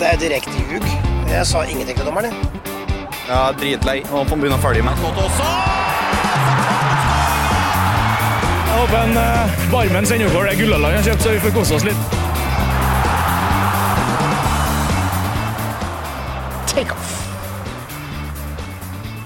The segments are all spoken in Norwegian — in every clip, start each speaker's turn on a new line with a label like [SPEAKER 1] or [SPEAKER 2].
[SPEAKER 1] Det er direkte ljug. Jeg sa ingenting til dommeren. jeg.
[SPEAKER 2] Ja, dritlei. Får han begynne å følge med.
[SPEAKER 3] Jeg håper en uh, barmen sender over det gullalaget jeg har kjøpt, så vi får kose oss litt.
[SPEAKER 1] Take off.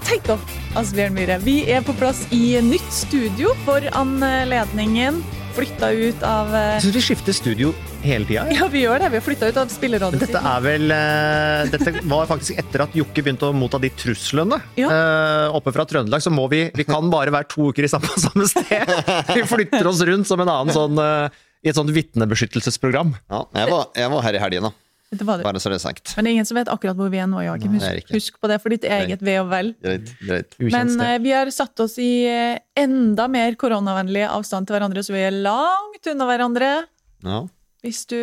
[SPEAKER 4] Take off, Asbjørn Myhre. Vi er på plass i nytt studio for anledningen. Flytta ut av eh,
[SPEAKER 5] Jeg syns vi skifter studio hele tida.
[SPEAKER 4] Ja, vi gjør det. Vi har flytta ut av spillerådet
[SPEAKER 5] Dette er vel uh, Dette var faktisk etter at Jokke begynte å motta de truslene.
[SPEAKER 4] Ja.
[SPEAKER 5] uh, oppe fra Trøndelag så må vi Vi kan bare være to uker i samme, samme sted. Vi flytter oss rundt som en annen sånn uh, i et sånt vitnebeskyttelsesprogram.
[SPEAKER 2] Ja, jeg var, jeg var her i helgen, da.
[SPEAKER 4] Det det.
[SPEAKER 2] Bare så det er sagt.
[SPEAKER 4] Men det er ingen som vet akkurat hvor vi er nå, Joakim. Husk, husk på det for ditt eget ve og vel.
[SPEAKER 2] Greit. greit.
[SPEAKER 4] Men eh, vi har satt oss i eh, enda mer koronavennlig avstand til hverandre, så vi er langt unna hverandre.
[SPEAKER 2] Ja.
[SPEAKER 4] Hvis du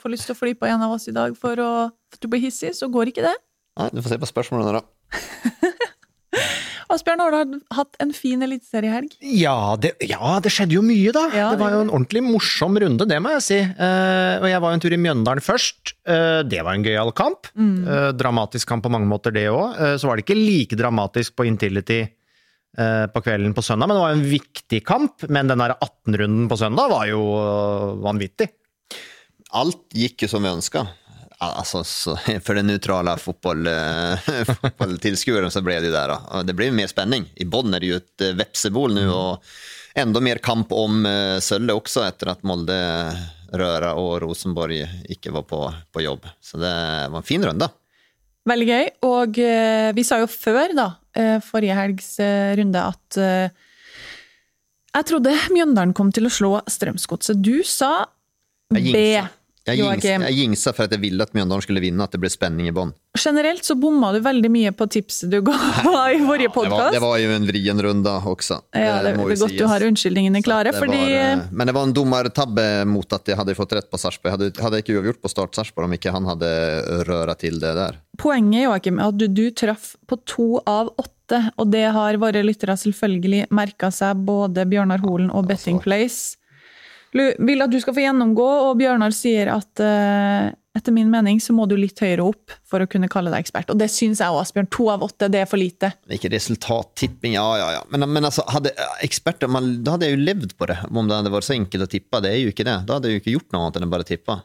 [SPEAKER 4] får lyst til å fly på en av oss i dag for å, for at du blir hissig, så går ikke det.
[SPEAKER 2] Nei, du får se på spørsmålene, da.
[SPEAKER 4] Asbjørn, har du hatt en fin eliteseriehelg?
[SPEAKER 5] Ja det, ja, det skjedde jo mye, da.
[SPEAKER 4] Ja,
[SPEAKER 5] det var jo en ordentlig morsom runde, det må jeg si. Uh, og jeg var jo en tur i Mjøndalen først. Uh, det var en gøyal kamp. Eh, dramatisk kamp på mange måter, det òg. så var det ikke like dramatisk på Intility eh, på kvelden på søndag, men det var jo en viktig kamp. Men den der 18-runden på søndag var jo vanvittig.
[SPEAKER 2] Alt gikk jo som vi ønska. Altså, så, for den neutrale fotball, eh, så ble det der. Da. Og Det jo mer spenning. I Bonn er det jo et eh, vepsebol nå, og enda mer kamp om uh, sølvet også, etter at Molde, Røra og Rosenborg ikke var på, på jobb. Så det var en fin runde.
[SPEAKER 4] Veldig gøy. Og eh, vi sa jo før, da, eh, forrige helgs eh, runde, at eh, jeg trodde Mjøndalen kom til å slå Strømsgodset. Du sa B.
[SPEAKER 2] Jeg, jinx, jeg jinxa for at jeg ville at Mjøndalen skulle vinne, at det ble spenning i bånn.
[SPEAKER 4] Generelt så bomma du veldig mye på tipset du ga i forrige
[SPEAKER 2] Det
[SPEAKER 4] podkast.
[SPEAKER 2] det var jo en vrien runde også.
[SPEAKER 4] Ja, det,
[SPEAKER 2] det,
[SPEAKER 4] det er godt du har unnskyldningene klare,
[SPEAKER 2] det
[SPEAKER 4] fordi
[SPEAKER 2] var, eh, men det var en dommertabbe mot at jeg hadde fått rett på Sarpsborg. Hadde, hadde jeg ikke uavgjort på Start Sarpsborg om ikke han hadde røra til det der.
[SPEAKER 4] poenget Joakim, er at du, du traff på to av åtte, og det har våre lyttere selvfølgelig merka seg, både Bjørnar Holen og Betting Place. Vil at du skal få gjennomgå, og Bjørnar sier at uh, etter min mening så må du litt høyere opp for å kunne kalle deg ekspert. Og det syns jeg òg, Asbjørn. To av åtte, det er for lite.
[SPEAKER 2] Ikke resultattipping, ja ja ja. Men, men altså, hadde eksperter man, Da hadde jeg jo levd på det, om det hadde vært så enkelt å tippe. Det er jo ikke det. Da hadde jeg jo ikke gjort noe annet enn å bare tippe.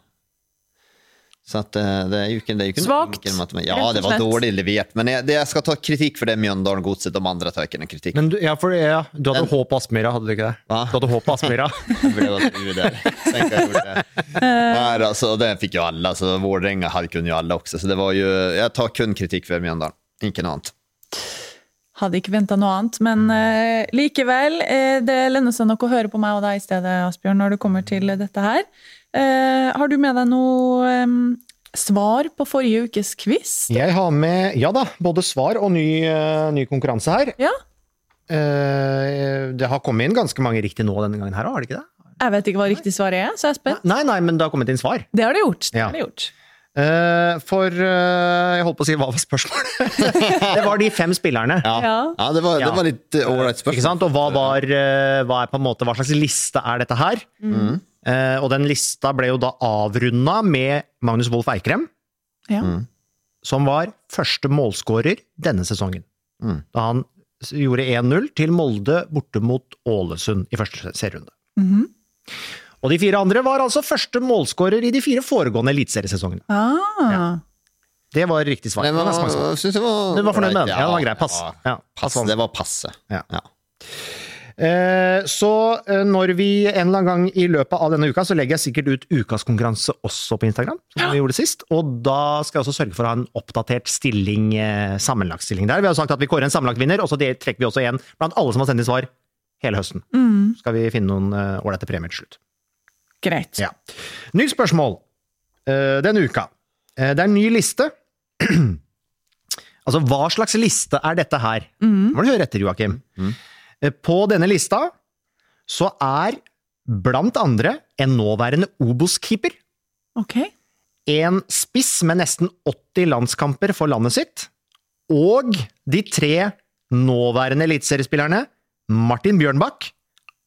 [SPEAKER 2] Så at eh, det er jo ikke, det er jo ikke noe
[SPEAKER 4] Svakt.
[SPEAKER 2] Ja, det var dårlig levert. Men jeg, det, jeg skal ta kritikk for det Mjøndalen Godset. De andre tar ikke noen kritikk.
[SPEAKER 5] Men du, ja, for, ja, du hadde håp på Aspmyra, hadde du ikke det?
[SPEAKER 2] Hva?
[SPEAKER 5] Du hadde håp på Aspmyra.
[SPEAKER 2] Jeg ble jo der. Tenk det. Altså, det fikk jo alle. Altså, Vålerenga kunne jo alle også. Så det var jo Jeg tar kun kritikk for Mjøndalen. Ikke noe annet.
[SPEAKER 4] Hadde ikke venta noe annet, men uh, likevel. Uh, det lønner seg nok å høre på meg og deg i stedet, Asbjørn, når det kommer til dette her. Uh, har du med deg noe eh, svar på forrige ukes quiz?
[SPEAKER 5] Jeg har med, ja da, både svar og ny, eh, ny konkurranse her.
[SPEAKER 4] Ja.
[SPEAKER 5] Eh, det har kommet inn ganske mange riktig nå denne gangen her, har det ikke det?
[SPEAKER 4] Jeg vet ikke hva riktig svar er, så jeg er spent.
[SPEAKER 5] Nei, nei, men det har kommet inn svar.
[SPEAKER 4] Det har det gjort. Det
[SPEAKER 5] Ja.
[SPEAKER 4] har det gjort.
[SPEAKER 5] Uh, for uh, Jeg holdt på å si hva var spørsmålet? det var de fem spillerne.
[SPEAKER 2] Ja,
[SPEAKER 4] Ja.
[SPEAKER 2] ja det, var, det var litt ålreit
[SPEAKER 5] Ikke
[SPEAKER 2] spørsmål.
[SPEAKER 5] sant? Og hva, var, hva, er på en måte, hva slags liste er dette her?
[SPEAKER 4] Mm.
[SPEAKER 5] Eh, og den lista ble jo da avrunda med Magnus Wolff Eikrem,
[SPEAKER 4] Ja.
[SPEAKER 2] Mm.
[SPEAKER 5] som var første målskårer denne sesongen.
[SPEAKER 2] Mm.
[SPEAKER 5] Da han gjorde 1-0 til Molde borte mot Ålesund i første serierunde. Og de fire andre var altså første målskårer i de fire foregående eliteseriesesongene.
[SPEAKER 4] Ah.
[SPEAKER 5] Det var riktig svar.
[SPEAKER 2] Det var, var
[SPEAKER 5] Du var fornøyd med den?
[SPEAKER 2] Ja,
[SPEAKER 5] Ja, det var greit. Pass.
[SPEAKER 2] Ja,
[SPEAKER 5] Ja,
[SPEAKER 2] pass.
[SPEAKER 5] pass.
[SPEAKER 2] Det var passe.
[SPEAKER 5] Ja.
[SPEAKER 2] Ja.
[SPEAKER 5] Eh, Så eh, når vi en eller annen gang i løpet av denne uka, så legger jeg sikkert ut ukas konkurranse også på Instagram, som vi gjorde sist. Og da skal jeg også sørge for å ha en oppdatert stilling, eh, sammenlagtstilling der. Vi har sagt at vi kårer en sammenlagtvinner, og så trekker vi også igjen blant alle som har sendt inn svar hele høsten.
[SPEAKER 4] Mm,
[SPEAKER 5] Skal vi finne noen ålreite premier til slutt.
[SPEAKER 4] greit.
[SPEAKER 5] Ja. Nytt spørsmål eh, denne uka. Eh, det er en ny liste. altså, hva slags liste er dette her? Må du høre etter, Joakim. Eh, På denne lista så er blant andre en nåværende Obos-keeper,
[SPEAKER 4] Okay.
[SPEAKER 5] en spiss med nesten 80 landskamper for landet sitt, og de tre nåværende eliteseriespillerne Martin Bjørnbakk,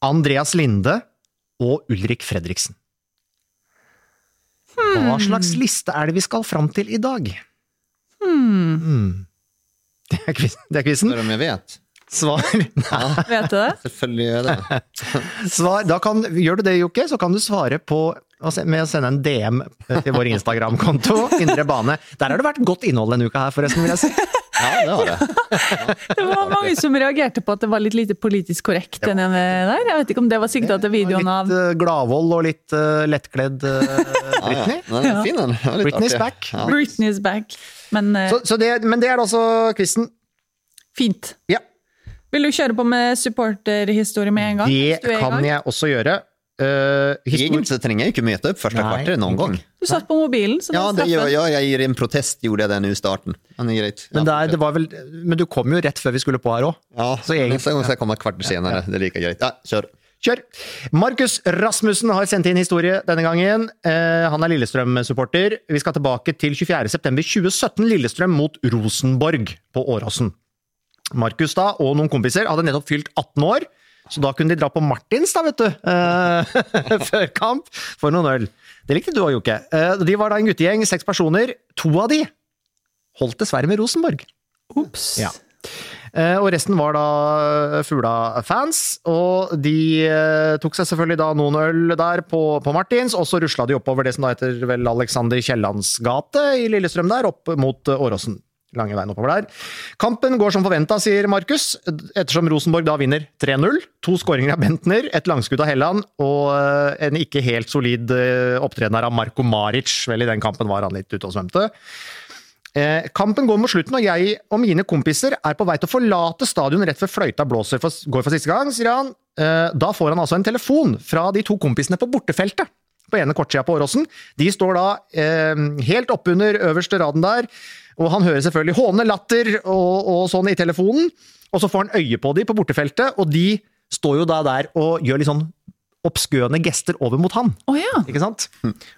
[SPEAKER 5] Andreas Linde og Ulrik Fredriksen. Hva slags liste er det vi skal fram til i dag? Hmm. Det er quiz- det er quizen.
[SPEAKER 2] Spør om jeg vet.
[SPEAKER 5] Svar
[SPEAKER 4] Vet du det?
[SPEAKER 2] Selvfølgelig gjør jeg det.
[SPEAKER 5] Svar, da kan, gjør du det, Jokke, så kan du svare på med å sende en DM til vår Instagram-konto, Indre Bane. Der har det vært godt innhold denne uka her, forresten, vil jeg si.
[SPEAKER 2] Ja, det har Ja.
[SPEAKER 4] Det var mange som reagerte på at det var litt lite politisk korrekt, den ene der. Jeg vet ikke om det var sikta til videoen av
[SPEAKER 5] Litt uh, Gladvold og litt uh, lettkledd uh,
[SPEAKER 2] Ja, ja. Den er fin, den. Er litt
[SPEAKER 5] Britney's back.
[SPEAKER 2] Ja.
[SPEAKER 4] Britney's back. Men eh,
[SPEAKER 5] Så, så det, men det er altså quizen.
[SPEAKER 4] fint.
[SPEAKER 5] Ja,
[SPEAKER 4] Vil du kjøre på med supporterhistorie med en gang?
[SPEAKER 5] det
[SPEAKER 4] hvis du er
[SPEAKER 5] kan
[SPEAKER 4] gang?
[SPEAKER 5] jeg også gjøre. Uh,
[SPEAKER 2] Egentlig trenger jeg ikke møte opp første kvarter noen gang.
[SPEAKER 4] Du satt på mobilen, så
[SPEAKER 2] Ja,
[SPEAKER 4] det
[SPEAKER 2] ja, jeg gir en protest, gjorde jeg det nå i starten. Er
[SPEAKER 5] men,
[SPEAKER 2] ja,
[SPEAKER 5] men, der, det var vel, men du kom jo rett før vi skulle på her òg.
[SPEAKER 2] ja,
[SPEAKER 5] så jeg,
[SPEAKER 2] neste gang skal jeg komme et kvarter senere. Det er like greit. Ja, kjør.
[SPEAKER 5] Kjør! Markus Rasmussen har sendt inn historie denne gangen. Eh, han er Lillestrøm-supporter. Vi skal tilbake til 24.9.2017, Lillestrøm mot Rosenborg på Åråsen. Markus da, og noen kompiser hadde nettopp fylt 18 år, så da kunne de dra på Martins, da, vet du. uh, før kamp, for noen øl. Det likte du òg, Jokke. Uh, de var da en guttegjeng, seks personer. To av de holdt dessverre med Rosenborg.
[SPEAKER 4] Ops.
[SPEAKER 5] Ja. Eh, Og resten var da Fugla-fans, og de tok seg selvfølgelig da noen øl der på, på Martins, og så rusla de oppover det som da heter vel Alexander Kiellands gate i Lillestrøm der, opp mot Åråsen. Lange veien oppover der. Kampen går som forventa, sier Markus, ettersom Rosenborg da vinner 3-0. To skåringer av Bentner, et langskudd av Helland og eh, en ikke helt solid eh, opptreden av Marko Maric. Vel, i den kampen var han litt ute og svømte. Eh, kampen går mot slutten, og jeg og mine kompiser er på vei til å forlate stadion rett før fløyta blåser for, går for siste gang, sier han. Da får han altså en telefon fra de to kompisene på bortefeltet på ene kortsida på Åråsen. De står da eh, helt oppunder øverste raden der, og han hører selvfølgelig hånende latter og, og sånn i telefonen. Og så får han øye på de på bortefeltet, og de står jo da der og gjør litt sånn oppskøende gester over mot han.
[SPEAKER 4] Oh, ja.
[SPEAKER 5] Ikke sant?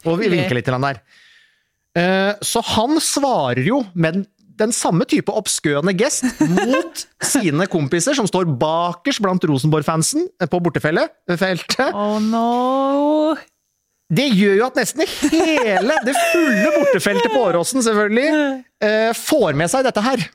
[SPEAKER 5] Og vi vinker litt til han der. Eh, Så han svarer jo med den- den samme type oppskøende gest mot sine kompiser, som står bakerst blant Rosenborg-fansen eh, på bortefeltet. feltet.
[SPEAKER 4] Oh no.
[SPEAKER 5] Det gjør jo at nesten hele det fulle bortefeltet på Åråsen, selvfølgelig, eh, får med seg dette her.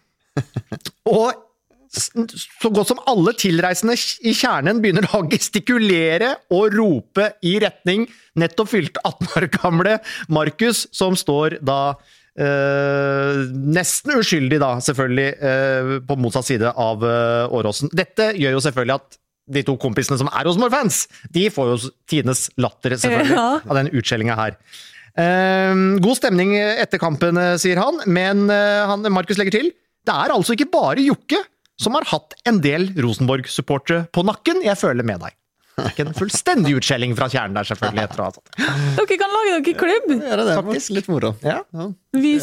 [SPEAKER 5] Og så godt som alle tilreisende i kjernen begynner å gestikulere og rope i retning nettopp fylte 18 år gamle Markus, som står da eh, nesten uskyldig, da, selvfølgelig, eh, på motsatt side av eh, Åråsen. Dette gjør jo selvfølgelig at de to kompisene som er Rosenborg-fans, de får jo tidenes latter, selvfølgelig,
[SPEAKER 4] Ja.
[SPEAKER 5] av den utskjellinga her. Eh, god stemning etter kampen, eh, sier han, men eh, Markus legger til det er altså ikke bare Jokke som har hatt en del Rosenborg-supportere på nakken. Jeg føler med deg. Det er Ikke en fullstendig utskjelling fra kjernen der, selvfølgelig. etter å ha tatt.
[SPEAKER 4] Dere kan lage dere klubb!
[SPEAKER 2] Ja, det er faktisk litt moro.
[SPEAKER 5] Ja.
[SPEAKER 4] Ja.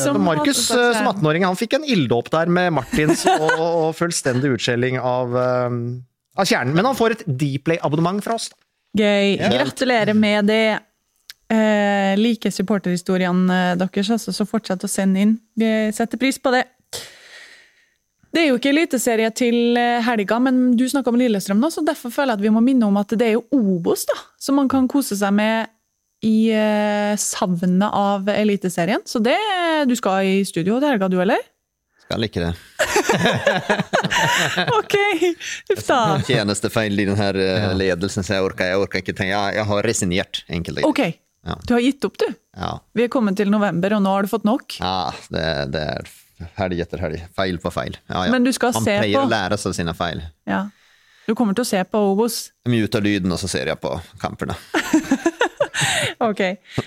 [SPEAKER 4] som
[SPEAKER 5] Markus eh, som 18-åring han fikk en ilddåp der med Martins og, og fullstendig utskjelling av, eh, av kjernen. Men han får et Dplay-abonnement fra oss.
[SPEAKER 4] Gøy. Gratulerer med det. Eh, like supporterhistoriene eh, deres, altså, så fortsett å sende inn. Vi setter pris på det. Det er jo ikke eliteserie til eh, helga, men du snakka om Lillestrøm, nå, så derfor føler jeg at vi må minne om at det er jo Obos da, som man kan kose seg med i eh, savnet av Eliteserien. Så det Du skal i studio til helga, du, eller?
[SPEAKER 2] Skal ikke det.
[SPEAKER 4] Ok, huff da.
[SPEAKER 2] Tjenestefeil i denne eh, ledelsen, så jeg orker, jeg orker ikke tenke. Jeg, jeg har resignert, enkelt og Okay.
[SPEAKER 4] Ok,
[SPEAKER 2] Ja.
[SPEAKER 4] du har gitt opp, du.
[SPEAKER 2] Ja.
[SPEAKER 4] Vi er kommet til november, og nå har du fått nok.
[SPEAKER 2] ja, det, det er helg etter helg. Feil på feil. Ja, ja.
[SPEAKER 4] Men du skal
[SPEAKER 2] Man
[SPEAKER 4] se
[SPEAKER 2] pleier
[SPEAKER 4] på-
[SPEAKER 2] å lære seg sine feil.
[SPEAKER 4] Ja. Du kommer til å se på Obos.
[SPEAKER 2] Jeg muter lyden, og så ser jeg på kampene.
[SPEAKER 4] Ok,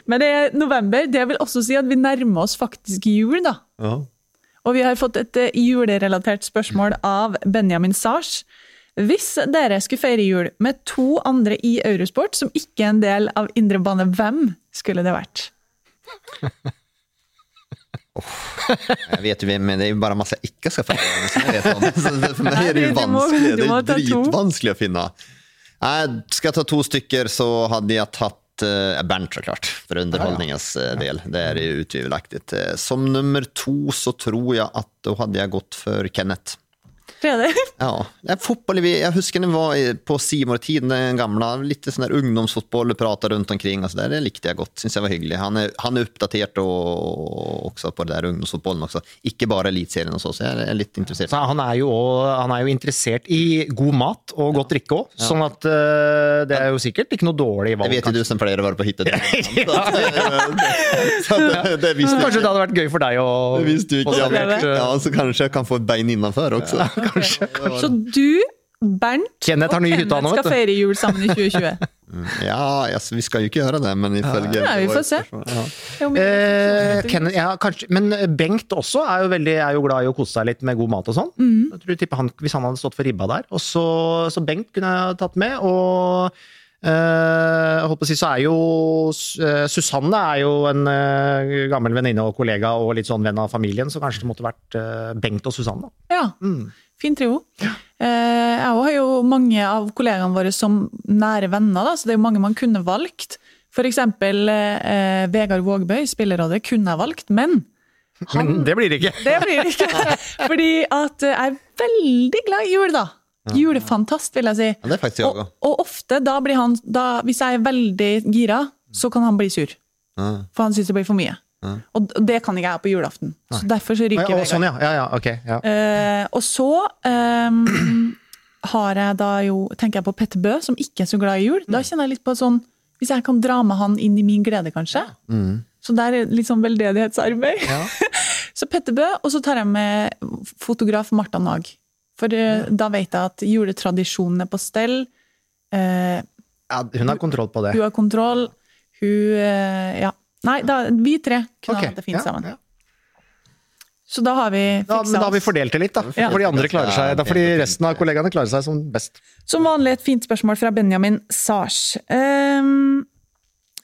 [SPEAKER 4] Men det er november. Det vil også si at vi nærmer oss faktisk jul, da. Og vi har fått et eh, julerelatert spørsmål av Benjamin Sars. Hvis dere skulle feire jul med to andre i Eurosport som ikke er en del av indre bane, hvem skulle det vært?
[SPEAKER 2] Jeg vet jo hvem, men det er jo bare masse jeg ikke skal feire. Så det- For meg er det jo vanskelig. Det er dritvanskelig å finne. Skal jeg ta to stykker, så hadde jeg tatt uh, Bernt, så klart. For underholdningens eh, del. Det er jo utvilaktigt. Eh, Som nummer to så tror jeg at da hadde jeg gått for Kenneth.
[SPEAKER 4] Fredrik?
[SPEAKER 2] Ja, det er fotboll, vi- jag husker när vi var på Simor-tiden, den gamla, lite sån där ungdomsfotboll, prata runt omkring och så där. Det likte jeg godt, synes jeg var hyggelig. Han er, han er uppdatert og, også på det der ungdomsfotbollen også. Ikke bare elitserien og så, så jeg er litt interessert.
[SPEAKER 5] Så han, er jo, også- han er jo interessert i god mat og godt drikke òg, sånn at uh, det er jo sikkert ikke noe dårlig valg.
[SPEAKER 2] Det vet jo du som pleier å være på hytta.
[SPEAKER 5] Kanskje det hadde vært gøy for deg å
[SPEAKER 2] Hvis
[SPEAKER 5] du
[SPEAKER 2] ikke
[SPEAKER 5] hadde eh,
[SPEAKER 2] Ja, så kanskje jeg kan få et bein innenfor også.
[SPEAKER 4] Så du, Bernt
[SPEAKER 5] Kenneth
[SPEAKER 4] og Kenneth
[SPEAKER 5] nå,
[SPEAKER 4] skal feire jul sammen i 2020.
[SPEAKER 2] Ja, altså, vi skal jo ikke gjøre det, men ifølge
[SPEAKER 4] ja, vi får se.
[SPEAKER 2] Ja.
[SPEAKER 4] Jo, men-
[SPEAKER 5] Eh, Kenneth, ja, kanskje, men Bengt også er jo, veldig, er jo glad i å kose seg litt med god mat og sånn.
[SPEAKER 4] Mm.
[SPEAKER 5] Jeg tror han, Hvis han hadde stått for ribba der. Og så, så Bengt kunne jeg tatt med. Og eh, jeg holdt på å si, så er jo eh, Susanne er jo en eh, gammel venninne og kollega og litt sånn venn av familien, så kanskje det måtte vært eh, Bengt og Susanne. Ja.
[SPEAKER 4] Ja, fin trio. Ja. jeg har jo mange av kollegaene våre som nære venner, da, så det er jo mange man kunne valgt. Eksempel eh, Vegard Vågbøy, spillerrådet, kunne jeg valgt, men
[SPEAKER 5] Men det blir det ikke.
[SPEAKER 4] det blir det ikke. Fordi at jeg er veldig glad i jul, da. Julefantast, vil jeg si.
[SPEAKER 2] Ja, det er faktisk jeg
[SPEAKER 4] Og,
[SPEAKER 2] også.
[SPEAKER 4] og ofte da blir han da, Hvis jeg er veldig gira, så kan han bli sur.
[SPEAKER 2] Ja.
[SPEAKER 4] For han syns det blir for mye. Og og det kan ikke jeg ha på julaften. Så derfor så ryker Vegard.
[SPEAKER 5] sånn, ja. ja, ja okay, Ja.
[SPEAKER 4] Eh, og så um, har jeg da jo, tenker jeg på Petter Bø, som ikke er så glad i jul. Da kjenner jeg litt på sånn Hvis jeg kan dra med han inn i min glede, kanskje. Så der er litt sånn veldedighetsarbeid. så Petter Bø, og så tar jeg med fotograf Marta Nag. For eh, da vet jeg at juletradisjonen er på stell. Uh,
[SPEAKER 5] Ja, hun har kontroll på det.
[SPEAKER 4] hun har kontroll. Hun Ja. Nei, da, vi tre kunne
[SPEAKER 5] okay.
[SPEAKER 4] hatt det fint
[SPEAKER 5] ja,
[SPEAKER 4] sammen.
[SPEAKER 5] ja.
[SPEAKER 4] Så da har vi
[SPEAKER 5] Da, men da har vi fordelt det litt, da.
[SPEAKER 4] Ja.
[SPEAKER 5] For de andre klarer seg, da fordi resten av kollegaene klarer seg som best.
[SPEAKER 4] Som vanlig et fint spørsmål fra Benjamin Sars. Um,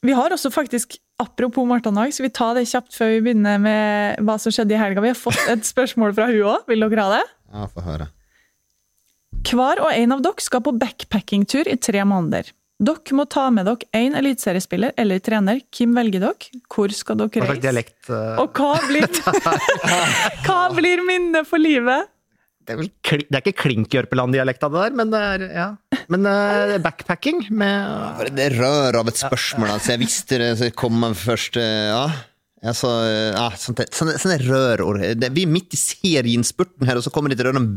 [SPEAKER 4] vi har også faktisk, apropos Marta Nag, skal vi ta det kjapt før vi begynner med hva som skjedde i helga? Vi har fått et spørsmål fra hun òg. Vil dere ha det?
[SPEAKER 2] Ja, få høre.
[SPEAKER 4] Hver og en av dere skal på backpackingtur i tre måneder. Dere må ta med dere én eliteseriespiller eller trener. Hvem velger dere? Hvor skal dere
[SPEAKER 5] Hva slags dialekt Uh...
[SPEAKER 4] Og hva blir, hva blir minnet for livet?
[SPEAKER 5] Det er, vel, kli- det er ikke Klinkjørpeland-dialekta det der, men det er ja. Men uh, backpacking med
[SPEAKER 2] Bare Det rør av et spørsmål. Altså, jeg visste det så kom først eh, Ja. Ja, sånt, der- sånne, sånne rørord. Det- Vi er midt i serieinnspurten her, og så kommer det litt rør om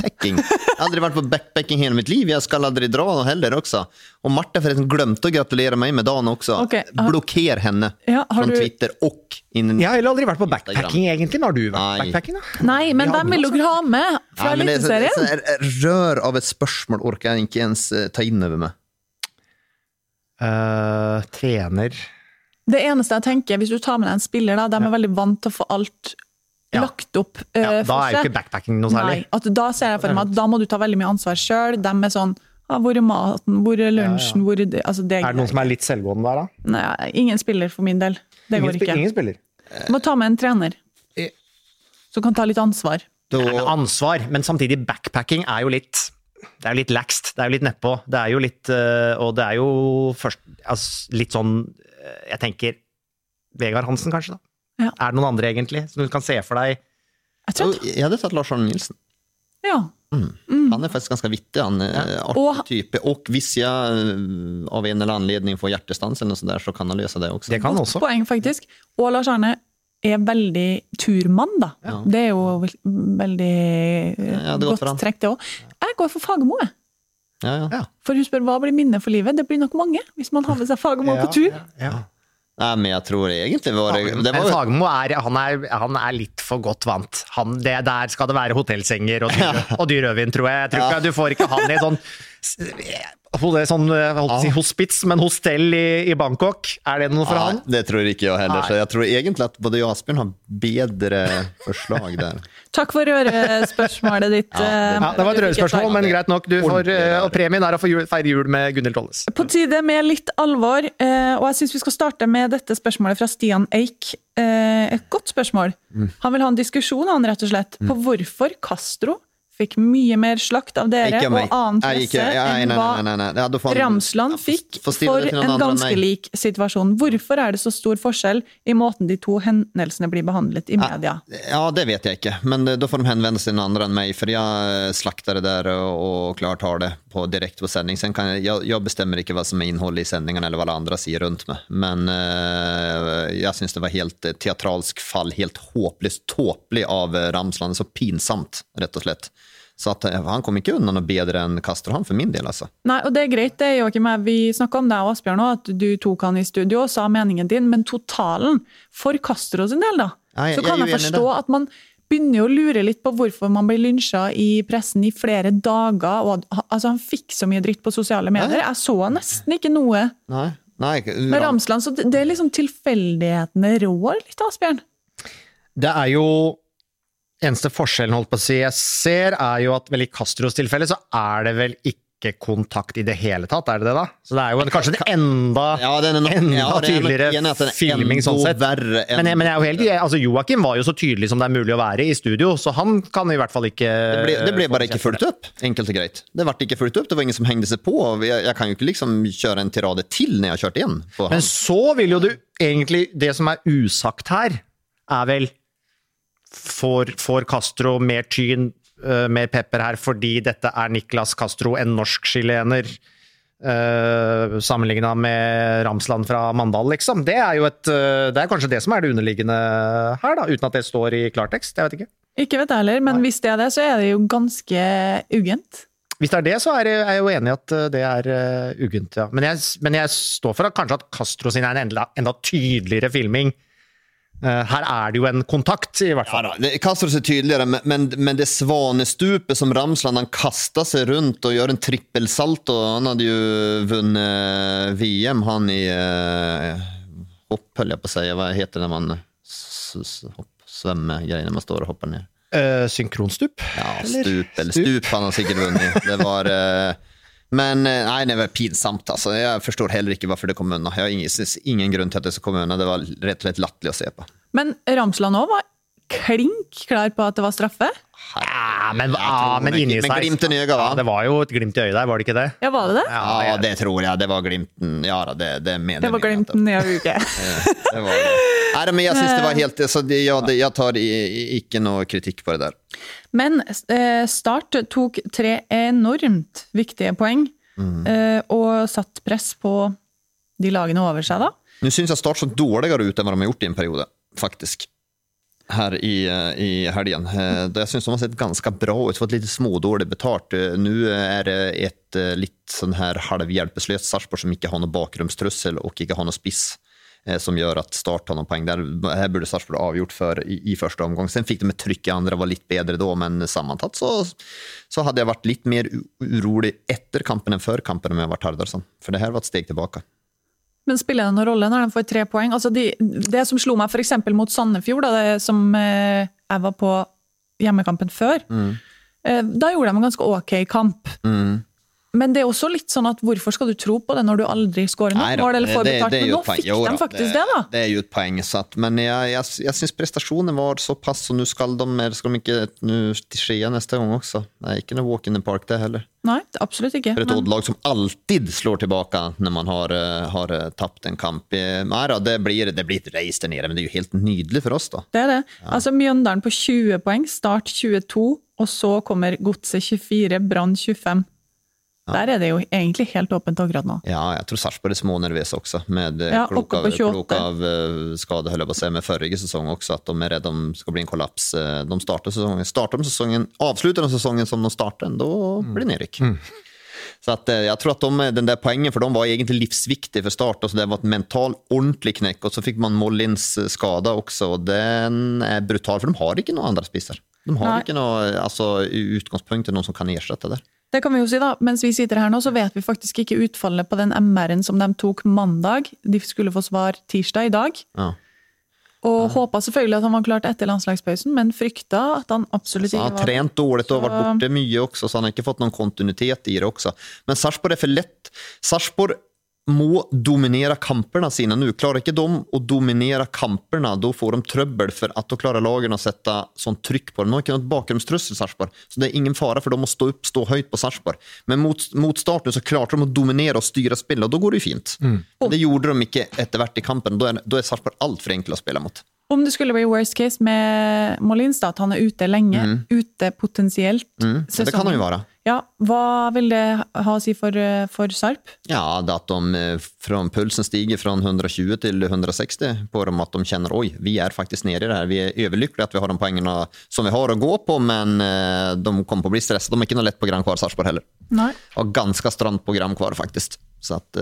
[SPEAKER 2] backpacking. Jeg har aldri vært på backpacking hele mitt liv. Jeg skal aldri dra noe heller også. Og Marte forresten glemte å gratulere meg med dagen også.
[SPEAKER 4] Okay, har-
[SPEAKER 2] Blokker henne
[SPEAKER 4] Ja, har
[SPEAKER 2] fra
[SPEAKER 4] du-
[SPEAKER 2] Twitter og innen
[SPEAKER 5] Jeg har heller aldri vært på backpacking, egentlig. Har du vært
[SPEAKER 2] Nei.
[SPEAKER 5] på backpacking, da?
[SPEAKER 4] Nei, men hvem vil du ha med fra
[SPEAKER 2] er
[SPEAKER 4] Eliteserien?
[SPEAKER 2] Rør av et spørsmål orker jeg ikke ens eh, ta inn over meg.
[SPEAKER 5] Uh, trener
[SPEAKER 4] Det eneste jeg tenker, hvis du tar med deg en spiller, da, de er veldig vant til å få alt
[SPEAKER 5] Ja.
[SPEAKER 4] lagt opp uh,
[SPEAKER 5] ja, Da er jo ikke backpacking noe særlig.
[SPEAKER 4] Nei, at da ser jeg for meg at da må du ta veldig mye ansvar sjøl. De er sånn ah, Hvor er maten? Hvor er lunsjen? Hvor er det altså, det
[SPEAKER 5] Er det noen som er litt selvgående der, da?
[SPEAKER 4] Nei, ingen spiller for min del. Det
[SPEAKER 5] ingen,
[SPEAKER 4] går ikke.
[SPEAKER 5] ingen spiller.
[SPEAKER 4] Du må ta med en trener.
[SPEAKER 5] Eh.
[SPEAKER 4] Som kan ta litt ansvar.
[SPEAKER 5] Det er ansvar, men samtidig backpacking er jo litt det er jo litt laxt, det er jo litt nedpå. Det er jo litt øh, Og det er jo først altså, litt sånn Jeg tenker Vegard Hansen, kanskje, da.
[SPEAKER 4] Ja.
[SPEAKER 5] Er det noen andre, egentlig, som du kan se for deg?
[SPEAKER 4] Jeg tror
[SPEAKER 2] jeg hadde tatt Lars Arne Nilsen.
[SPEAKER 4] ja.
[SPEAKER 2] Han er faktisk ganske vittig. Han er artig
[SPEAKER 4] Og-
[SPEAKER 2] type. Og hvis jeg eh, av en eller annen anledning får hjertestans, eller noe sånt der, så kan han løse det også.
[SPEAKER 5] Det kan også.
[SPEAKER 4] poeng, faktisk. Og Lars Arne, er veldig turmann, da. Det er jo veldig eh,
[SPEAKER 2] Ja,
[SPEAKER 4] godt trekk, det òg. Jeg går for Fagermo, jeg.
[SPEAKER 2] Ja, ja.
[SPEAKER 4] For hun spør hva blir minnet for livet. Det blir nok mange, hvis man har med seg Fagermo på tur.
[SPEAKER 5] Ja, Ja.
[SPEAKER 2] Nei, men jeg tror egentlig var det, det var jo
[SPEAKER 5] er, han er, han er litt for godt vant. Han, det, der skal det være hotellsenger og dyr, og dyr rødvin, tror jeg. jeg tror ikke, Du får ikke han i sånn ho- sånn jeg holdt på å si hospits, men hostell i, i Bangkok. Er det noe for
[SPEAKER 2] Nei,
[SPEAKER 5] han?
[SPEAKER 2] det tror ikke jeg heller. Så jeg tror egentlig at både jeg og Asbjørn har bedre forslag der.
[SPEAKER 4] Takk for rørespørsmålet ditt.
[SPEAKER 2] Ja, det-
[SPEAKER 4] eh,
[SPEAKER 5] Ja, det var et rødspørsmål, men greit nok. Du får, eh, og premien er å få jul, feire jul med Gunhild Tolles.
[SPEAKER 4] På tide med litt alvor, eh, og jeg syns vi skal starte med dette spørsmålet fra Stian Eik. Eh, Et godt spørsmål.
[SPEAKER 2] Mm.
[SPEAKER 4] Han vil ha en diskusjon han rett og slett, på hvorfor Castro fikk mye mer slakt av dere og annen presse enn hva Ramsland fikk for en ganske lik situasjon. Hvorfor er det så stor forskjell i måten de to hendelsene blir behandlet i media?
[SPEAKER 2] Ja, det vet jeg ikke, men eh, da får de henvende seg til andre enn meg, for jeg eh, slakter det der og, klart har det på direkte på sending. Sen kan jeg, bestemmer ikke hva som er innholdet i sendingen, eller hva alle andre sier rundt meg. Men eh, jeg syns det var helt teatralsk fall, helt håpløst tåpelig av Ramsland. Så pinsamt, rett og slett. Så at, eh, han kom ikke unna noe bedre enn Castro, han, for min del, altså.
[SPEAKER 4] Nei, og det er greit, det Joakim. Vi snakka om deg og Asbjørn òg, at du tok han i studio og sa meningen din, men totalen for Castro sin del, da,
[SPEAKER 2] jeg-
[SPEAKER 4] så kan
[SPEAKER 2] jeg
[SPEAKER 4] jeg forstå at man begynner å lure litt på hvorfor man blir lynsja i pressen i flere dager. og altså Han fikk så mye dritt på sosiale medier. Jeg så nesten ikke noe
[SPEAKER 2] Nei, nei
[SPEAKER 4] med Ramsland, så det det er liksom tilfeldighetene rår litt, Asbjørn.
[SPEAKER 5] Det er jo Eneste forskjellen holdt på å si jeg ser, er jo at vel i Castros tilfelle så er det vel ikke kontakt i det hele tatt, er det det da? Så det er jo en, kanskje en enda,
[SPEAKER 2] Ja, er nok-
[SPEAKER 5] enda
[SPEAKER 2] ja, er
[SPEAKER 5] tydeligere
[SPEAKER 2] er
[SPEAKER 5] filming sånn sett.
[SPEAKER 2] enn-
[SPEAKER 5] Men, jeg- men jeg er jo helt altså Joakim var jo så tydelig som det er mulig å være i studio, så han kan i hvert fall ikke
[SPEAKER 2] Det ble, det ble bare ikke fulgt opp, enkelt og greit. Det ble ikke fulgt opp, det var ingen som hengte seg på. Jeg, jeg kan jo ikke liksom kjøre en tirade til når jeg har kjørt på
[SPEAKER 5] Men
[SPEAKER 2] han.
[SPEAKER 5] så vil jo du egentlig Det som er usagt her, er vel Får, får Castro mer tyn, uh, mer pepper her fordi dette er Niklas Castro, en norsk-chilener, uh, sammenligna med Ramsland fra Mandal, liksom? Det er jo et uh, Det er kanskje det som er det underliggende her, da, uten at det står i klartekst. Jeg vet ikke.
[SPEAKER 4] Ikke vet jeg heller, men hvis det er det, så er det jo ganske uggent.
[SPEAKER 5] Hvis det er det, så er jeg jo enig i at eh, det er uh, uggent, ja. Men jeg, men jeg står for at kanskje at Castro sin er en enda, enda tydeligere filming. Eh, her er det jo en kontakt, i hvert
[SPEAKER 2] Ja,
[SPEAKER 5] fall.
[SPEAKER 2] da, det Castro er tydeligere, men, men, det svanestupet som Ramsland han kaster seg rundt og gjør en trippelsalto Han hadde jo vunnet VM, han i uh, hopp, holdt jeg på å si. Hva heter det når man s- greier når svømmer man står og hopper ned?
[SPEAKER 5] Eh, synkronstup?
[SPEAKER 2] Ja, stup eller stup han har sikkert vunnet. Det var eh, Men eh, nei, det var pinsamt, altså. Jeg forstår heller ikke hvorfor det kom unna. Jeg har ingen, ingen grunn til at det skal komme unna. Det var rett og slett latterlig å se på.
[SPEAKER 4] Men Ramsland òg var klink klar på at det var straffe.
[SPEAKER 5] Ja, men, ja, men
[SPEAKER 2] det-
[SPEAKER 5] inni
[SPEAKER 2] men
[SPEAKER 5] seg
[SPEAKER 2] glimten i?
[SPEAKER 5] Ja, Det var jo et glimt i øyet der, var det ikke det?
[SPEAKER 4] Ja, var det det?
[SPEAKER 2] Ja, det tror jeg. Det var glimten. Ja da, det, det mener
[SPEAKER 4] Det var glimten i øyet.
[SPEAKER 2] Det var det. Nei, men jeg syns det var helt så det, ja, det, Jeg tar ikke noe kritikk på det der.
[SPEAKER 4] Men eh, Start tok tre enormt viktige poeng, eh, og satt press på de lagene over seg, da.
[SPEAKER 2] Nå syns jeg Start så dårligere ut enn hva de har gjort i en periode, faktisk. Her i, eh, i helgen. Det da Jeg syns de har sett ganske bra ut, fått litt smådårlig betalt. Eh, Nå er det et eh, litt sånn her halvhjelpeløst Sarpsborg som ikke har noe bakromstrussel og ikke har noe spiss. eh, Som gjør at Start har noen poeng der. Her burde Sarpsborg avgjort for i, i første omgang. Sen fikk de et trykk i andre, var litt bedre da, men sammantatt så, så hadde jeg vært litt mer urolig etter kampen enn før kampen om jeg var Tardarsson. For det her var et steg tilbake.
[SPEAKER 4] Men spiller det noen rolle når de får tre poeng? Altså de, det som slo meg f.eks. mot Sandefjord, da, det som eh, jeg var på hjemmekampen før, eh, da gjorde de en ganske ok kamp. Men det er også litt sånn at hvorfor skal du tro på det når du aldri skårer
[SPEAKER 2] Nei
[SPEAKER 4] noe mål eller får betalt? Men nå fikk
[SPEAKER 2] Jo
[SPEAKER 4] de faktisk det, da.
[SPEAKER 2] Det er jo et poeng, satt. at, men jeg, jeg, jeg syns prestasjonen var såpass, og nå skal de, skal de ikke nå til Skia neste gang også. Det er ikke noe walk in the park, det heller.
[SPEAKER 4] Nei, absolutt ikke.
[SPEAKER 2] For et
[SPEAKER 4] Men,
[SPEAKER 2] Odd-lag som alltid slår tilbake når man har, eh, har eh, tapt en kamp. Eh, Nei da, det blir, det blir et race der nede, men det er jo helt nydelig for oss, da.
[SPEAKER 4] det er det. Altså Mjøndalen på 20 poeng, Start 22, og så kommer Godset 24, Brann 25. Der er det jo egentlig helt åpent akkurat nå.
[SPEAKER 2] Ja, jeg tror Sarpsborg er smånervøse også, med
[SPEAKER 4] Ja,
[SPEAKER 2] klok av,
[SPEAKER 4] på 28.
[SPEAKER 2] klok av eh, skade, holder på å se med forrige sesong også, at de er redd om det skal bli en kollaps. Eh, De starter sesongen, starter de sesongen, avslutter de sesongen som de starter, da blir det nedrykk. Så at, eh, jeg tror at de, den der poengen for dem var egentlig livsviktig for start. Altså det var et mental ordentlig knekk, og så fikk man Mollins skade også, og den er brutal, for de har ikke noen andre spisser. De har
[SPEAKER 4] Nei.
[SPEAKER 2] ikke noe, altså i til noen som kan erstatte det.
[SPEAKER 4] Det kan vi jo si da, Mens vi sitter her nå, så vet vi faktisk ikke utfallet på den MR-en som de tok mandag. De skulle få svar tirsdag i dag.
[SPEAKER 2] Ja.
[SPEAKER 4] Og håpa selvfølgelig at han var klart etter landslagspausen, men frykta at han absolutt ikke var
[SPEAKER 2] han har trent dårlig og vært borte mye også, så han har ikke fått noen kontinuitet i det også. Men Sarpsborg er for lett. Sarpsborg må dominere kampene sine nå. Klarer ikke de å dominere kampene, da får de trøbbel for at da klarer lagene å sette sånn trykk på dem. Nå har ikke noe bakgrunnstrussel, Sarpsborg, så det er ingen fare for dem å stå opp, stå høyt på Sarpsborg. Men mot, mot starten så klarte de å dominere og styre spillet, og da går det jo fint. Mm. Det gjorde de ikke etter hvert i kampen. Da er, da er Sarpsborg altfor enkle å spille mot.
[SPEAKER 4] Om det skulle bli worst case med Molins, da, at han er ute lenge, ute potensielt
[SPEAKER 2] Mm. Ja, det kan han jo være.
[SPEAKER 4] Ja, Hva vil det ha å si for, eh, for Sarp?
[SPEAKER 2] Ja, det at de eh, pulsen stiger fra 120 til 160 på dem, at de kjenner oi, vi er faktisk nede i det her. Vi er overlykkelige at vi har de poengene som vi har å gå på, men eh, de kommer på å bli stresset. De er ikke noe lett program kvar, Sarpsborg heller.
[SPEAKER 4] Nei.
[SPEAKER 2] Har ganske stramt program kvar, faktisk. Så at,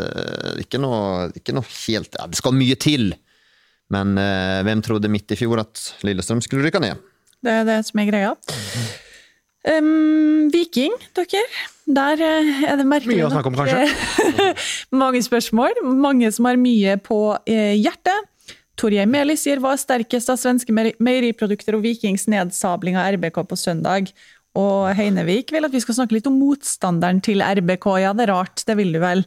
[SPEAKER 2] ikke, noe, ikke noe helt ja, Det skal mye til. Men eh, hvem trodde midt i fjor at Lillestrøm skulle rykke ned?
[SPEAKER 4] Det er det som er greia. Um, Viking, dere. Der eh, er det merkelig
[SPEAKER 5] Mye å snakke om,
[SPEAKER 4] nok, eh, mange spørsmål. Mange som har mye på eh, hjertet. Torgeir Meli sier hva er sterkest av svenske meieriprodukter og Vikings nedsabling av RBK på søndag. Og Heinevik vil at vi skal snakke litt om motstanderen til RBK. Ja, det er rart, det vil du vel.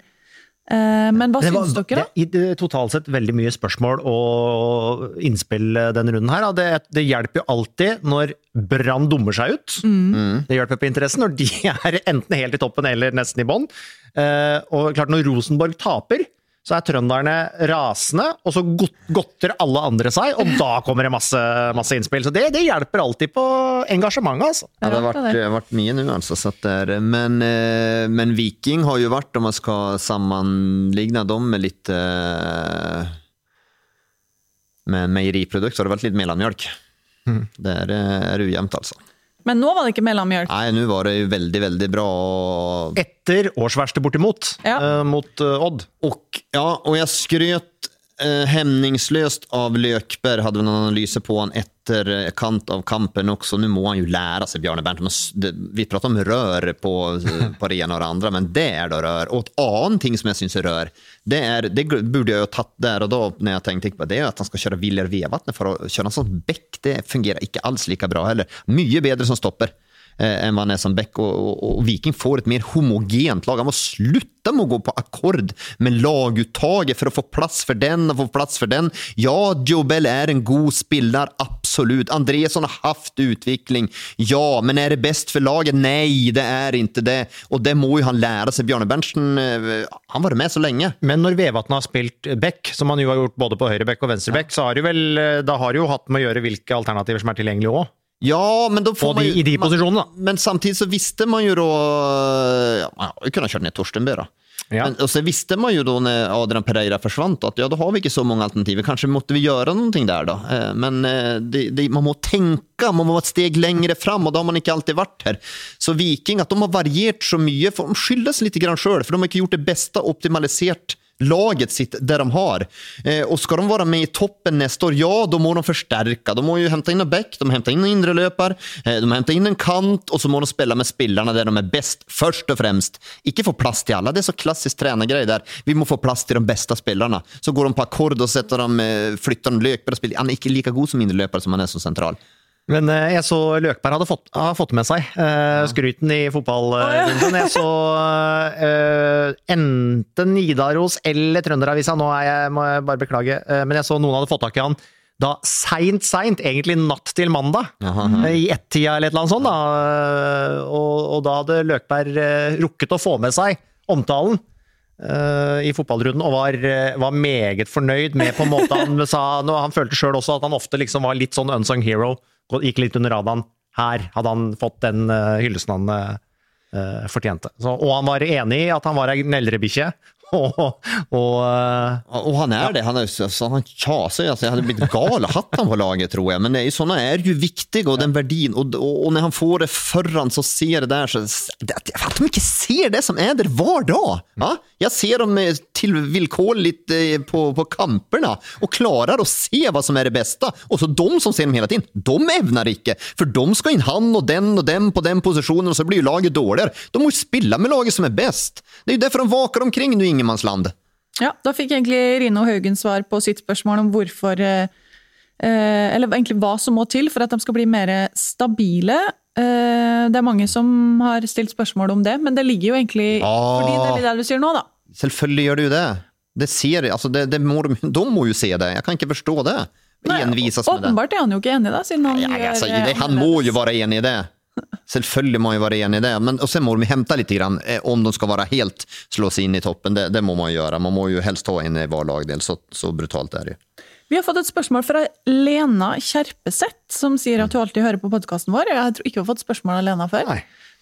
[SPEAKER 4] Eh, men hva
[SPEAKER 5] Det var-
[SPEAKER 4] syns dere, da?
[SPEAKER 5] Det, totalt sett veldig mye spørsmål og innspill eh, denne runden her. Det, det hjelper jo alltid når Brann dummer seg ut.
[SPEAKER 4] Mm.
[SPEAKER 5] Det hjelper på interessen når de er enten helt i toppen eller nesten i bånn. Eh, og klart når Rosenborg taper, så er trønderne rasende, og så godter alle andre seg, og da kommer det masse, masse innspill. Så det, det hjelper alltid på engasjementet, altså.
[SPEAKER 2] Ja, det har vært, mye nå, altså. Så at er, men, eh, men Viking har jo vært, om man skal sammenligne dem med litt eh, Med meieriprodukt, så har det vært litt mellommjølk. Det er, eh, er ujevnt, altså.
[SPEAKER 4] Men nå var det ikke mellommjølk.
[SPEAKER 2] Nei, nå var det jo veldig, veldig bra.
[SPEAKER 5] Etter årsverste bortimot,
[SPEAKER 4] Ja.
[SPEAKER 5] eh, mot eh, Odd.
[SPEAKER 2] og, ja, og jeg skrøt eh, hemningsløst av Løkberg, hadde en analyse på han etter eh, kant av kampen også. Nå må han jo lære seg Bjarne Bernt. Men s- det- Vi prater om rør på, på det ene og det andre, men det er da rør. Og et annet ting som jeg syns er rør, det, er, det burde jeg jo tatt der og da, når jeg tenkte på det, er at han skal kjøre Viljar Vevatnet for å kjøre en sånn bekk. Det fungerer ikke alls like bra heller. Mye bedre som stopper eh, enn hva han er som back. Og, og, og Viking får et mer homogent lag. Han må slutte med å gå på akkord med laguttaget for å få plass for den og få plass for den. Ja, Jobel er en god spiller, absolutt. Andresson har haft utvikling, ja, men er det best for laget? Nei, det er ikke det. Og det må jo han lære seg. Bjarne Berntsen, eh, han var med så lenge.
[SPEAKER 5] Men når Vevatn har spilt back, som han jo har gjort både på høyre back og venstre back, så har jo vel, eh, da har det jo hatt med å gjøre hvilke alternativer som er tilgjengelige òg.
[SPEAKER 2] Ja, men da får
[SPEAKER 5] de,
[SPEAKER 2] man ju-
[SPEAKER 5] i de posisjonene, da.
[SPEAKER 2] Men samtidig så visste man jo da ja, Man har jo kunnet ned Torstenbø, da.
[SPEAKER 5] Ja.
[SPEAKER 2] Men, og så visste man jo da når Adrian Pereira forsvant, at ja, da har vi ikke så mange alternativer. Kanskje måtte vi gjøre noe der, da. Eh, Men eh, det, det, man må tenke, man må være et steg lengre fram, og da har man ikke alltid vært her. Så Viking, at de har variert så mye, for de skyldes litt sjøl, for de har ikke gjort det beste optimalisert laget sitt der de har. Eh, og skal de være med i toppen neste år, ja, da må de forsterke. De må jo hente inn en back, de hente inn en indreløper, eh, de hente inn en kant, og så må de spille med spillerne der de er best, først og fremst. Ikke få plass til alle. Det er så klassisk trenergreie der. Vi må få plass til de beste spillerne. Så går de på akkord og setter dem, eh, flytter de Løkberg og spiller. Han er ikke like god som indreløper som han er som sentral.
[SPEAKER 5] Men eh, jeg så Løkberg hadde fått, har fått med seg uh, skryten i fotballrunden. Jeg så uh, enten Nidaros eller Trønderavisa, nå er jeg, må jeg bare beklage, uh, men jeg så noen hadde fått tak i han da seint, seint, egentlig natt til mandag, eh, i ett-tida eller et eller annet sånt. Da. Eh, Og, og da hadde Løkberg eh, rukket å få med seg omtalen eh, i fotballrunden, og var, eh, var meget fornøyd med på en måte han sa nå, Han følte sjøl også at han ofte liksom var litt sånn unsung hero, gikk litt under radaren. Her hadde han fått den uh, hyllesten han, eh, eh, fortjente. Så, og han var enig i at han var ei gnellrebikkje. Og, og og,
[SPEAKER 2] Och han er det. Han, er, alltså, han tjaser. Altså, jeg hadde blitt gal hatt han på laget tror jeg. Men det er jo såna är ju viktiga och den verdien. Og, og, och när han får det foran, så ser det der så... Det, att de ikke ser det som er der hver dag. Ja? Jeg ser dem til vilkårlig eh, på, på kamperna og klarer å se hva som er det beste. Og så de som ser dem hele tiden, de evner ikke! For de skal inn han og den og den på den posisjonen, og så blir jo laget dårligere. De må jo spille med laget som er best! Det er jo derfor de vakar omkring nu ingenmannsland.
[SPEAKER 4] Ja, da fikk egentlig Rino Haugen svar på sitt spørsmål om hvorfor eh, eh, Eller egentlig hva som må til for at de skal bli mer stabile. Eh, Det er mange som har stilt spørsmål om det, men det ligger jo egentlig
[SPEAKER 2] Åh,
[SPEAKER 4] Fordi det er litt det du sier nå, da.
[SPEAKER 2] Selvfølgelig gjør du det. Det sier altså det, det må, de- må jo se det. Jeg kan ikke forstå det. Nei.
[SPEAKER 4] Åpenbart er han jo ikke enig, da, siden han
[SPEAKER 2] Ja,
[SPEAKER 4] gjør
[SPEAKER 2] altså, det, han må jo være enig i det. Selvfølgelig må jo være enig i det. Men, og så må de hente litt grann, eh, om de skal være helt slås inn i toppen. Det, det må man gjøre. Man må jo helst ha en i hver lagdel. Så, så brutalt er det.
[SPEAKER 4] Vi har fått et spørsmål fra Lena Kjerpeseth, som sier at hun alltid hører på podkasten vår. Jeg tror ikke hun har fått spørsmål av Lena før.
[SPEAKER 5] Nei.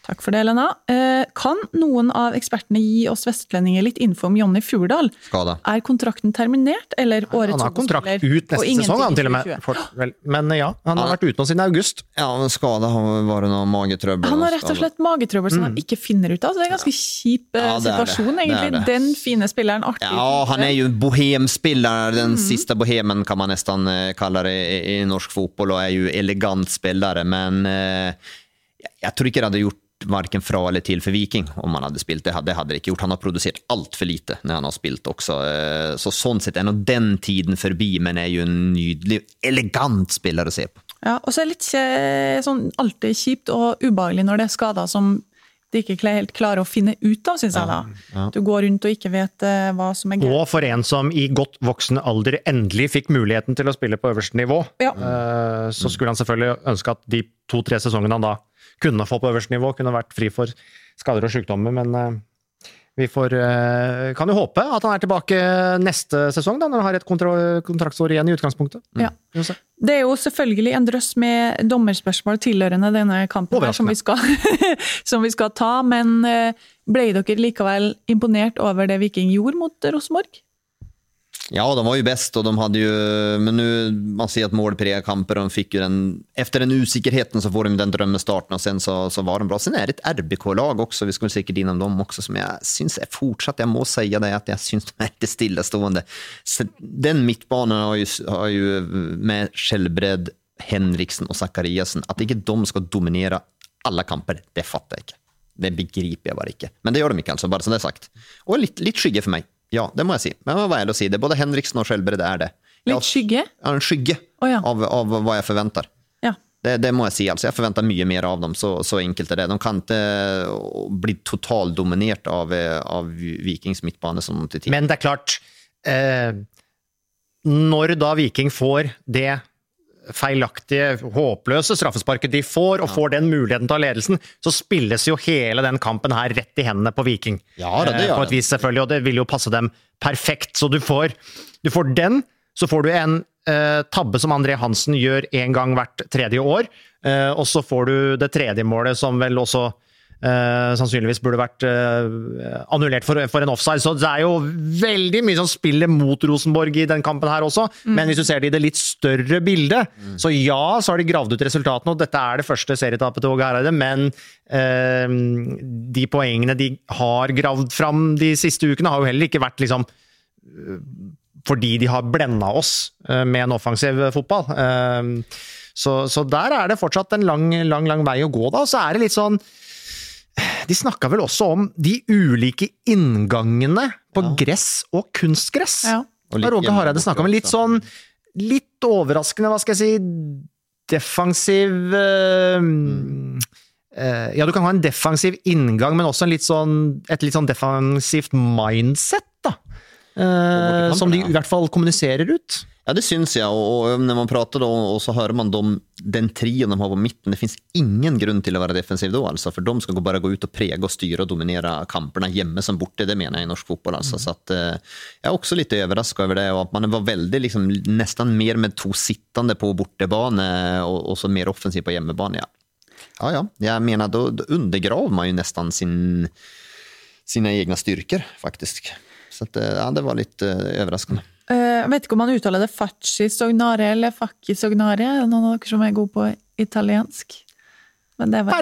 [SPEAKER 4] Takk for det, Lena. Eh, Kan noen av ekspertene gi oss vestlendinger litt info om Jonny Furdal?
[SPEAKER 2] Skada.
[SPEAKER 4] Er kontrakten terminert, eller årets
[SPEAKER 5] han har kontrakt ut neste sesong, han til og med. For, vel, men ja, han har vært ute nå siden august.
[SPEAKER 2] Ja, men skada har vært noe magetrøbbel.
[SPEAKER 4] Han har rett og slett magetrøbbel som han ikke finner ut av. Så det er en ganske kjip eh,
[SPEAKER 2] Ja, det det.
[SPEAKER 4] situasjon,
[SPEAKER 2] Det
[SPEAKER 4] egentlig.
[SPEAKER 2] det.
[SPEAKER 4] Den fine spilleren, artig.
[SPEAKER 2] Ja, han er jo en bohemspiller. Den siste bohemen kan man nesten eh, kalle det i, i norsk fotball, og er jo elegant spillere. Men eh, jeg tror ikke det hadde gjort varken fra eller til for Viking om han hadde spilt. Det hadde, det hadde det ikke gjort. Han har produsert altfor lite når han har spilt også. Eh, Så sånn sett er nå den tiden forbi, men er jo en nydelig, elegant spiller å se på.
[SPEAKER 4] Ja, og så er det litt sånn alltid kjipt og ubehagelig når det er skader som de ikke helt klarer å finne ut av, syns jeg da. Du går rundt og ikke vet eh, hva som er gærent.
[SPEAKER 5] Og for en som i godt voksen alder endelig fikk muligheten til å spille på øverste nivå,
[SPEAKER 4] Ja.
[SPEAKER 5] eh, så skulle han selvfølgelig ønske at de to-tre sesongene han da kunne få på øverste nivå, kunne vært fri for skader og sykdommer, men eh, vi får, eh, kan jo håpe at han er tilbake neste sesong, da, når han har et kontra- kontraktsår igjen i utgangspunktet.
[SPEAKER 4] Ja.
[SPEAKER 5] Se.
[SPEAKER 4] Det er jo selvfølgelig en drøss med dommerspørsmål tilhørende denne kampen her, som, vi skal, som vi skal ta, men eh, ble dere likevel imponert over det Viking gjorde mot Rosenborg?
[SPEAKER 2] Ja, de var ju bäst och de hade ju, men nu, man ser att målprega kamper, de fick ju den, efter den usikkerheten så får de den drömmestarten och sen så, så var de bra. Sen är det ett RBK-lag också, vi skulle säkert innom dem också, som jag syns är fortsatt, jag må säga det, att jag syns de är lite stillastående. Så den mittbanan har ju, har ju med Skjelbred, Henriksen och Zachariasen, att inte de ska dominera alla kamper, det fattar jag inte. Det begriper jeg bare ikke. Men det gjør de ikke, altså, bare så det er sagt. Og litt, litt skygge for meg. Ja, det må jeg si. Men jeg må være ærlig å si det. Både Henriksen og Skjelbred er det.
[SPEAKER 4] Litt skygge?
[SPEAKER 2] Ja, en skygge
[SPEAKER 4] oh, ja.
[SPEAKER 2] av, av hva jeg forventer.
[SPEAKER 4] Ja.
[SPEAKER 2] Det, det må jeg si. altså. Jeg forventer mye mer av dem. Så, så enkelt er det. De kan ikke bli totaldominert av, eh, av Vikings midtbane som til tider.
[SPEAKER 5] Men det er klart eh, Når da Viking får det feilaktige, håpløse straffesparket de får, og får den muligheten til å ha ledelsen, så spilles jo hele den kampen her rett i hendene på Viking.
[SPEAKER 2] Ja, det- det
[SPEAKER 5] Eh, på et vis, selvfølgelig, og det vil jo passe dem perfekt. Så du får, du får den, så får du en eh, tabbe som André Hansen gjør én gang hvert tredje år, eh, og så får du det tredje målet som vel også eh, sannsynligvis burde vært uh, annullert for, for en offside. Så det er jo veldig mye som spiller mot Rosenborg i den kampen her også. Men hvis du ser det i det litt større bildet, så ja, så har de gravd ut resultatene, og dette er det første serietapet til Åge Hareide, men uh, de poengene de har gravd fram de siste ukene, har jo heller ikke vært liksom fordi de har blenda oss med en offensiv fotball. Eh, Så, så der er det fortsatt en lang, lang, lang vei å gå, da. Og så er det litt sånn De snakka vel også om de ulike inngangene på gress og kunstgress.
[SPEAKER 4] Ja.
[SPEAKER 2] Og
[SPEAKER 5] Roger Hareide snakka om litt sånn Litt overraskende, hva skal jeg si Defensiv eh, eh, Ja, du kan ha en defensiv inngang, men også en litt sånn, et litt sånn defensivt mindset, da. Eh, som de i hvert fall kommuniserer ut.
[SPEAKER 2] Ja, det syns jeg. Og, når man prater og så hører man dem, den trioen de har på midten, det finnes ingen grunn til å være defensiv da, altså, for de skal bare gå ut og prege og styre og dominere kampene hjemme som borte. Det mener jeg i norsk fotball. Altså. Så at, eh, jeg er også litt overrasket over det, og at man var veldig liksom, nesten mer med to sittende på bortebane og, og så mer offensiv på hjemmebane. Ja. Ja, ja. Jeg mener, da, da undergraver man jo nesten sin, sine egne styrker, faktisk. Så at, eh, ja, det var overraskende.
[SPEAKER 4] Eh, jeg vet ikke om man uttaler det facci sognare eller facci sognare. Er det noen av dere som er gode på italiensk? Men det var...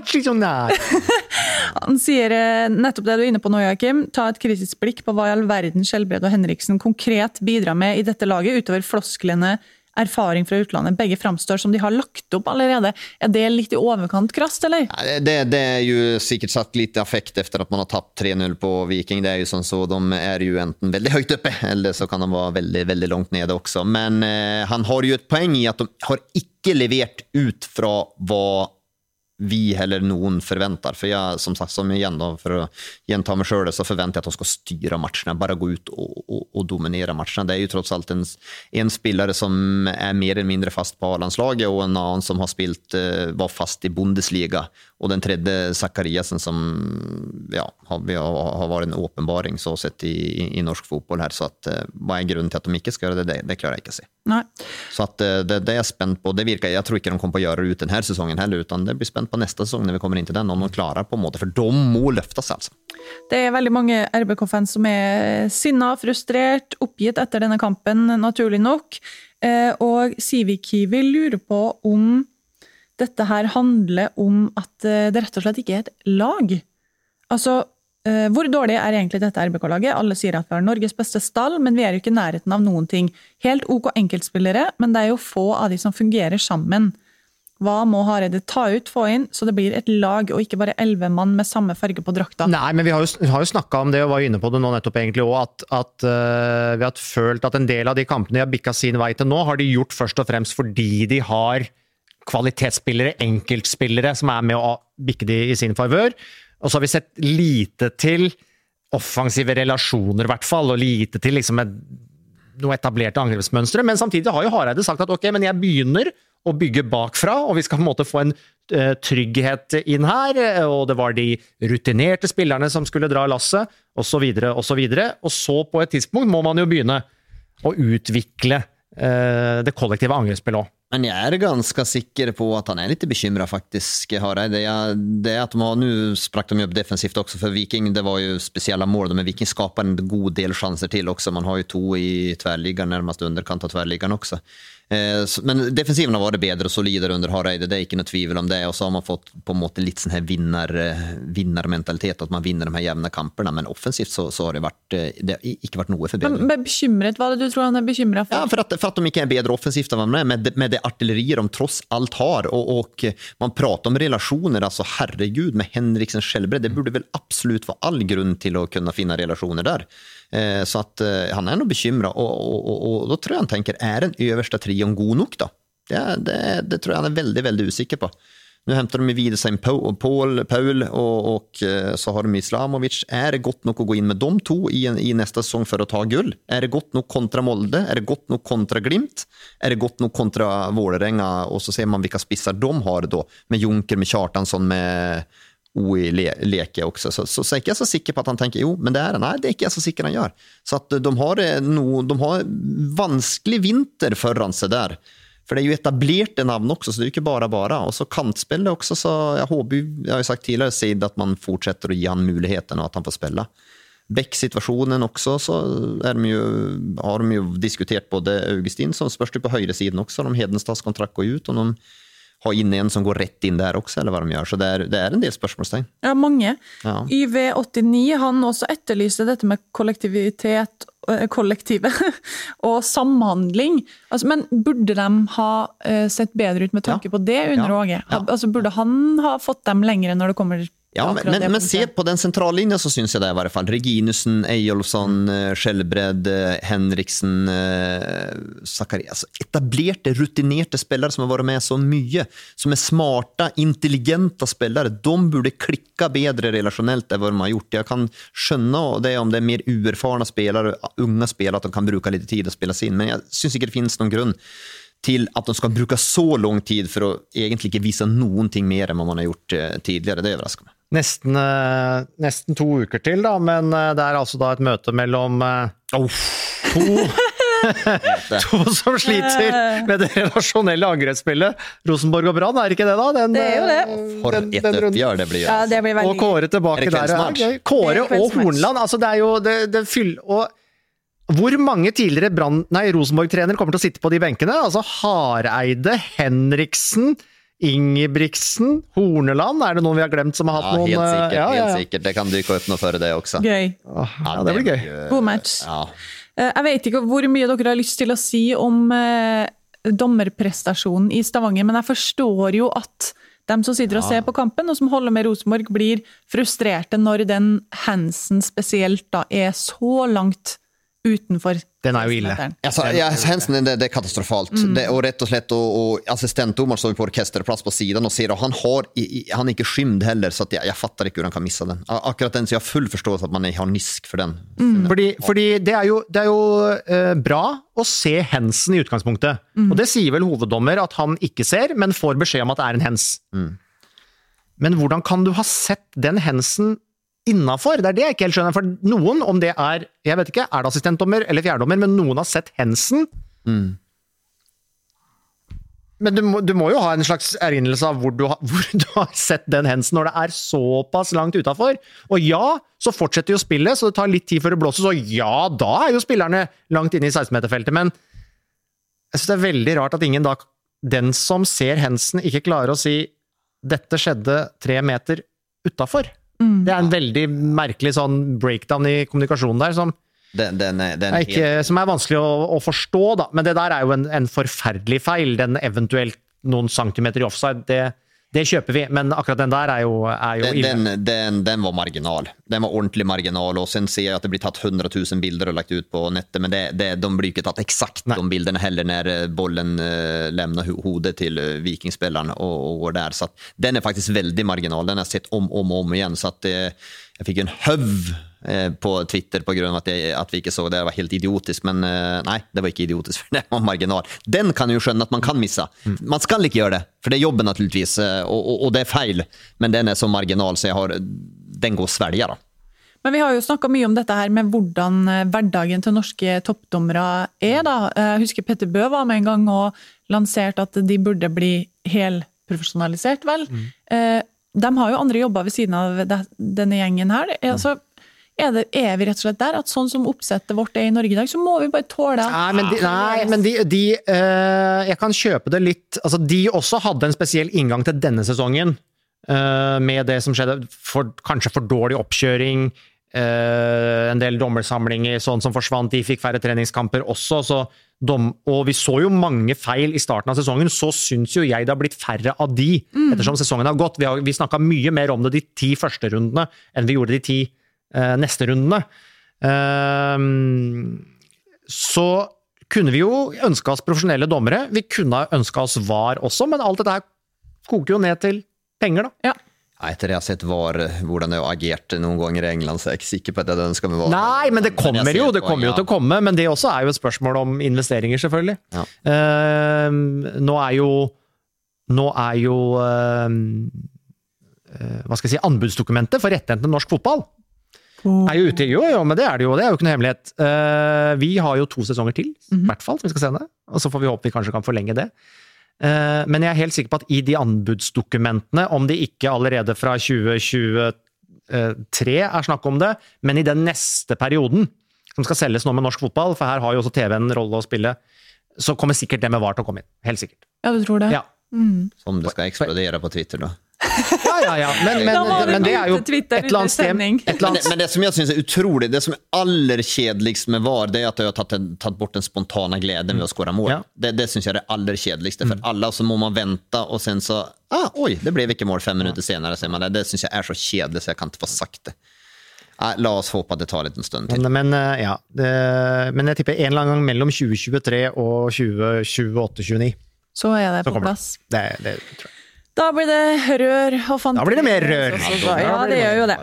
[SPEAKER 4] Han sier eh, nettopp det du er inne på nå, Joakim. Ta et kritisk blikk på hva i all verden Skjelbred og Henriksen konkret bidrar med i dette laget, utover flosklene erfaring fra utlandet. Begge framstår som de har lagt opp allerede. Er det litt i overkant krast, eller?
[SPEAKER 2] Det, det, er jo sikkert satt litt affekt etter at man har tapt 3-0 på Viking. Det er jo sånn så De er jo enten veldig høyt oppe, eller så kan de være veldig veldig langt nede også. Men eh, han har jo et poeng i at de har ikke levert ut fra hva vi eller noen forventer. For jeg, som sagt, som igjen da, for å gjenta meg sjøl, så forventer jeg at de skal styre matchene. Bare gå ut og, og, og dominere matchene. Det er jo tross alt en, en spiller som er mer eller mindre fast på A-landslaget, og en annen som har spilt, eh, var fast i Bundesliga. Og den tredje, Zakariassen, som ja, har, har, vært en åpenbaring så sett i, i, i, norsk fotball her. Så at, eh, hva er grunnen til at de ikke skal gjøre det, det, det klarer jeg ikke å si.
[SPEAKER 4] Nei.
[SPEAKER 2] Så at, eh, det, det, er jeg spent på. Det virker, jeg tror ikke de kommer på å gjøre det ut denne sesongen heller, utan det blir spent på neste sesong når vi kommer inn til den, om de klarer på en måte, for de må løftes, altså.
[SPEAKER 4] Det er veldig mange RBK-fans som er sinna, frustrert, oppgitt etter denne kampen, naturlig nok. Eh, og Sivi-Kiwi lurer på om dette her handler om at eh, det rett og slett ikke er et lag. Altså, eh, hvor dårlig er egentlig dette RBK-laget? Alle sier at vi har Norges beste stall, men vi er jo ikke i nærheten av noen ting. Helt OK enkeltspillere, men det er jo få av de som fungerer sammen. Hva må Hareide ta ut, få inn, så det blir et lag, og ikke bare elleve mann med samme farge på drakta?
[SPEAKER 5] Nei, men vi har jo, har jo snakka om det, og var inne på det nå nettopp egentlig òg, at, at uh, vi har følt at en del av de kampene de har bikka sin vei til nå, har de gjort først og fremst fordi de har kvalitetsspillere, enkeltspillere, som er med å bikke de i sin favør. Og så har vi sett lite til offensive relasjoner, i hvert fall, og lite til liksom et, noe etablerte angrepsmønstre. Men samtidig har jo Hareide sagt at ok, men jeg begynner å bygge bakfra, og vi skal på en måte få en uh, trygghet inn her. Og det var de rutinerte spillerne som skulle dra lasset, osv., osv. Og så, på et tidspunkt, må man jo begynne å utvikle det kollektive angrepsspillet òg.
[SPEAKER 2] Men jeg er ganske sikker på at han er litt bekymra, faktisk. Hareide. Det at de har Nå sprakk de opp defensivt også for Viking. Det var jo spesielle mål, men Viking skaper en god del sjanser til også. Man har jo to i tverrliggeren, nærmest underkant av tverrliggeren også. Eh, men defensiven har vært bedre og solidere under Hareide, det er ikke noe tvil om det. Og så har man fått på en måte litt sånn her vinner, eh, vinnermentalitet, at man vinner de her jevne kampene. Men offensivt så, så, har det, vært, eh, det har ikke vært noe forbedring.
[SPEAKER 4] Men bekymret, Hva er det du tror han er bekymra for?
[SPEAKER 2] Ja, for at, for at, de ikke er bedre offensivt enn de er, med, med det artilleriet de tross alt har. Og, og, man prater om relasjoner, altså herregud, med Henriksen Skjelbred, det burde vel absolutt være all grunn til å kunne finne relasjoner der. Eh, så at eh, han er nå bekymra, og, og, og, og, da tror jeg han tenker er den øverste trioen god nok, da? Det, det, det, tror jeg han er veldig veldig usikker på. Nå henter de Widesheim Paul, Paul, og, eh, så har de Islamovic. Er det godt nok å gå inn med de to i, i neste sesong for å ta gull? Er det godt nok kontra Molde? Er det godt nok kontra Glimt? Er det godt nok kontra Vålerenga? Og så ser man hvilke spisser de har da, med Junker, med Kjartansson, med OI leke også. Så, så, så, er jeg så sikker på at han tenker jo, men det er han. Nei, det er ikke jeg så sikker han gjør. Så at de har, eh, no, de har vanskelig vinter foran seg der. For det er jo etablerte navn også, så det er jo ikke bare bare. Og så kantspillet også, så jeg håper, jeg har jo sagt tidligere, Sid, at man fortsetter å gi han muligheten, og at han får spille. Beck-situasjonen også, så de jo, har de jo diskutert både Augustin, som spørs på høyresiden også, om Hedenstads kontrakt går ut. og de ha inn en som går rett inn der også, eller hva de gjør. Så det er, det er en del spørsmålstegn.
[SPEAKER 4] Ja, mange. Ja. YV89 han også etterlyste dette med kollektivitet, kollektivet og samhandling. Altså, men burde de ha uh, sett bedre ut med tanke ja. på det under Åge? Ja. Altså, burde han ha fått dem lenger når det kommer
[SPEAKER 2] ja, men, men, men se på den sentrallinjen så syns jeg det, i hvert fall. Reginussen, Eyolfsson, mm. Skjelbred, eh, Henriksen, Zakaria. Altså, etablerte, rutinerte spillere som har vært med så mye. Som er smarte, intelligente spillere. De burde klikke bedre relasjonelt enn hva de har gjort. Jeg kan skjønne det om det er mer uerfarne spillere, unge spillere, at de kan bruke litt tid å spille seg inn, men jeg syns ikke det finnes noen grunn til at de skal bruke så lang tid for å egentlig ikke vise noen ting mer enn man har gjort tidligere. Det overrasker meg.
[SPEAKER 5] Nesten, eh, nesten, to uker til, da, men eh, det er altså da et møte mellom oh. to To som sliter med det relasjonelle angrepsspillet. Rosenborg og Brann, er ikke det, da? Den,
[SPEAKER 4] Det er jo det.
[SPEAKER 2] For
[SPEAKER 5] den-
[SPEAKER 2] et
[SPEAKER 5] den
[SPEAKER 2] det blir.
[SPEAKER 4] Ja,
[SPEAKER 2] altså.
[SPEAKER 4] det blir veldig
[SPEAKER 5] Og Kåre tilbake
[SPEAKER 2] Er
[SPEAKER 5] der. Ja. Kåre og. Hornland, altså det er jo det, det fyll... Og hvor mange tidligere Rosenborg-trenere kommer til å sitte på de benkene? Altså Hareide, Henriksen, Ingebrigtsen, Horneland. Er det noen vi har glemt som har
[SPEAKER 2] Ja,
[SPEAKER 5] hatt noen
[SPEAKER 2] helt
[SPEAKER 5] eh,
[SPEAKER 2] sikkert.
[SPEAKER 5] ja, ja,
[SPEAKER 2] helt sikkert. Det kan dukke opp noe før det også.
[SPEAKER 4] Gøy.
[SPEAKER 5] Ja, det blir gøy.
[SPEAKER 4] God match.
[SPEAKER 2] Ja.
[SPEAKER 4] Eh, Jeg vet ikke hvor mye dere har lyst til å si om eh, dommerprestasjonen i Stavanger, men jeg forstår jo at dem som sitter og ser på kampen, og som holder med Rosenborg, blir frustrerte når den Hansen spesielt da er så langt utenfor.
[SPEAKER 5] Den er jo ille.
[SPEAKER 4] 16-meteren.
[SPEAKER 2] Ja, Hensen, det, det er katastrofalt. Det, og rett og slett, og, og assistentdomaren står på orkesterplass på siden og ser, og han, har, han er ikke skymd heller, så jeg, jeg jag fattar inte hur han kan missa den. Akkurat den, så Jeg har full forståelse at man har nisk for den.
[SPEAKER 5] Fordi, fordi det er jo, det er jo uh, bra å se hensen i utgangspunktet. Og det sier vel hoveddommer at han ikke ser, men får beskjed om at det er en hens. Men hvordan kan du ha sett den hensen innafor? Det er det jeg ikke helt skjønner. For noen, om det er jeg vet ikke, er det assistentdommer eller fjerdommer, men noen har sett hensen. Men du må, du må jo ha en slags erinnelse av hvor du, har, hvor du har sett den hensen når det er såpass langt utafor. Og ja, så fortsetter jo spillet, så det tar litt tid før det blåses, så ja, da er jo spillerne langt inne i 16-meterfeltet. Men jeg syns det er veldig rart at ingen da, den som ser hensen, ikke klarer å si dette skjedde tre meter utafor. Det er en veldig merkelig sånn breakdown i kommunikasjonen der, som
[SPEAKER 2] Den, den, er, den
[SPEAKER 5] er,
[SPEAKER 2] helt-
[SPEAKER 5] som er vanskelig å, å forstå, da. Men det der er jo en, en forferdelig feil. Den eventuelt noen centimeter i offside, det, det kjøper vi. Men akkurat den der er jo, er jo
[SPEAKER 2] den, den, den, den var marginal. Den var ordentlig marginal. Og sen ser jeg at det blir tatt 100 000 bilder og lagt ut på nettet, men det, det, de blir ikke tatt eksakt
[SPEAKER 5] Nei.
[SPEAKER 2] de bildene heller når eh, bollen uh, lämnar hodet til uh, vikingspilleren og, og der. Så den er faktisk veldig marginal. Den har jeg sett om og om, om igjen. Så at uh, jeg fikk en høv eh, på Twitter på grunn av at, jeg, at vi ikke så det. Det var helt idiotisk, men eh, nei, det var ikke idiotisk, for det var marginal. Den kan jo skjønne at man kan missa. Man skal ikke gjøre det, for det er jobben naturligvis, eh, og, og, og det er feil. Men den er så marginal, så jeg har, den går å svelge, da.
[SPEAKER 4] Men vi har jo snakka mye om dette her med hvordan eh, hverdagen til norske toppdommere er. da. Eh, Jeg husker Petter Bøe var med en gang og lanserte at de burde bli helprofesjonalisert, vel. Mm. De har jo andre jobber ved siden av denne gjengen her. Eh, Altså, er, det, er vi rett og slett der at sånn som oppsettet vårt er i Norge i dag, så må vi bare tåle
[SPEAKER 5] Nei, men de, nei, men de, de uh, Jeg kan kjøpe det litt Altså, de også hadde en spesiell inngang til denne sesongen, Uh, med det som skjedde. For, kanskje for dårlig oppkjøring, Uh, en del dommersamlinger sånn som forsvant, de fikk færre treningskamper også. Så dom, og vi så jo mange feil i starten av sesongen, så syns jo jeg det har blitt færre av de, ettersom sesongen har gått. Vi, har, vi snakka mye mer om det de ti første rundene enn vi gjorde de ti neste rundene. Ehm, så kunne vi jo ønska oss profesjonelle dommere. Vi kunne ha ønska oss VAR også, men alt dette her koker jo ned til penger, da.
[SPEAKER 4] Ja.
[SPEAKER 2] Etter det jeg har sett var hvordan jeg har agert noen ganger i England, så er jeg ikke sikker på at jeg ønsker meg VAR.
[SPEAKER 5] Nei, men det kommer
[SPEAKER 2] men
[SPEAKER 5] jo, det kommer jo til å komme. Men det også er jo et spørsmål om investeringer, selvfølgelig.
[SPEAKER 2] Ja.
[SPEAKER 5] Ehm, nå er jo Nå er jo eh, Hva skal jeg si Anbudsdokumentet for rettighetene til norsk fotball er jo ute. Jo, jo, men det er det jo. Det er jo ikke noe hemmelighet. Eh, vi har jo to sesonger til, i hvert fall, som vi skal sende. Og så får vi håpe vi kanskje kan forlenge det. Eh, Men jeg er helt sikker på at i de anbudsdokumentene, om de ikke allerede fra 2023 er snakk om det, men i den neste perioden, som skal selges nå med norsk fotball, for her har jo også TV en rolle å spille, så kommer sikkert det med VAR til å komme inn. Helt sikkert.
[SPEAKER 4] Ja, du tror det?
[SPEAKER 5] Ja.
[SPEAKER 2] Som det skal eksplodere på Twitter, da.
[SPEAKER 5] Ja, ja, ja. Men, men,
[SPEAKER 4] Da må
[SPEAKER 5] men det er jo et eller annet sted
[SPEAKER 4] sending.
[SPEAKER 5] et
[SPEAKER 2] Men men det som jeg synes er utrolig, det som er aller kjedeligst med VAR, det er at de har tatt, en- tatt bort den spontane gleden ved å skåre mål.
[SPEAKER 5] Ja.
[SPEAKER 2] Det, det synes jeg er det aller kjedeligste. For alle så må man vente, og sen så ah, Oi, det ble ikke mål fem minutter senere, sier man det. Det synes jeg er så kjedelig, så jeg kan ikke få sagt det. La oss håpe at det tar litt en stund til.
[SPEAKER 5] Men, men, eh, ja, det, men jeg tipper en eller annen gang mellom 2023 og 2028-2029.
[SPEAKER 4] Så er det
[SPEAKER 5] Så
[SPEAKER 4] på plass.
[SPEAKER 5] det. Det, det tror jeg.
[SPEAKER 4] Da blir det rør og fanteri.
[SPEAKER 5] Da blir det mer rør.
[SPEAKER 4] Ja, det gjør jo det.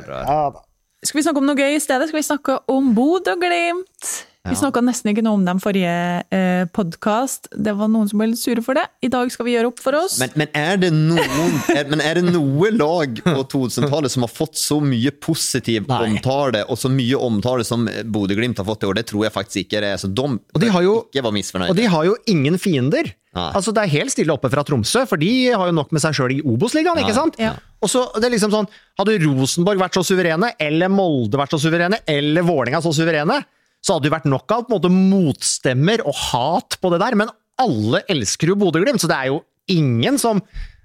[SPEAKER 4] Skal vi snakke om noe gøy i stedet? Skal vi snakke om Bodø-Glimt? Vi snakka nesten ikke noe om dem forrige eh, podkast. Det var noen som ble litt sure for det. I dag skal vi gjøre opp for oss.
[SPEAKER 2] Men, men, er det noen, er, men er det noe lag på 2000-tallet som har fått så mye positiv
[SPEAKER 5] Nei.
[SPEAKER 2] omtale, og så mye omtale som Bodø-Glimt har fått i år? Det tror jeg faktisk ikke det er. Så de,
[SPEAKER 5] Og de har jo-
[SPEAKER 2] ikke var misfornøyde.
[SPEAKER 5] Og de har jo ingen fiender.
[SPEAKER 2] Nei.
[SPEAKER 5] Altså Det er helt stille oppe fra Tromsø, for de har jo nok med seg sjøl i Obos-ligaen, ikke sant?
[SPEAKER 4] Ja.
[SPEAKER 5] Og så det er liksom sånn, Hadde Rosenborg vært så suverene, eller Molde vært så suverene, eller Vålerenga så suverene, så hadde det vært nok av på en måte motstemmer og hat på det der. Men alle elsker jo Bodø-Glimt, så det er jo ingen som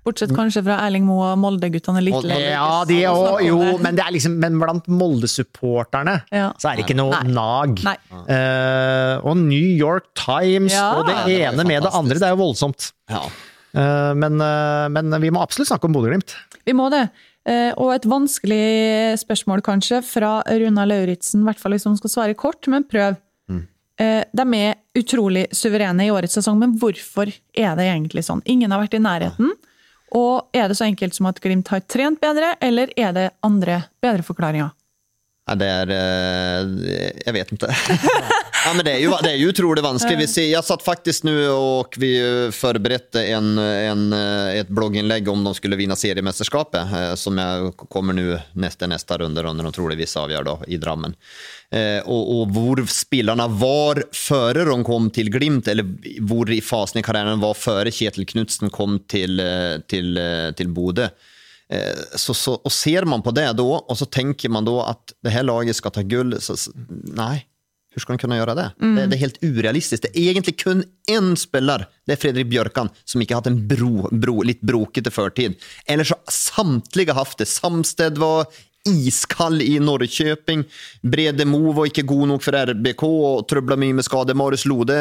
[SPEAKER 4] Bortsett kanskje fra Erling Moe og Molde-guttene litt lenger.
[SPEAKER 5] Ja, de òg, jo, men det er liksom Men blant Molde-supporterne
[SPEAKER 4] Ja.
[SPEAKER 5] så er det ikke noe
[SPEAKER 4] Nei.
[SPEAKER 5] nag.
[SPEAKER 4] Nei.
[SPEAKER 5] Uh, og New York Times
[SPEAKER 4] Ja.
[SPEAKER 5] og det
[SPEAKER 2] Ja, det
[SPEAKER 5] ene med det andre, det er jo voldsomt.
[SPEAKER 2] Ja.
[SPEAKER 5] Uh, men, uh, men vi må absolutt snakke om Bodø-Glimt.
[SPEAKER 4] Vi må det. Eh, Og et vanskelig spørsmål, kanskje, fra Runa Lauritzen. I hvert fall hvis hun skal svare kort, men prøv. Mm. De er utrolig suverene i årets sesong, men hvorfor er det egentlig sånn? Ingen har vært i nærheten. Og er det så enkelt som at Glimt har trent bedre, eller er det andre bedre forklaringer?
[SPEAKER 2] Ja, det er Jeg vet ikke. ja, men det, er jo, det er jo utrolig vanskelig. Vi jag satt faktisk nå og vi forberedte förberedde en, en, et blogginnlegg om de skulle vinne seriemästerskapet eh, som jeg kommer nå neste neste runde, under de troligvis avgjør da, i Drammen. Og, och hvor spillerne var før de kom til Glimt eller hvor i fasen i karrieren var før Kjetil Knutsen kom til, til, till, eh, Bodø. Eh, Så, så, og ser man på det då, og så tenker man da at det her laget skal ta gull, så, så nei, hvordan skal de kunne gjøre det? det? Det er helt urealistisk. Det er egentlig kun én spiller, det er Fredrik Bjørkan, som ikke har hatt en bro, bro, litt brokete førtid. Eller har samtlige hatt det. Samsted var iskald i Norrköping. Brede Moe var ikke god nok for RBK og trøbla mye med skade. Marius Lode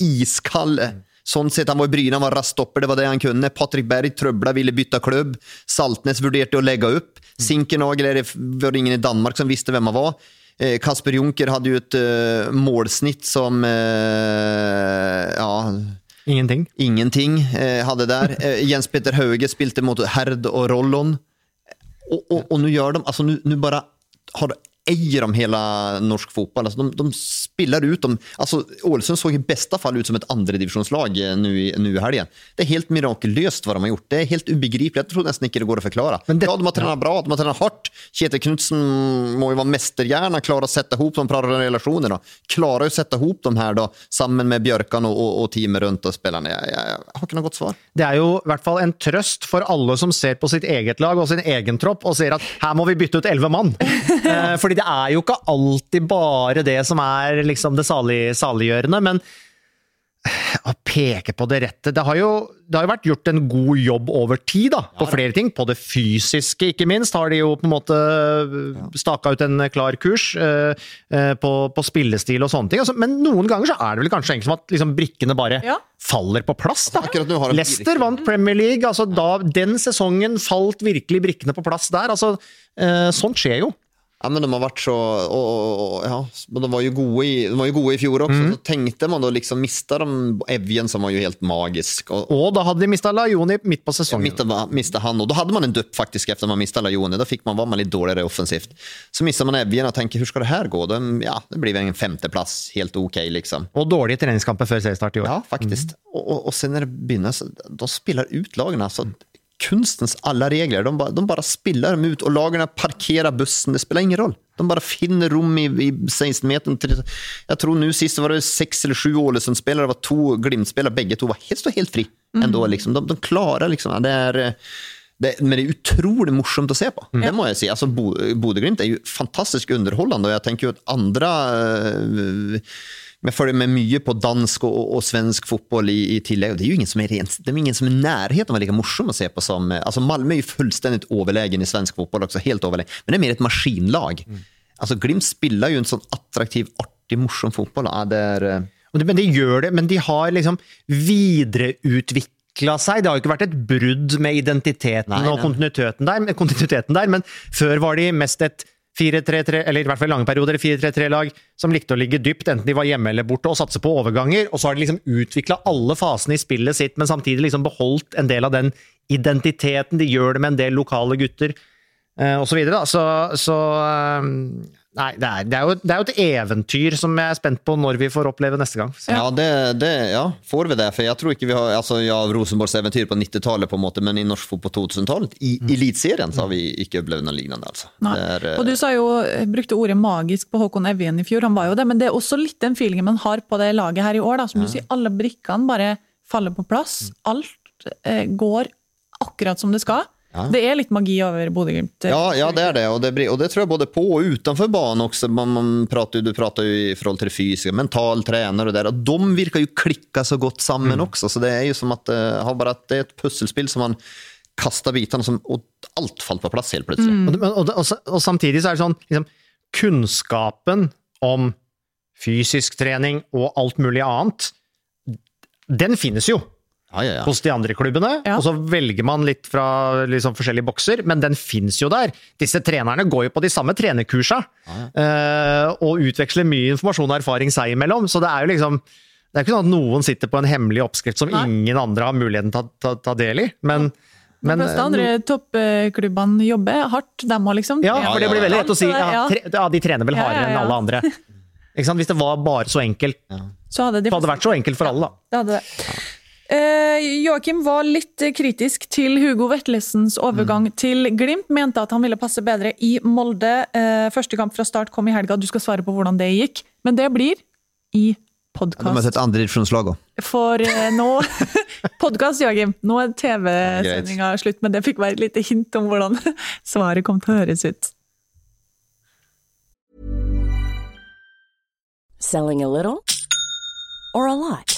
[SPEAKER 2] iskald. Sånn sett, Han var i Bryne, han var raststopper, det var det han kunne. Patrick Berg trøbla, ville bytte klubb. Saltnes vurderte å legge opp. Sinkernagel er det var ingen i Danmark som visste hvem han var. Eh, Kasper Junker hadde jo et uh, målsnitt som uh, ja,
[SPEAKER 5] Ingenting.
[SPEAKER 2] ingenting uh, hadde der. Jens Peter Hauge spilte mot Herd og Rollon. Og, og, og nå gjør de altså nå bare har eier de hele norsk fotball. Altså, de, de spiller ut dem. Altså, Ålesund så i beste fall ut som et andredivisjonslag eh, nå i, helgen. Det er helt mirakuløst hva de har gjort. Det er helt ubegripelig. Jeg tror nesten ikke det går å forklare.
[SPEAKER 5] Men det-
[SPEAKER 2] ja, de har trent bra, de har trent hardt. Kjetil Knutsen må jo være mesterhjerne, klare å sette ihop de prater relasjonene. Klarer å sette ihop de her da, sammen med Bjørkan og, og, og teamet rundt og spillerne. Jeg, jeg, jeg har ikke noe godt svar.
[SPEAKER 5] Det er jo i hvert fall en trøst for alle som ser på sitt eget lag og sin egen tropp og ser at her må vi bytte ut elleve mann. Eh, fordi det er jo ikke alltid bare det som er liksom det salig, saliggjørende, men å peke på det rette Det har jo, det har jo vært gjort en god jobb over tid, da, på flere ting. På det fysiske, ikke minst, har de jo på en måte staka ut en klar kurs. eh, eh, på, på spillestil og sånne ting. Altså, men noen ganger så er det vel kanskje egentlig som at liksom, brikkene bare
[SPEAKER 4] Ja.
[SPEAKER 5] faller på plass. da.
[SPEAKER 2] De
[SPEAKER 5] Leicester vant Premier League. altså da, Den sesongen falt virkelig brikkene på plass der. altså eh, Sånt skjer jo.
[SPEAKER 2] Ja, men de har vært så og, og, og, ja, men de var jo gode i, de var jo gode i fjor også. Så tenkte man da liksom Mista de Evjen, som var jo helt magisk. Og,
[SPEAKER 5] da hadde de mista Lajoni midt på sesongen.
[SPEAKER 2] Ja, mista han, og da hadde man en dupp faktisk etter man mista Lajoni. Da fikk man, var man litt dårligere offensivt. Så mista man Evjen og tenker hvordan skal det her gå? De, ja, det blir vel en femteplass, helt ok, liksom.
[SPEAKER 5] Og dårlige treningskamper før seriestart i år.
[SPEAKER 2] Ja, faktisk. Og, og, og sen når det begynner, så de spiller ut lagene. Altså, kunstens alle regler. De, ba, de bare spiller dem ut, og lagene parkerer bussen. Det spiller ingen roll. De bare finner rom i, i 16-meteren. til- Jeg tror nå sist var det seks eller sju Ålesund-spillere, det var to Glimt-spillere. Begge to var helt, stod helt fri. Ändå, liksom. de, de klarer liksom det er, eh, det, Men det er utrolig morsomt å se på. Det må jeg si. Altså, Bo- Bodø-Glimt er jo fantastisk underholdende, og jeg tenker jo at andre eh, jeg følger med mye på dansk og, og svensk fotball i, i tillegg. og Det er jo ingen som er rent, det er ingen som i nærheten av like morsom å se på som altså Malmö er jo fullstendig overlegen i svensk fotball også, helt overlegen. Men det er mer et maskinlag. Altså Glimt spiller jo en sånn attraktiv, artig, morsom fotball. Ja, det er, eh,
[SPEAKER 5] Men de gjør det, men de har liksom videreutvikla seg. Det har jo ikke vært et brudd med identiteten
[SPEAKER 2] Nei,
[SPEAKER 5] og kontinuiteten der, kontinuiteten der, men før var de mest et 4-3-3, eller i hvert fall lange perioder, 4-3-3-lag som likte å ligge dypt, enten de var hjemme eller borte, og satse på overganger. Og så har de liksom utvikla alle fasene i spillet sitt, men samtidig liksom beholdt en del av den identiteten. De gjør det med en del lokale gutter. eh, og så videre. Da. Så, så eh, Nei, det er, det, er jo, det er jo et eventyr som jeg er spent på når vi får oppleve neste gang. Så.
[SPEAKER 2] Ja, det, det, ja, får vi det? For jeg tror ikke vi har altså, ja, Rosenborgs eventyr på 90-tallet, på en måte, men i norsk fotball på 2000-tallet, i Eliteserien, så har vi ikke opplevd noe lignende. Altså.
[SPEAKER 4] Nei.
[SPEAKER 2] Er, eh,
[SPEAKER 4] Og du sa jo, brukte ordet magisk på Håkon Evjen i fjor, han var jo det, men det er også litt den feelingen man har på det laget her i år. Da. Som du sier, alle brikkene bare faller på plass. Alt eh, går akkurat som det skal. Det er litt magi over Bodø-Glimt.
[SPEAKER 2] Ja, ja, det er det. Og det, blir, og det tror jeg både på og utenfor banen også. Man, man prater, du prater jo i forhold til det fysiske, mental trener og det og de virker jo klikka så godt sammen også. Så det er jo som at uh, bare at det er et puslespill som man kaster bitene, som, og alt falt på plass helt plutselig.
[SPEAKER 5] Og, det- og, og, og samtidig så er det sånn liksom, Kunnskapen om fysisk trening og alt mulig annet, den finnes jo
[SPEAKER 2] Ja, ja, ja.
[SPEAKER 5] hos de andre klubbene.
[SPEAKER 4] Ja.
[SPEAKER 5] Og så velger man litt fra liksom, forskjellige bokser, men den finnes jo der. Disse trenerne går jo på de samme trenerkursa eh, og utveksler mye informasjon og erfaring seg imellom. Så det er jo liksom det er ikke sånn at noen sitter på en hemmelig oppskrift som
[SPEAKER 4] Nei.
[SPEAKER 5] ingen andre har muligheten til å ta, ta del i. Men,
[SPEAKER 4] De fleste andre toppklubbene jobber hardt, dem òg, liksom.
[SPEAKER 5] Ja, for det blir veldig lett å si ja, tre, ja, de trener vel
[SPEAKER 4] Ja, ja,
[SPEAKER 5] hardere enn alle andre. Ikke sant? Hvis det var bare så enkelt,
[SPEAKER 4] Så hadde de
[SPEAKER 5] så hadde det vært så enkelt for alle, da.
[SPEAKER 4] Det hadde det. Eh, Joakim var litt kritisk til Hugo Vetlesens overgang til Glimt. Mente at han ville passe bedre i Molde. Eh, første kamp fra start kom i helga. Du skal svare på hvordan det gikk. Men det blir i podkast.
[SPEAKER 2] sett andredivisjonslag òg.
[SPEAKER 4] For eh, nå Podkast, Joakim. Nå er TV-sendinga slutt, men det fikk være et lite hint om hvordan svaret kom til å høres ut.
[SPEAKER 6] Selling a little or a lot?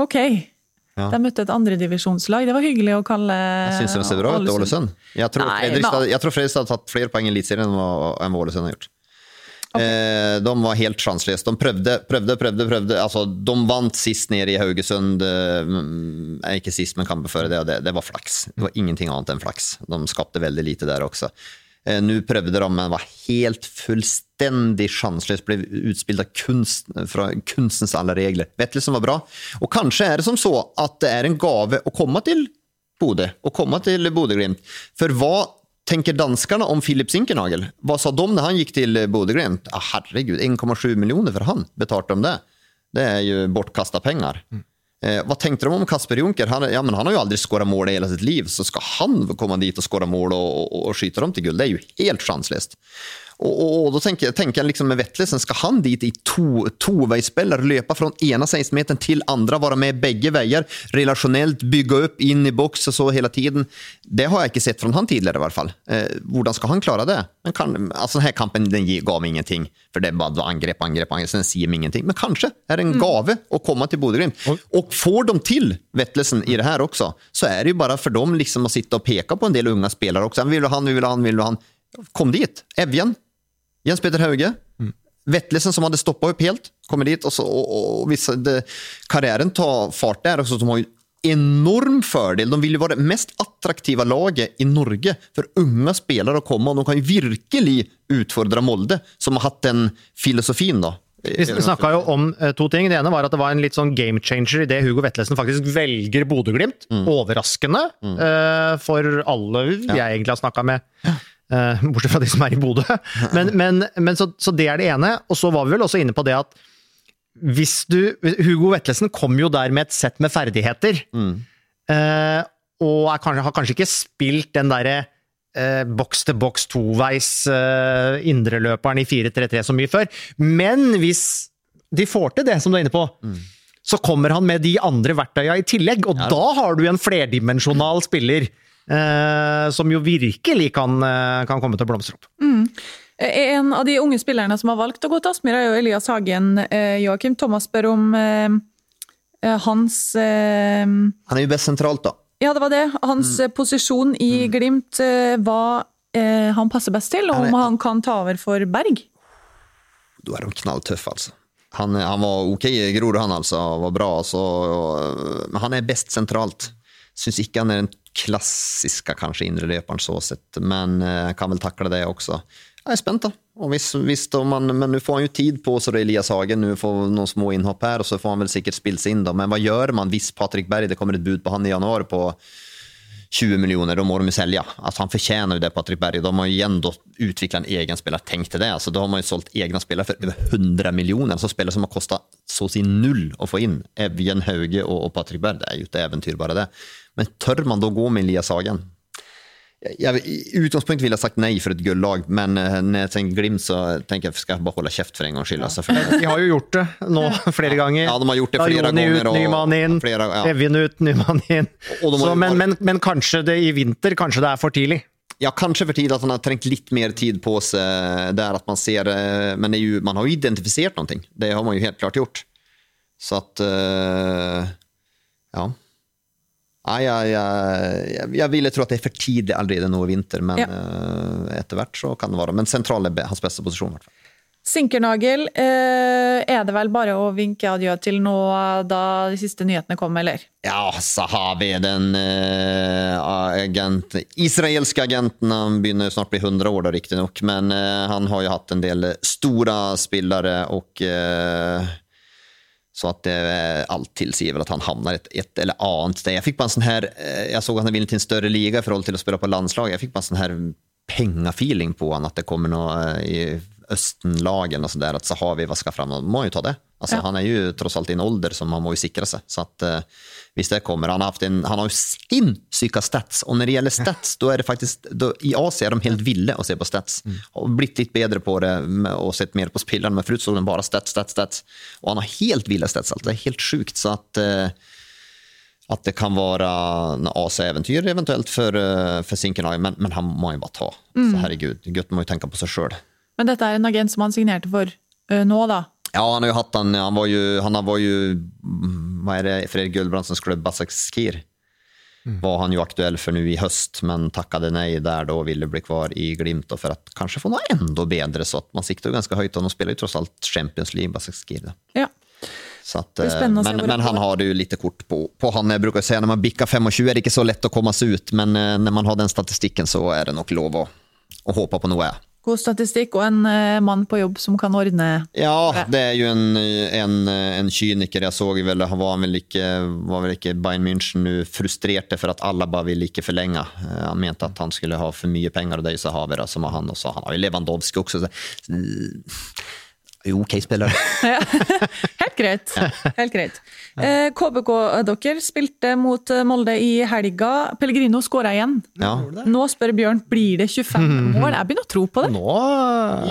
[SPEAKER 4] Ok. De møtte et andredivisjonslag. Det var hyggelig å kalle
[SPEAKER 2] Jeg syns de ser bra ut, Ålesund. Jeg tror
[SPEAKER 4] Nei,
[SPEAKER 2] Fredrikstad, jeg tror Fredrikstad har tatt flere poeng i Eliteserien enn Ålesund har gjort. Eh, de var helt sjanseløse. De prøvde, prøvde, prøvde. prøvde. Altså, de vant sist nede i Haugesund. eh, mm, Ikke sist, men kampen før det, det, det var flaks. Det var ingenting annet enn flaks. De skapte veldig lite der også. Eh, Nå prøvde de, men var helt fullstendig sjanseløs. Ble utspilt av kunst, fra kunstens alle regler. Vetlesen var bra. Og kanskje er det som så at det er en gave å komme til Bodø, å komme til Bodø-Glimt. For hva tenker danskene om Filip Sinkernagel? Hva sa de når han gikk til Bodø-Glimt? Ah, herregud, 1,7 millioner for han, betalte de det? Det er jo bortkasta penger. Eh, hva tenkte de om Kasper Junker? Han, ja, men han har jo aldri skåra mål i hele sitt liv, så skal han komme dit og skåre mål og, og, og skyte dem til gull? Det er jo helt sjanseløst. Og, og, og da tenker, tenker jeg liksom med vettlesen, skal han dit i to, toveisspiller, løpe fra ene 16-meteren til andre, være med begge veier, relasjonelt, bygge opp inn i boks og så hele tiden? Det har jeg ikke sett fra han tidligere, i hvert fall. Eh, hvordan skal han klare det? Men kan, altså, denne kampen den gav meg ingenting, for det bare var angrep, angrep, angrep, så den sier meg ingenting. Men kanskje er det en gave å komme til Bodø-Glimt. Og får de til vettlesen i det her også, så er det jo bare for dem liksom å sitte og peke på en del unge spillere også. Han vil ha han, vi vil ha han, vi vil ha han. Kom dit. Evjen. Jens Peter Hauge. Vettlesen som hadde stoppa opp helt, kommer dit, og, så, og, og hvis det, karrieren tar fart der. Så de har jo enorm fordel. De vil jo være det mest attraktive laget i Norge for unge spillere å komme, og de kan jo virkelig utfordre Molde, som har hatt den filosofien. da.
[SPEAKER 5] Vi snakka jo om eh, to ting. Det ene var at det var en litt sånn game changer idet Hugo Vetlesen faktisk velger Bodø-Glimt. Overraskende eh, for alle jeg egentlig har snakka med. Eh, bortsett fra de som er i Bodø. Men, men, men så, så det er det ene. Og så var vi vel også inne på det at hvis du Hugo Vetlesen kom jo der med et sett med ferdigheter. eh, og er, kanskje, har kanskje ikke spilt den derre eh, boks-til-boks toveis eh, indreløperen i 4-3-3 så mye før. Men hvis de får til det, som du er inne på, så kommer han med de andre verktøya i tillegg, og da har du en flerdimensjonal spiller. Eh, som jo virkelig kan, eh, kan komme til å blomstre opp.
[SPEAKER 4] En av de unge spillerne som har valgt å gå til Aspmyr, er jo Elias Hagen. Eh, Joakim Thomas spør om eh, eh, hans eh,
[SPEAKER 2] Han er jo best sentralt, da.
[SPEAKER 4] Ja, det var det. Hans mm. posisjon i Glimt, eh, hva eh, han passer best til, og om han kan ta over for Berg.
[SPEAKER 2] Da er de knalltøffe, altså. Han, han var ok i Grorud, han altså. Var bra, altså. Men han er best sentralt. Syns ikke han er den klassiske kanskje indreløperen så sett, men uh, kan vel takle det også. Jeg er spent, da. Hvis, hvis da man, men nå får han jo tid på seg, Elias Hagen. Nå får noen små innhopp her, og så får han vel sikkert spilt seg inn, da. Men hva gjør man hvis Patrick Berg, det kommer et bud på han i januar på 20 millioner, da må de selge. Altså, han fortjener jo det, Patrick Berg. De har jo igjen da utvikla en egen spiller. Tenk til det. Altså, da har man jo solgt egne spillere for over 100 millioner. Altså, spillere som har kosta så å si null å få inn. Evjen Hauge og, og Patrick Berg. Det er jo et eventyr, bare det. Men tør man da gå med Elias Hagen? Jeg, I utgangspunktet ville jeg sagt nei for et gullag, men eh, når jeg tenker Glimt, så tenker jeg skal jeg bare holde kjeft for en gangs skyld. Altså,
[SPEAKER 5] De har jo gjort det nå flere ganger.
[SPEAKER 2] Ja, de har gjort det flere
[SPEAKER 5] Aroni
[SPEAKER 2] ganger,
[SPEAKER 5] ut,
[SPEAKER 2] og-
[SPEAKER 5] ny mann inn.
[SPEAKER 2] flere- ja.
[SPEAKER 5] Evjen ut, ny mann inn. Så, men, men, men kanskje det i vinter, kanskje det er for tidlig.
[SPEAKER 2] Ja, kanskje for tidlig at han har trengt litt mer tid på seg der at man ser eh, Men det jo, man har jo identifisert noe. Det har man jo helt klart gjort. Så at eh, Ja. Nei, jeg, jeg, jeg, ville tro at det er for tidlig allerede nå i vinter, men
[SPEAKER 4] Ja.
[SPEAKER 2] eh, etter hvert så kan det være. Men sentral er hans beste posisjon. hvert fall.
[SPEAKER 4] Sinkernagel eh, er det vel bare å vinke adjø til nå da de siste nyhetene kom, eller?
[SPEAKER 2] Ja, så har vi den eh, agent, israelske agenten. Han begynner snart bli 100 år, riktignok. Men eh, han har jo hatt en del store spillere, og eh, så at det, eh, alt tilsier vel at han havner et, et eller annet sted. Jeg fikk bare en sånn her, eh, jeg så at han ville til en større liga i forhold til å spille på landslaget. Jeg fikk bare en sånn her pengefeeling på han, at det kommer noe eh, i Østen-lag eller noe sånt der, at Sahavi vasker fram. Man må jo ta det. Altså,
[SPEAKER 4] Ja.
[SPEAKER 2] Han er jo tross alt i en alder som man må jo sikre seg. Så at uh, hvis det kommer Han har, haft en, han har jo sinnssyke stats, og når det gjelder stats, da er det faktisk då, I Asia er de helt ville å se på stats. Og blitt litt bedre på det med- og sett mer på spillerne, men forut så de bare stats, stats, stats. Og han har helt ville stats. Alt. Det er helt sjukt. Så at uh, at det kan være en AC-eventyr eventuelt for, eh, for Sinkenhag, men, men han må jo bare ta. Så herregud, gutten må jo tenke på seg sjøl.
[SPEAKER 4] Men dette er en agent som han signerte for uh, nå, da.
[SPEAKER 2] Ja, han har jo hatt han, han var jo, han var jo mm, Hva er det Fredrik Gulbrandsens klubb, Basaksehir? Var han jo aktuell for nå i høst, men takket nei der da og ville bli kvar i Glimt og for at kanskje få noe enda bedre. Så at man sikter jo ganske høyt, og nå spiller jo tross alt Champions League, Basakskir.
[SPEAKER 4] Ja.
[SPEAKER 2] Så at,
[SPEAKER 4] se
[SPEAKER 2] men, men han har det jo lite kort på, på han. Jeg bruker å si når man bikker 25 er det ikke så lett å komme seg ut, men eh, når man har den statistikken, så er det nok lov å, å håpe på noe.
[SPEAKER 4] God statistikk og en uh, mann på jobb som kan ordne
[SPEAKER 2] Ja, det er jo en, en, en kyniker. Jeg så vel, han var vel ikke, var vel ikke Bayern München nu frustrerte for at alle bare ville ikke forlenge. Eh, Han mente at han skulle ha for mye penger, og det er jo så Haver som har han, og så han har jo Lewandowski også. Så, jo, ok spiller.
[SPEAKER 4] Helt greit. Helt greit. Eh, KBK dere spilte mot eh, Molde i helga. Pellegrino skåra igjen.
[SPEAKER 2] Ja.
[SPEAKER 4] Nå spør Bjørn blir det 25 mål. Jeg begynner å tro på det.
[SPEAKER 5] Nå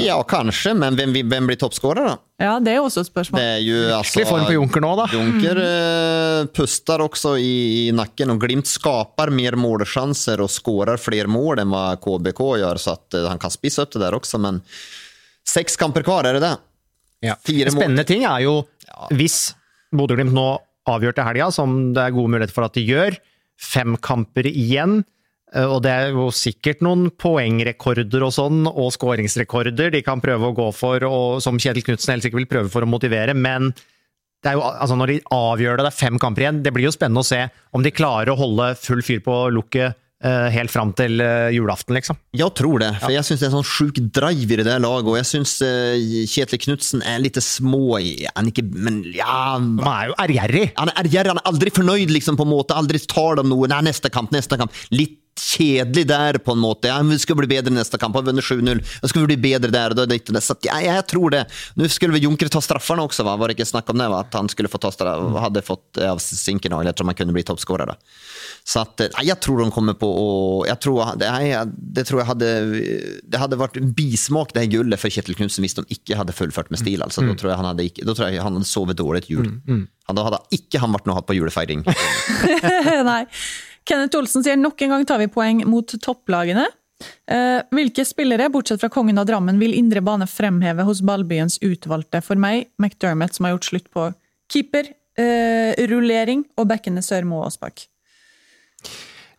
[SPEAKER 2] ja, kanskje, men hvem, hvem blir toppskårer, da?
[SPEAKER 4] Ja, Det er jo også et spørsmål.
[SPEAKER 2] Det er jo altså
[SPEAKER 5] form på Junker nå, da.
[SPEAKER 2] Junker eh, puster også i, i nakken, og Glimt skaper mer målsjanser og skårer flere mål enn hva KBK gjør, så at eh, han kan spise opp det der også, men seks kamper kvar, er det det?
[SPEAKER 5] Ja. Spennende ting er jo, hvis Bodø-Glimt nå avgjør til helga, som det er gode muligheter for at de gjør, fem kamper igjen, Eh, Og det er jo sikkert noen poengrekorder og sånn, og skåringsrekorder de kan prøve å gå for, og som Kjetil Knutsen helt sikkert vil prøve for å motivere, men det er jo, altså når de avgjør det, det er fem kamper igjen, det blir jo spennende å se om de klarer å holde full fyr på lukket helt fram til eh, julaften, liksom.
[SPEAKER 2] Jeg tror det, for jeg syns det er en sånn sjuk drive i det laget Og jeg syns uh, Kjetil Knutsen er litt små i, han ikke, inte, men ja,
[SPEAKER 5] Han er jo ærgjerrig.
[SPEAKER 2] han er ærgjerrig, han er aldri fornøyd liksom, på en måte, aldri tar dem noe, nei, neste kamp, neste kamp, litt kjedelig der på en måte, ja, vi skal bli bedre neste kamp, har vunnet 7-0, Vi skal vi bli bedre der, og da er det ikke det, så at, ja, jeg tror det. Nå skulle vi Junker ta straffene også, va? var det ikke snakk om det, va? at han skulle få ta straff, hadde fått eh, av eller jeg tror man kunne bli toppskårer. Så at, ja, jeg tror de kommer på og jeg tror, det, här, det tror jeg hadde det hadde vært en bismak det gullet, for för Kjetil Knutsen hvis de ikke hadde fullført med stil. Altså. Da, tror jeg han hadde, ikke- da tror jeg han hadde sovet dårlig et jul. Mm. da hadde ikke han vært noe hatt på julefeiring.
[SPEAKER 4] Nei. Kenneth Olsen sier nok en gang tar vi poeng mot topplagene. Eh, hvilke spillere, bortsett fra kongen av Drammen, vil indre bane fremheve hos ballbyens utvalgte? For meg, McDermott, som har gjort slutt på keeper, eh, rullering og bekkene Sørmo og Aasbakk.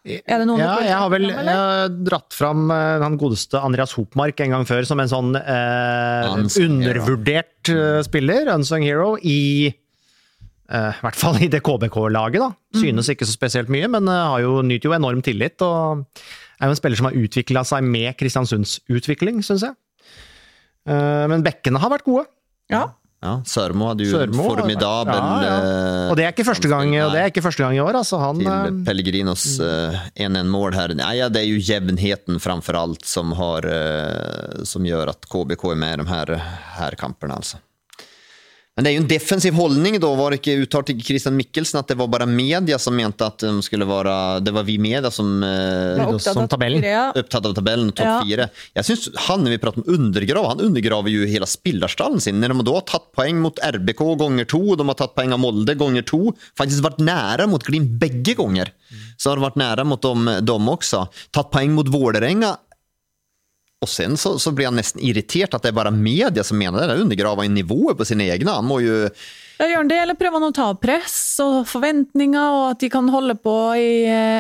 [SPEAKER 4] Er det noen
[SPEAKER 5] Ja, jeg har vel
[SPEAKER 4] fram,
[SPEAKER 5] jeg har dratt fram eh, han godeste Andreas Hopmark en gang før som en sånn eh, undervurdert hero. spiller, unsung hero, i eh, i hvert fall i det KBK-laget, da.
[SPEAKER 4] Mm.
[SPEAKER 5] Synes ikke så spesielt mye, men uh, har jo, nyter jo enorm tillit. Og er jo en spiller som har utvikla seg med Kristiansunds utvikling, syns jeg. Uh, men bekkene har vært gode.
[SPEAKER 4] Ja.
[SPEAKER 2] Ja, Sørmo hadde jo
[SPEAKER 5] Sørmo har-
[SPEAKER 2] formidabel
[SPEAKER 5] Ja, ja. Og det er ikke første gang, og det er ikke første gang i år, altså. Han
[SPEAKER 2] till
[SPEAKER 5] eh,
[SPEAKER 2] Pellegrinos eh, 1-1-mål her. Nei, ja, det er jo jevnheten framfor alt som, har, som gjør at KBK er med i de her, här altså Alltså. Men det er jo en defensiv holdning da. Var det ikke uttalt til Christian Mikkelsen at det var bare media som mente at de skulle være, det var vi media som
[SPEAKER 4] Var
[SPEAKER 2] eh,
[SPEAKER 4] opptatt
[SPEAKER 5] som
[SPEAKER 4] av
[SPEAKER 5] tabellen.
[SPEAKER 4] fire,
[SPEAKER 2] av tabellen, topp
[SPEAKER 4] Ja.
[SPEAKER 2] fire. Jeg synes han, når vi prater om undergrav, han undergraver jo hele spillerstallen sin. Når de da har tatt poeng mot RBK ganger to, de har tatt poeng av Molde ganger to, faktisk vært nære mot Glimt begge ganger. Så har de vært nære mot dem, dem også. Tatt poeng mot Vålerenga. Og sen så, så blir han nesten irritert at det er bare media som mener det. Det undergraver jo nivået på sine egne. Han må jo
[SPEAKER 4] Ja, gjør han det, eller prøver han å ta press og forventninger, og at de kan holde på i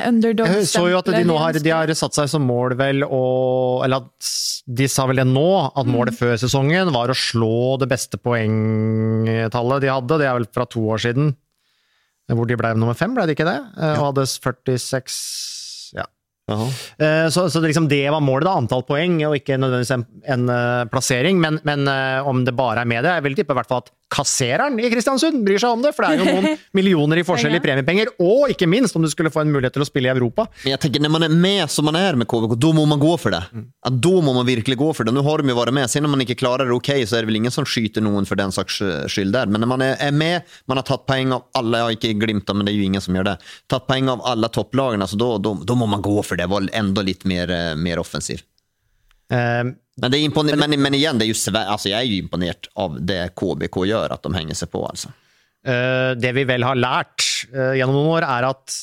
[SPEAKER 4] underdog-stempelet?
[SPEAKER 5] Jeg så jo at de nå har, de har satt seg som mål, vel, og Eller at de sa vel det nå, at målet før sesongen var å slå det beste poengtallet de hadde. Det er vel fra to år siden. Hvor de ble nummer fem, ble det ikke det? Eh, Og hadde 46 Ja. Eh, Så, så det, liksom, det var målet, da. Antall poeng, og ikke nødvendigvis en, en eh, plassering. Men, men eh, om det bare er med det, jeg vil tippe i hvert fall at kassereren i Kristiansund bryr seg om det. For det er jo noen millioner i forskjell i premiepenger. Og ikke minst om du skulle få en mulighet til å spille i Europa.
[SPEAKER 2] Men jeg tenker, når man er med som man er med KVK, da må man gå for det. Ja, da må man virkelig gå for det. Nå har de jo vært med. siden om man ikke klarer det ok, så er det vel ingen som skyter noen for den saks skyld der. Men når man er med, man har tatt poeng av alle, jeg har ikke Glimt, men det er jo ingen som gjør det. Tatt poeng av alle topplagene, så da, da, må man gå for det. Var enda litt mer, eh, mer offensiv.
[SPEAKER 5] Eh,
[SPEAKER 2] Men, det er imponer- men, men igjen, det er jo sve- altså, jeg er jo imponert av det KBK gjør, at de henger seg på. altså.
[SPEAKER 5] Eh, det vi vel har lært eh, gjennom noen år, er at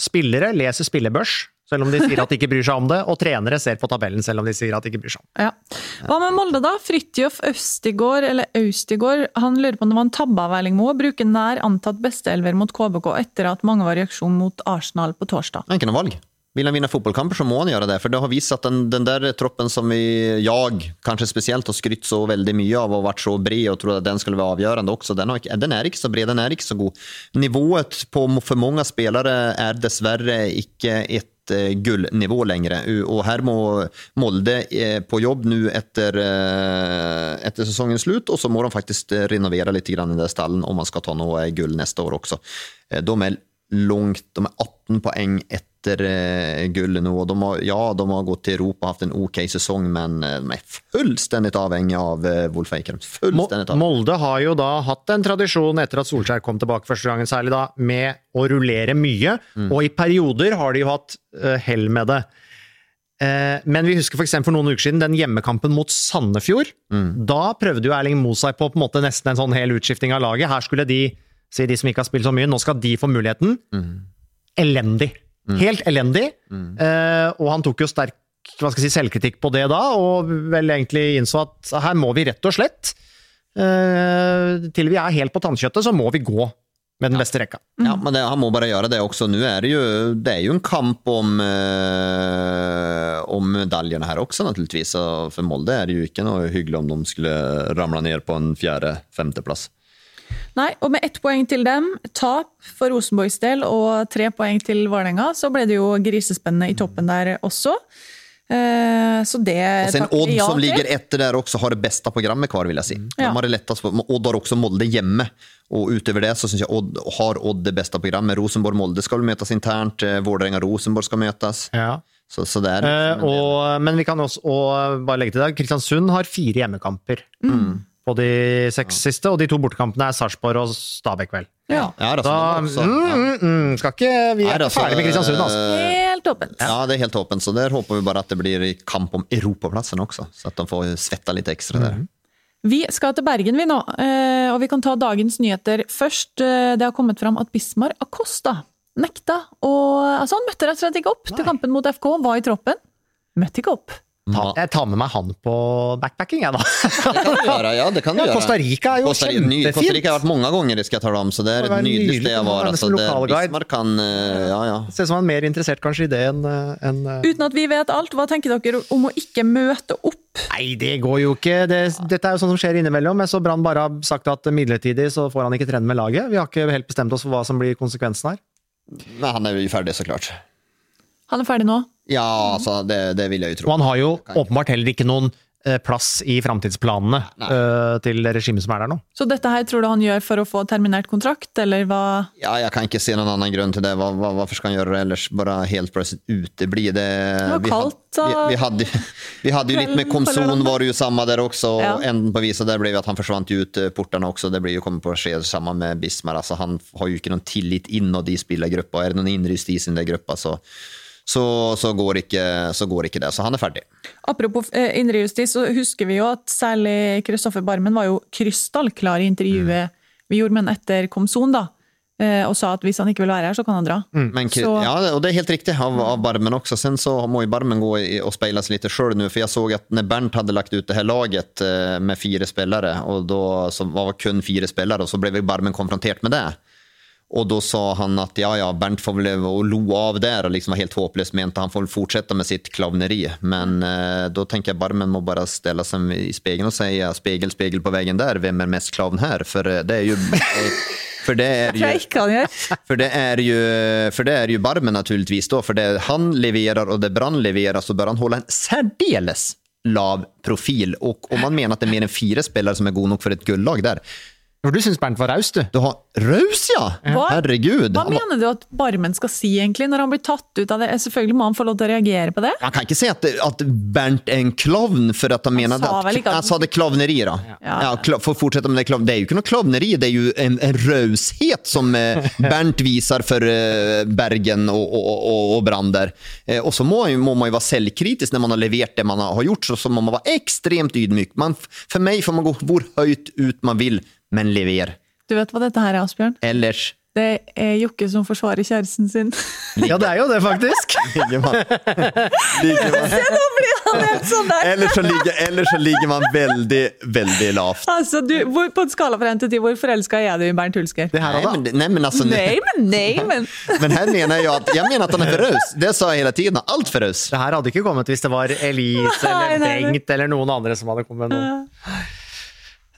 [SPEAKER 5] spillere leser spillebørs, selv om de sier at de ikke bryr seg om det, og trenere ser på tabellen selv om de sier at de ikke bryr seg om det.
[SPEAKER 4] Ja. Hva med Molde, da? Fridtjof Østigård, eller Austigård, han lurer på om det var en tabbe av Erling Moe å bruke nær antatt besteelver mot KBK etter at mange var i reaksjon mot Arsenal på torsdag.
[SPEAKER 2] Ikke noe valg. Vil han vinne fotballkamper, så må han gjøre det. For det har vist at den, den der troppen som vi, jeg kanskje spesielt har skrytt så veldig mye av og vært så bred og trodd at den skulle være avgjørende også, den, ikke, den er ikke så bred, den er ikke så god. Nivået på, for mange spillere er dessverre ikke et eh, gullnivå lenger. Og her må Molde eh, på jobb nå etter, eh, etter sesongens slutt, og så må de faktisk renovere litt i den stallen om man skal ta noe gull neste år også. De er langt, de er 18 poeng etter eh, gullet nå. De har, ja, de har gått til Europa og hatt en ok sesong, men eh, de er fullstendig avhengig av eh, Wolf Eikrem.
[SPEAKER 5] Molde har jo da hatt en tradisjon etter at Solskjær kom tilbake første gangen, særlig da, med å rullere mye, og i perioder har de jo hatt hell med det. Men vi husker for, for noen uker siden den hjemmekampen mot Sandefjord. Da prøvde jo Erling Moe seg på, på en måte nesten en sånn hel utskifting av laget. Her skulle de, sier de som ikke har spilt så mye, nå skal de få muligheten. Elendig. Helt elendig. Eh, og han tok jo sterk hva skal jeg si, selvkritikk på det da, og vel egentlig innså at her må vi rett og slett eh, Til vi er helt på tannkjøttet, så må vi gå med den beste rekka.
[SPEAKER 2] Ja, men det, han må bare gjøre det også. Nå er det jo, det er jo en kamp om, eh, om medaljene her også, naturligvis. Og for Molde er det jo ikke noe hyggelig om de skulle ramle ned på en fjerde-femteplass.
[SPEAKER 4] Nei, og med ett poeng til dem, tap for Rosenborgs del og tre poeng til Vålerenga, så ble det jo grisespennende i toppen der også. Eh, Så det
[SPEAKER 2] Og
[SPEAKER 4] takker
[SPEAKER 2] Odd
[SPEAKER 4] ja
[SPEAKER 2] som
[SPEAKER 4] til.
[SPEAKER 2] ligger etter der også har det beste programmet hver, vil jeg si. De
[SPEAKER 4] Ja.
[SPEAKER 2] har det lettest Odd har også Molde hjemme. Og utover det så syns jeg Odd har Odd det beste programmet. Rosenborg-Molde skal møtes internt. eh, Vålerenga-Rosenborg skal møtes.
[SPEAKER 5] Ja.
[SPEAKER 2] Så, så det er
[SPEAKER 5] Eh, og, men vi kan også og bare legge til det, Kristiansund har fire hjemmekamper på de seks siste, og de to bortekampene er Sarpsborg og Stabæk, vel.
[SPEAKER 4] Ja,
[SPEAKER 2] Ja, da, så
[SPEAKER 5] Da,
[SPEAKER 2] det er også,
[SPEAKER 5] mm, mm, mm, skal ikke, vi er, er
[SPEAKER 2] altså,
[SPEAKER 5] ferdig med Kristiansund, altså.
[SPEAKER 4] helt åpent.
[SPEAKER 2] Ja, det er helt åpent, så der håper vi bare at det blir kamp om europaplassene også. Så at de får svetta litt ekstra der.
[SPEAKER 4] Vi skal til Bergen vi nå, eh, og vi kan ta dagens nyheter først. Eh, Det har kommet fram at Bismar Acosta nekta å Altså, han møtte rett og slett ikke opp til kampen mot FK, var i troppen. Møtte ikke opp.
[SPEAKER 5] Ta, jeg tar med meg han på backpacking, jeg, da.
[SPEAKER 2] Det kan du gjøre, ja. det kan du
[SPEAKER 5] Ja,
[SPEAKER 2] gjøre.
[SPEAKER 5] Costa Rica er jo
[SPEAKER 2] Costa Rica-
[SPEAKER 5] kjempefint.
[SPEAKER 2] Costa Rica har vært mange ganger, jeg tale om, så det er
[SPEAKER 5] Det
[SPEAKER 2] et nydelig
[SPEAKER 5] nydelig.
[SPEAKER 2] sted å
[SPEAKER 5] var
[SPEAKER 2] være.
[SPEAKER 5] nesten
[SPEAKER 2] det. Bismarck kan eh, Ja, ja.
[SPEAKER 5] Ser ut som han er mer interessert kanskje i det enn enn, eh,
[SPEAKER 4] Uten at vi vet alt, hva tenker dere om å ikke møte opp?
[SPEAKER 5] Nei, det går jo ikke. Det, dette er jo sånn som skjer innimellom. Jeg så Brann bare har sagt at midlertidig så får han ikke trene med laget. Vi har ikke helt bestemt oss for hva som blir konsekvensen her.
[SPEAKER 2] Nei, han er jo ferdig, så klart.
[SPEAKER 4] Han er ferdig nå.
[SPEAKER 2] Ja, altså, det, det vil jeg jo tro.
[SPEAKER 5] Og han har jo åpenbart heller ikke noen eh, plass i framtidsplanene eh, til regimet som er der nå.
[SPEAKER 4] Så dette her tror du han gjør for å få terminert kontrakt, eller hva?
[SPEAKER 2] Ja, jeg kan ikke se noen annen grunn til det. Hva, hva, hvorfor skal han gjøre det ellers? Bare helt plutselig utebli. Det,
[SPEAKER 4] var
[SPEAKER 2] vi,
[SPEAKER 4] kaldt,
[SPEAKER 2] had,
[SPEAKER 4] så-
[SPEAKER 2] vi, vi, hadde, vi hadde jo litt med Komson, var det jo samme der også. Og enden på viset der ble jo at han forsvant ut eh, portene også. Det blir jo kommet på å skje sammen med Bismar. Altså, han har jo ikke noen tillit innad i spillergruppa. Er det noen indre justis i den gruppa, så, så, så, går ikke, så går ikke det. Så han er ferdig.
[SPEAKER 4] Apropos eh, indrejustis, så husker vi jo at særlig Kristoffer Barmen var jo krystallklar i intervjuet vi gjorde med han etter Komson, da. eh, Og sa at hvis han ikke vil være her, så kan han dra.
[SPEAKER 2] Men,
[SPEAKER 4] Så-
[SPEAKER 2] ja, og det er helt riktig av, av Barmen også. Sen så må jo Barmen gå i- og spela sig lite själv nu, för jag såg att när Bernt hadde lagt ut det her laget eh, med fire spillere, og da så var kun fire spillere, og så ble Barmen konfrontert med det. Och då sa han att ja, ja, Bernt får väl och lo av där och liksom var helt hopplös, mente han får väl fortsätta med sitt klovneri. Men eh, då tänker jag Barmen må bara ställa sig i spegeln och säga spegel, spegel på vägen där, vem är mest klavn här? För eh, det är ju... För det är ju... For det er jo, for det er jo Barmen naturligvis då, for det han leverer og det Brann leverer, så bør han holde en særdeles lav profil. Og om man mener at det er mer enn fire spillere som er gode nok for et gullag der,
[SPEAKER 5] For du syns Bernt var raus, du.
[SPEAKER 2] du har Raus, ja!
[SPEAKER 4] Hva?
[SPEAKER 2] Herregud!
[SPEAKER 4] Hva mener du at Barmen skal si, egentlig, når han blir tatt ut av det? Selvfølgelig må han få lov til å reagere på det.
[SPEAKER 2] han kan ikke si at, at Bernt er en klovn for at han, menade
[SPEAKER 4] sa vel
[SPEAKER 2] at
[SPEAKER 4] at-
[SPEAKER 2] Han sa det klovneri, da. Ja.
[SPEAKER 4] Ja.
[SPEAKER 2] klo- for å fortsette med det klovn. Det er jo ikke noe klovneri, det er jo en, en raushet som eh, Bernt viser for eh, Bergen og, og, og, og Brander. Eh, og så må, må man jo være selvkritisk når man har levert det man har gjort, så, så må man være ekstremt ydmyk. Man, for meg får man gå hvor høyt ut man vil, men lever.
[SPEAKER 4] Du vet hva dette her er, Asbjørn?
[SPEAKER 2] Ellers
[SPEAKER 4] Det er Jokke som forsvarer kjæresten sin.
[SPEAKER 5] Ja, det er jo det, faktisk.
[SPEAKER 2] ligger man, ligger man Se,
[SPEAKER 4] Nå blir han helt sånn der!
[SPEAKER 2] Ellers så ligger, ellers så ligger man veldig, veldig lavt.
[SPEAKER 4] Altså, du, hvor, på en skala fra 1 til 10, hvor forelska er du i Bernt Hulsker?
[SPEAKER 5] Det her nei,
[SPEAKER 2] men, nei, men altså,
[SPEAKER 4] Nei, men nei, men
[SPEAKER 2] Men her mener jeg at, jeg mener at han er for raus. Det sa jeg hele tiden. Alt for raus.
[SPEAKER 5] Det her hadde ikke kommet hvis det var Elise eller. Bengt eller noen andre som hadde kommet Noen. noe.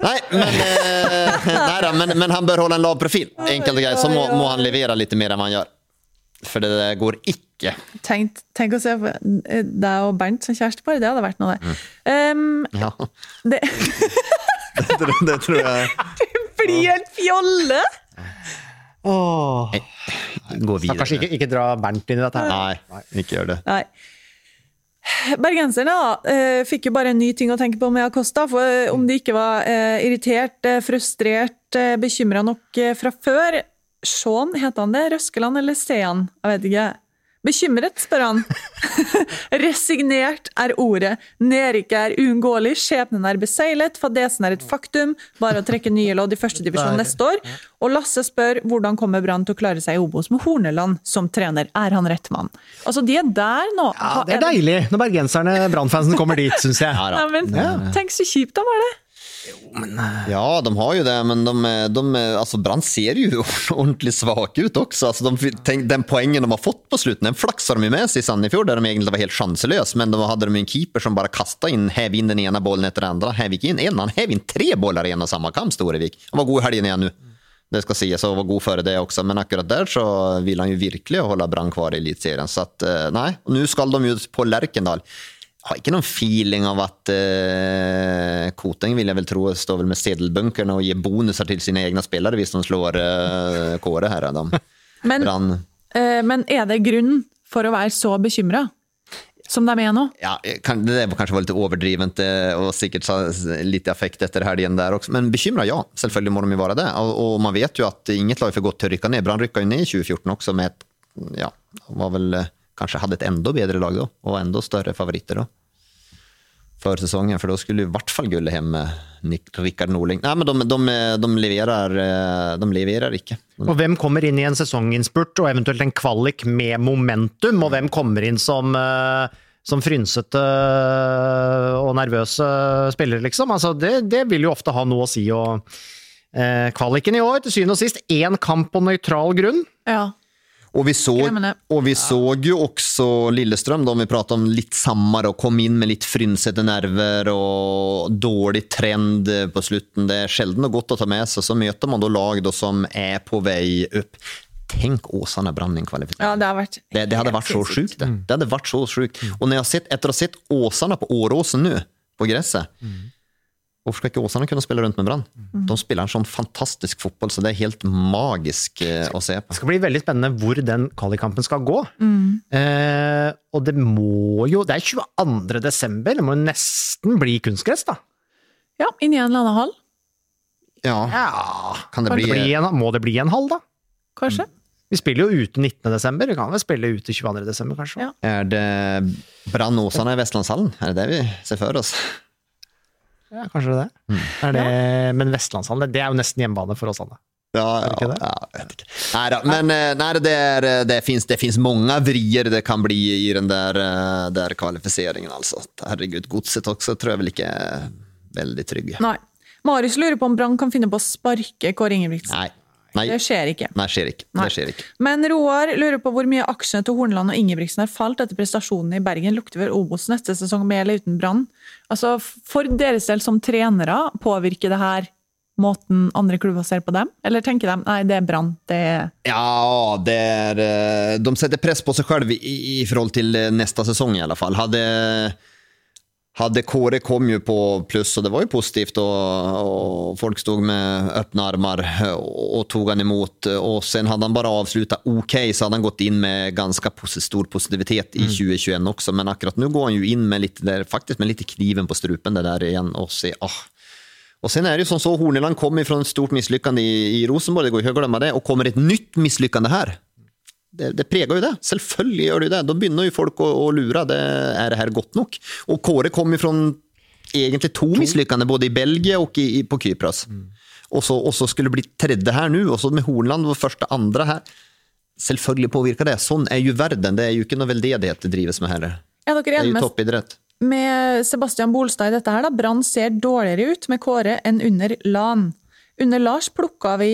[SPEAKER 2] Nei, men, eh, nei da, men, men han bør holde en lav profil. Enkelt og greit. Så må, må han levere litt mer enn han gjør. For det går ikke.
[SPEAKER 4] tenk, tenk å se eh, deg og Bernt som kjærestepar, det hadde vært noe, det. Um,
[SPEAKER 2] Ja,
[SPEAKER 4] det
[SPEAKER 2] det, tror- det tror jeg
[SPEAKER 4] blir helt fjolle!
[SPEAKER 5] Åh.
[SPEAKER 2] Gå videre.
[SPEAKER 5] Stakkars, ikke, ikke dra Bernt inn i dette her.
[SPEAKER 2] Nei, ikke gjør det.
[SPEAKER 4] Nei. Bergenserne da, eh, fikk jo bare en ny ting å tenke på med Acosta. For eh, om de ikke var eh, irritert, frustrert, bekymra nok fra før Sean, heter han det? Røskeland eller Sean? Jeg vet ikke. Bekymret, spør han. Resignert er ordet. Nedrykket er uunngåelig, skjebnen er beseglet, fadesen er et faktum. Bare å trekke nye lodd i førstedivisjon neste år. Og Lasse spør hvordan kommer Brann til å klare seg i Obos med Horneland som trener. Er han rett mann? Altså, de er der nå.
[SPEAKER 5] Ja, det er deilig når bergenserne, Brann-fansen, kommer dit, syns jeg.
[SPEAKER 2] Ja.
[SPEAKER 4] Nei, men, Tenk så kjipt han var det.
[SPEAKER 2] Ja, de har ju det, men de, de, alltså Brann ser ju ordentligt svag ut också. Alltså de, tänk, den poängen de har fått på slutet, den flaxar de med sig i Sandefjord där de egentligen var helt chanslös. Men de hade de en keeper som bara kastade in, häv in den ena bollen efter den andra. Hävik in en, han häv in tre bollar i en och samma kamp, Storevik. Han var god i helgen igen nu. Det ska sägas och var god före det också, men akkurat där så vill han ju verkligen hålla Brann kvar i elitserien. Så att, eh, nej, och nu ska de jo på Lerkendal. Har ikke noen feeling av at uh, Koteng vil jeg vel tro står vel med sedelbunkerne og gir bonuser til sine egne spillere hvis de slår uh, Kåre her. Adam.
[SPEAKER 4] Men, eh, men er det grunn for å være så bekymra som de er nå?
[SPEAKER 2] Ja, kan, det var kanskje var litt overdrivent eh, og sikkert litt affekt etter helgen der også. Men bekymra, ja. Selvfølgelig må de jo være det. Og, og man vet jo at inget lag er for godt til å rykke ned. Brann rykka jo ned i 2014 også med et ja, var vel eh, kanskje hadde et enda bedre lag da, og enda større favoritter da. For sesongen, for da skulle i hvert fall gullet hjem med Rikard Rickard Norling. Nei, men de, de, de, leverer, eh, de leverer ikke.
[SPEAKER 5] Og hvem kommer inn i en sesonginnspurt og eventuelt en kvalik med momentum, og hvem kommer inn som, eh, som frynsete og nervøse spillere, liksom? Altså, det, det vil jo ofte ha noe å si. Og, eh, kvaliken i år, til syvende og sist, én kamp på nøytral grunn.
[SPEAKER 4] Ja.
[SPEAKER 2] Og vi, så, og vi så jo også Lillestrøm, da, vi prata om litt sammere og kom inn med litt frynsete nerver og dårlig trend på slutten. Det er sjelden og godt å ta med seg. Så møter man da lag da, som er på vei opp. Tenk Åsane Brann i en
[SPEAKER 4] ja, det vært
[SPEAKER 2] Det, det hadde vært så sjukt. Det. det hadde vært så sjukt. Og når jeg har sett, etter å ha sett Åsane på Åråsen nå, på gresset Hvorfor skal ikke Åsane kunne spille rundt med Brann? De spiller en sånn fantastisk fotball, så det er helt magisk eh, å se på.
[SPEAKER 5] Det skal bli veldig spennende hvor den kvalikkampen skal gå. Eh, og det må jo Det er 22. desember, det må jo nesten bli kunstgress, da.
[SPEAKER 4] Ja, inni en eller annen hall,
[SPEAKER 2] Ja,
[SPEAKER 5] Ja,
[SPEAKER 2] kan det
[SPEAKER 5] kan det
[SPEAKER 2] bli
[SPEAKER 5] bli en, må det bli en halv, da?
[SPEAKER 4] kanskje?
[SPEAKER 5] Vi spiller jo ute 19. desember, vi kan vel spille ute 22. desember, kanskje?
[SPEAKER 4] Ja.
[SPEAKER 2] Er det Brann Åsane i Vestlandshallen? Er det det vi ser for oss?
[SPEAKER 5] Ja, kanskje det. Er det Men Vestlandshandel, det er jo nesten hjemmebane for oss alle.
[SPEAKER 2] Ja,
[SPEAKER 5] det
[SPEAKER 2] ja, ja, jeg vet ikke. Nei da, men eh, nei, det, er, det, finns, det finns mange vrier det kan bli i den der, eh, der kvalifiseringen, altså. Herregud, godset også tror jeg vel ikke er veldig trygg.
[SPEAKER 4] Nei. Marius lurer på om Brann kan finne på å sparke Kåre Ingebrigtsen.
[SPEAKER 2] Nei. Nei,
[SPEAKER 4] Det skjer ikke.
[SPEAKER 2] nei skjer ikke.
[SPEAKER 4] Nei.
[SPEAKER 2] Det skjer ikke.
[SPEAKER 4] Men Roar lurer på hvor mye aksjene til Horneland og Ingebrigtsen har falt etter prestasjonene i Bergen. Lukter vel Obos neste sesong med eller uten Brann? Altså, for deres del som trenere, påvirker det her måten andre klubber ser på dem? Eller tenker de nei, det er Brann, det er
[SPEAKER 2] Ja, det er eh, De setter press på seg selv i, i forhold til neste sesong, i alle fall. Hadde, hadde Kåre kom jo på pluss, og det var jo positivt, og, og folk stod med åpne armer og, og tok han imot. Og sen hadde han bare avslutta ok, så hadde han gått inn med ganske pos stor positivitet i 2021 også, men akkurat nå går han jo inn med litt, der, faktisk med litt kniven på strupen det der igjen, og se, ah, och sen är det ju som så, Horneland kom fra ett stort misslyckande i, i Rosenborg, det går ju att glömma det, och kommer ett nytt misslyckande här. Det, det preger jo det. Selvfølgelig gjør det det. Da begynner jo folk å, å lure. Det, er det her godt nok? Og Kåre kom jo fra egentlig to mislykkende, både i Belgia og i, i, på Kypros. Så, og så skulle det bli tredje her nå, og så med Hornland var første andre her. Selvfølgelig påvirker det. Sånn er jo verden. Det er jo ikke noe veldedighet det drives med heller.
[SPEAKER 4] Er dere
[SPEAKER 2] Det er jo
[SPEAKER 4] med,
[SPEAKER 2] toppidrett.
[SPEAKER 4] med Sebastian Bolstad i dette her? da? Brann ser dårligere ut med Kåre enn under Lan. Under Lars plukka vi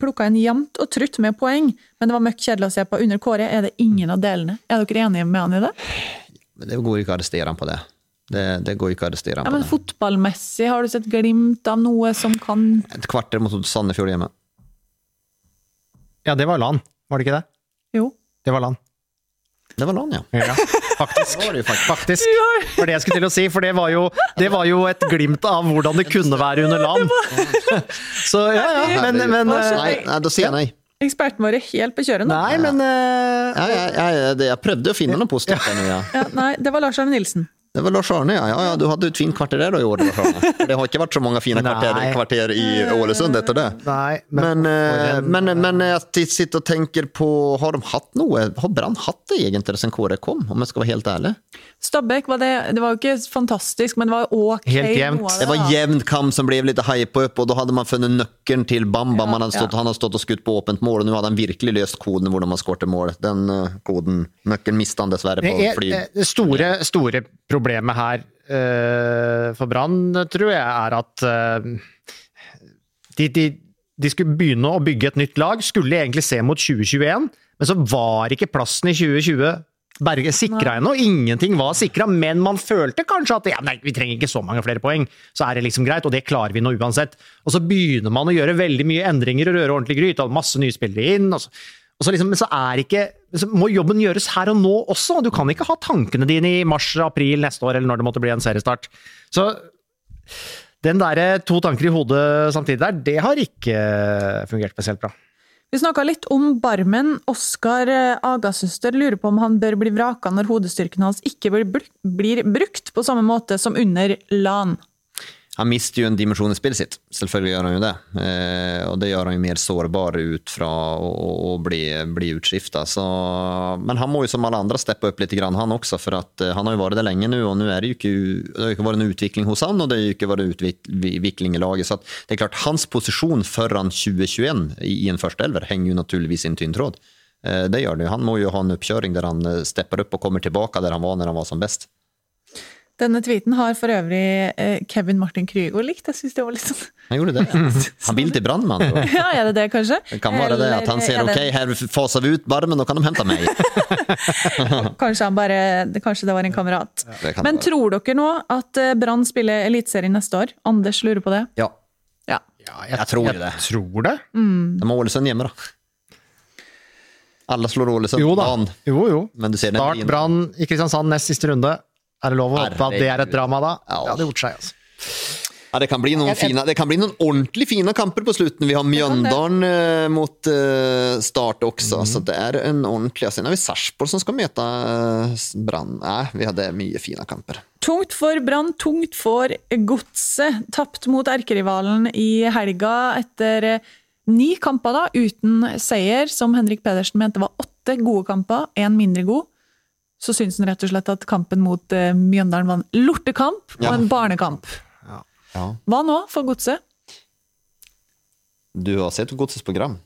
[SPEAKER 4] plukka en jevnt og trutt med poeng, men det var møkk kjedelig å se på. Under Kåre er det ingen av delene. Er dere enige med han i det?
[SPEAKER 2] Men det går ikke å arrestere han på det. Det, det går ikke å arrestere han
[SPEAKER 4] Ja,
[SPEAKER 2] på
[SPEAKER 4] men
[SPEAKER 2] det.
[SPEAKER 4] Fotballmessig, har du sett glimt av noe som kan
[SPEAKER 2] Et kvarter mot Sandefjord hjemme.
[SPEAKER 5] Ja, det var LAN, var det ikke det?
[SPEAKER 4] Jo.
[SPEAKER 5] Det var LAN.
[SPEAKER 2] Det var land, ja.
[SPEAKER 5] Ja, faktisk.
[SPEAKER 2] Faktisk.
[SPEAKER 5] Det var det jeg skulle til å si, for det var jo, det var jo et glimt av hvordan det kunne være under LAN. Så ja, ja, men, men eh,
[SPEAKER 2] Nei, nei, da sier jeg nei.
[SPEAKER 4] Eksperten vår er helt på kjøret nå.
[SPEAKER 5] Nei, men uh,
[SPEAKER 2] Ja, ja, ja, det- jeg prøvde å finne noe positivt ja.
[SPEAKER 4] Ja, nei, det var Lars Arne Nilsen.
[SPEAKER 2] Det var Lars Arne, ja. ja, ja. Du hadde et fint kvarter der da i år. Lars Arne. Det har ikke vært så mange fine kvarter, kvarter i Ålesund etter det.
[SPEAKER 5] Nei,
[SPEAKER 2] Men,
[SPEAKER 5] men,
[SPEAKER 2] eh, men, men jeg sitter og tenker på Har de hatt noe? Har Brann hatt det egentlig siden Kåre kom, om jeg skal være helt ærlig?
[SPEAKER 4] Stabæk var det Det var jo ikke fantastisk, men det var ok.
[SPEAKER 5] Helt jevnt.
[SPEAKER 2] Det var jevn kamp som ble litt hypa opp, og da hadde man funnet nøkkelen til Bamba.
[SPEAKER 4] Ja,
[SPEAKER 2] man hadde stått,
[SPEAKER 4] ja.
[SPEAKER 2] Han hadde stått og skutt på åpent mål, og nå hadde han virkelig løst koden hvordan man skårte mål. Den eh, koden, nøkkelen mista han dessverre på fly.
[SPEAKER 5] eh, det store, store problemet her uh, for Brann, tror jeg, er at uh, de, de, de skulle begynne å bygge et nytt lag, skulle egentlig se mot 2021, men så var ikke plassen i 2020 Berge sikra ennå, ingenting var sikra, men man følte kanskje at ja, nei, vi trenger ikke så mange flere poeng, så er det liksom greit, og det klarer vi nå uansett. Og så begynner man å gjøre veldig mye endringer og røre ordentlig gryt, og masse nye spillere inn. og så, og så liksom, men så er ikke, må jobben gjøres her og nå også. Du kan ikke ha tankene dine i mars-april neste år, eller når det måtte bli en seriestart. Så den derre to tanker i hodet samtidig der, det har ikke fungert spesielt bra.
[SPEAKER 4] Vi snakka litt om Barmen. Oskar eh, Agasøster lurer på om han bør bli vraka når hodestyrken hans ikke blir, brukt på samme måte som under LAN.
[SPEAKER 2] Han mister jo en dimensjon i spillet sitt. Selvfølgelig gjør han jo det. Eh, og det gjør han jo mer sårbar ut fra å, bli, bli utskifta. Men han må jo som alle andre steppe opp litt, grann, han også. For at, eh, han har jo vært det lenge nå, og nå er det jo ikke, det ikke vært noen utvikling hos han, og det har jo ikke vært utvikling i laget. Så det er klart, hans posisjon foran 2021 i, i en førsteelver henger jo naturligvis i en tynn tråd. Eh, det gjør det jo. Han må jo ha en oppkjøring der han eh, stepper opp og kommer tilbake der han var når han var som best.
[SPEAKER 4] Denne tweeten har for øvrig eh, Kevin Martin Krygo likt. Jeg synes det var litt sånn
[SPEAKER 2] Han gjorde det. Han vil til brannmann.
[SPEAKER 4] Ja, er det det, kanskje?
[SPEAKER 2] Det kan være det at han ser ok,
[SPEAKER 4] er
[SPEAKER 2] her faser vi ut barmen, nå kan de hente meg.
[SPEAKER 4] Kanskje, han bare, kanskje det var en kamerat. Men
[SPEAKER 2] være.
[SPEAKER 4] tror dere nå at eh, Brann spiller Eliteserien neste år? Anders lurer på det.
[SPEAKER 2] Ja,
[SPEAKER 4] Ja.
[SPEAKER 2] jeg tror jo det.
[SPEAKER 5] Tror det.
[SPEAKER 2] De har Ålesund hjemme, da. Alle slår Ålesund
[SPEAKER 5] Jo da.
[SPEAKER 2] dagen,
[SPEAKER 5] Jo, jo.
[SPEAKER 2] men du ser den
[SPEAKER 5] Start. Brann i Kristiansand nest siste runde. Er det lov å håpe at det er et drama da?
[SPEAKER 2] Ja.
[SPEAKER 5] Det hadde gjort seg, altså.
[SPEAKER 2] Ja, det kan bli noen fine, det kan bli noen ordentlig fine kamper på slutten. Vi har Mjøndalen eh, mot eh, Start også, så det er en ordentlig Så har vi Sarpsborg som skal møte eh, Brann. Nei, vi hadde mye fine kamper.
[SPEAKER 4] Tungt for Brann, tungt for Godset. Tapt mot erkerivalen i helga etter eh, ni kamper da, uten seier, som Henrik Pedersen mente var åtte gode kamper, én mindre god. Så syns han rett og slett at kampen mot eh, Mjøndalen var en lortekamp og
[SPEAKER 2] Ja.
[SPEAKER 4] en barnekamp.
[SPEAKER 2] Ja.
[SPEAKER 4] Hva nå for Godset?
[SPEAKER 2] Du har sett Godsets program.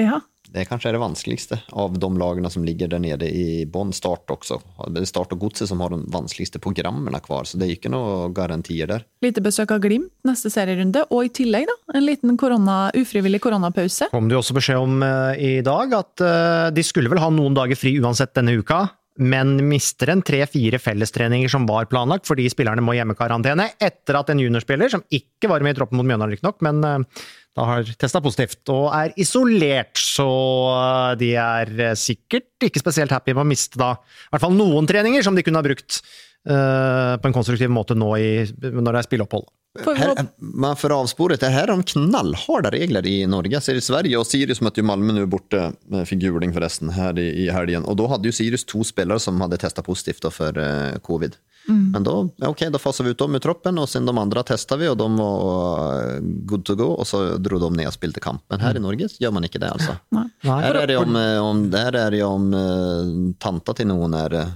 [SPEAKER 4] Ja.
[SPEAKER 2] Det kanskje er det vanskeligste av de lagene som ligger der nede i bånn. Start også. Det er Start og Godset som har de vanskeligste programmene kvar, så det er ikke noen garantier der.
[SPEAKER 4] Lite besøk av Glimt neste serierunde, og i tillegg da, en liten korona, ufrivillig koronapause.
[SPEAKER 5] kom det jo også beskjed om uh, i dag at uh, de skulle vel ha noen dager fri uansett denne uka, men mister en tre-fire fellestreninger som var planlagt, fordi spillerne må hjemmekarantene etter at en juniorspiller, som ikke var med i troppen mot Mjøndalen riktignok, men eh, da har testa positivt og er isolert, så eh, de er eh, sikkert ikke spesielt happy med å miste da i hvert fall noen treninger som de kunne ha brukt uh, på en konstruktiv måte nå i, når det er spilleopphold.
[SPEAKER 4] For,
[SPEAKER 2] men for avsporet, det her har de knallharde regler i Norge. Så ser i Sverige, og Sirius møtte jo Malmö nå borte, med figuring forresten, her i, i helgen. Og da hadde jo Sirius to spillere som hadde testa positivt for uh, covid. Men da, ja, ok, da faser vi ut dem i troppen, og sen de andre testa vi, og de var eh, good to go, og så dro de ned og spilte kamp. Men her i Norge gjør man ikke det, altså.
[SPEAKER 5] Nei.
[SPEAKER 2] Her er det om, eh, om, her er det om uh, tanta til noen er eh,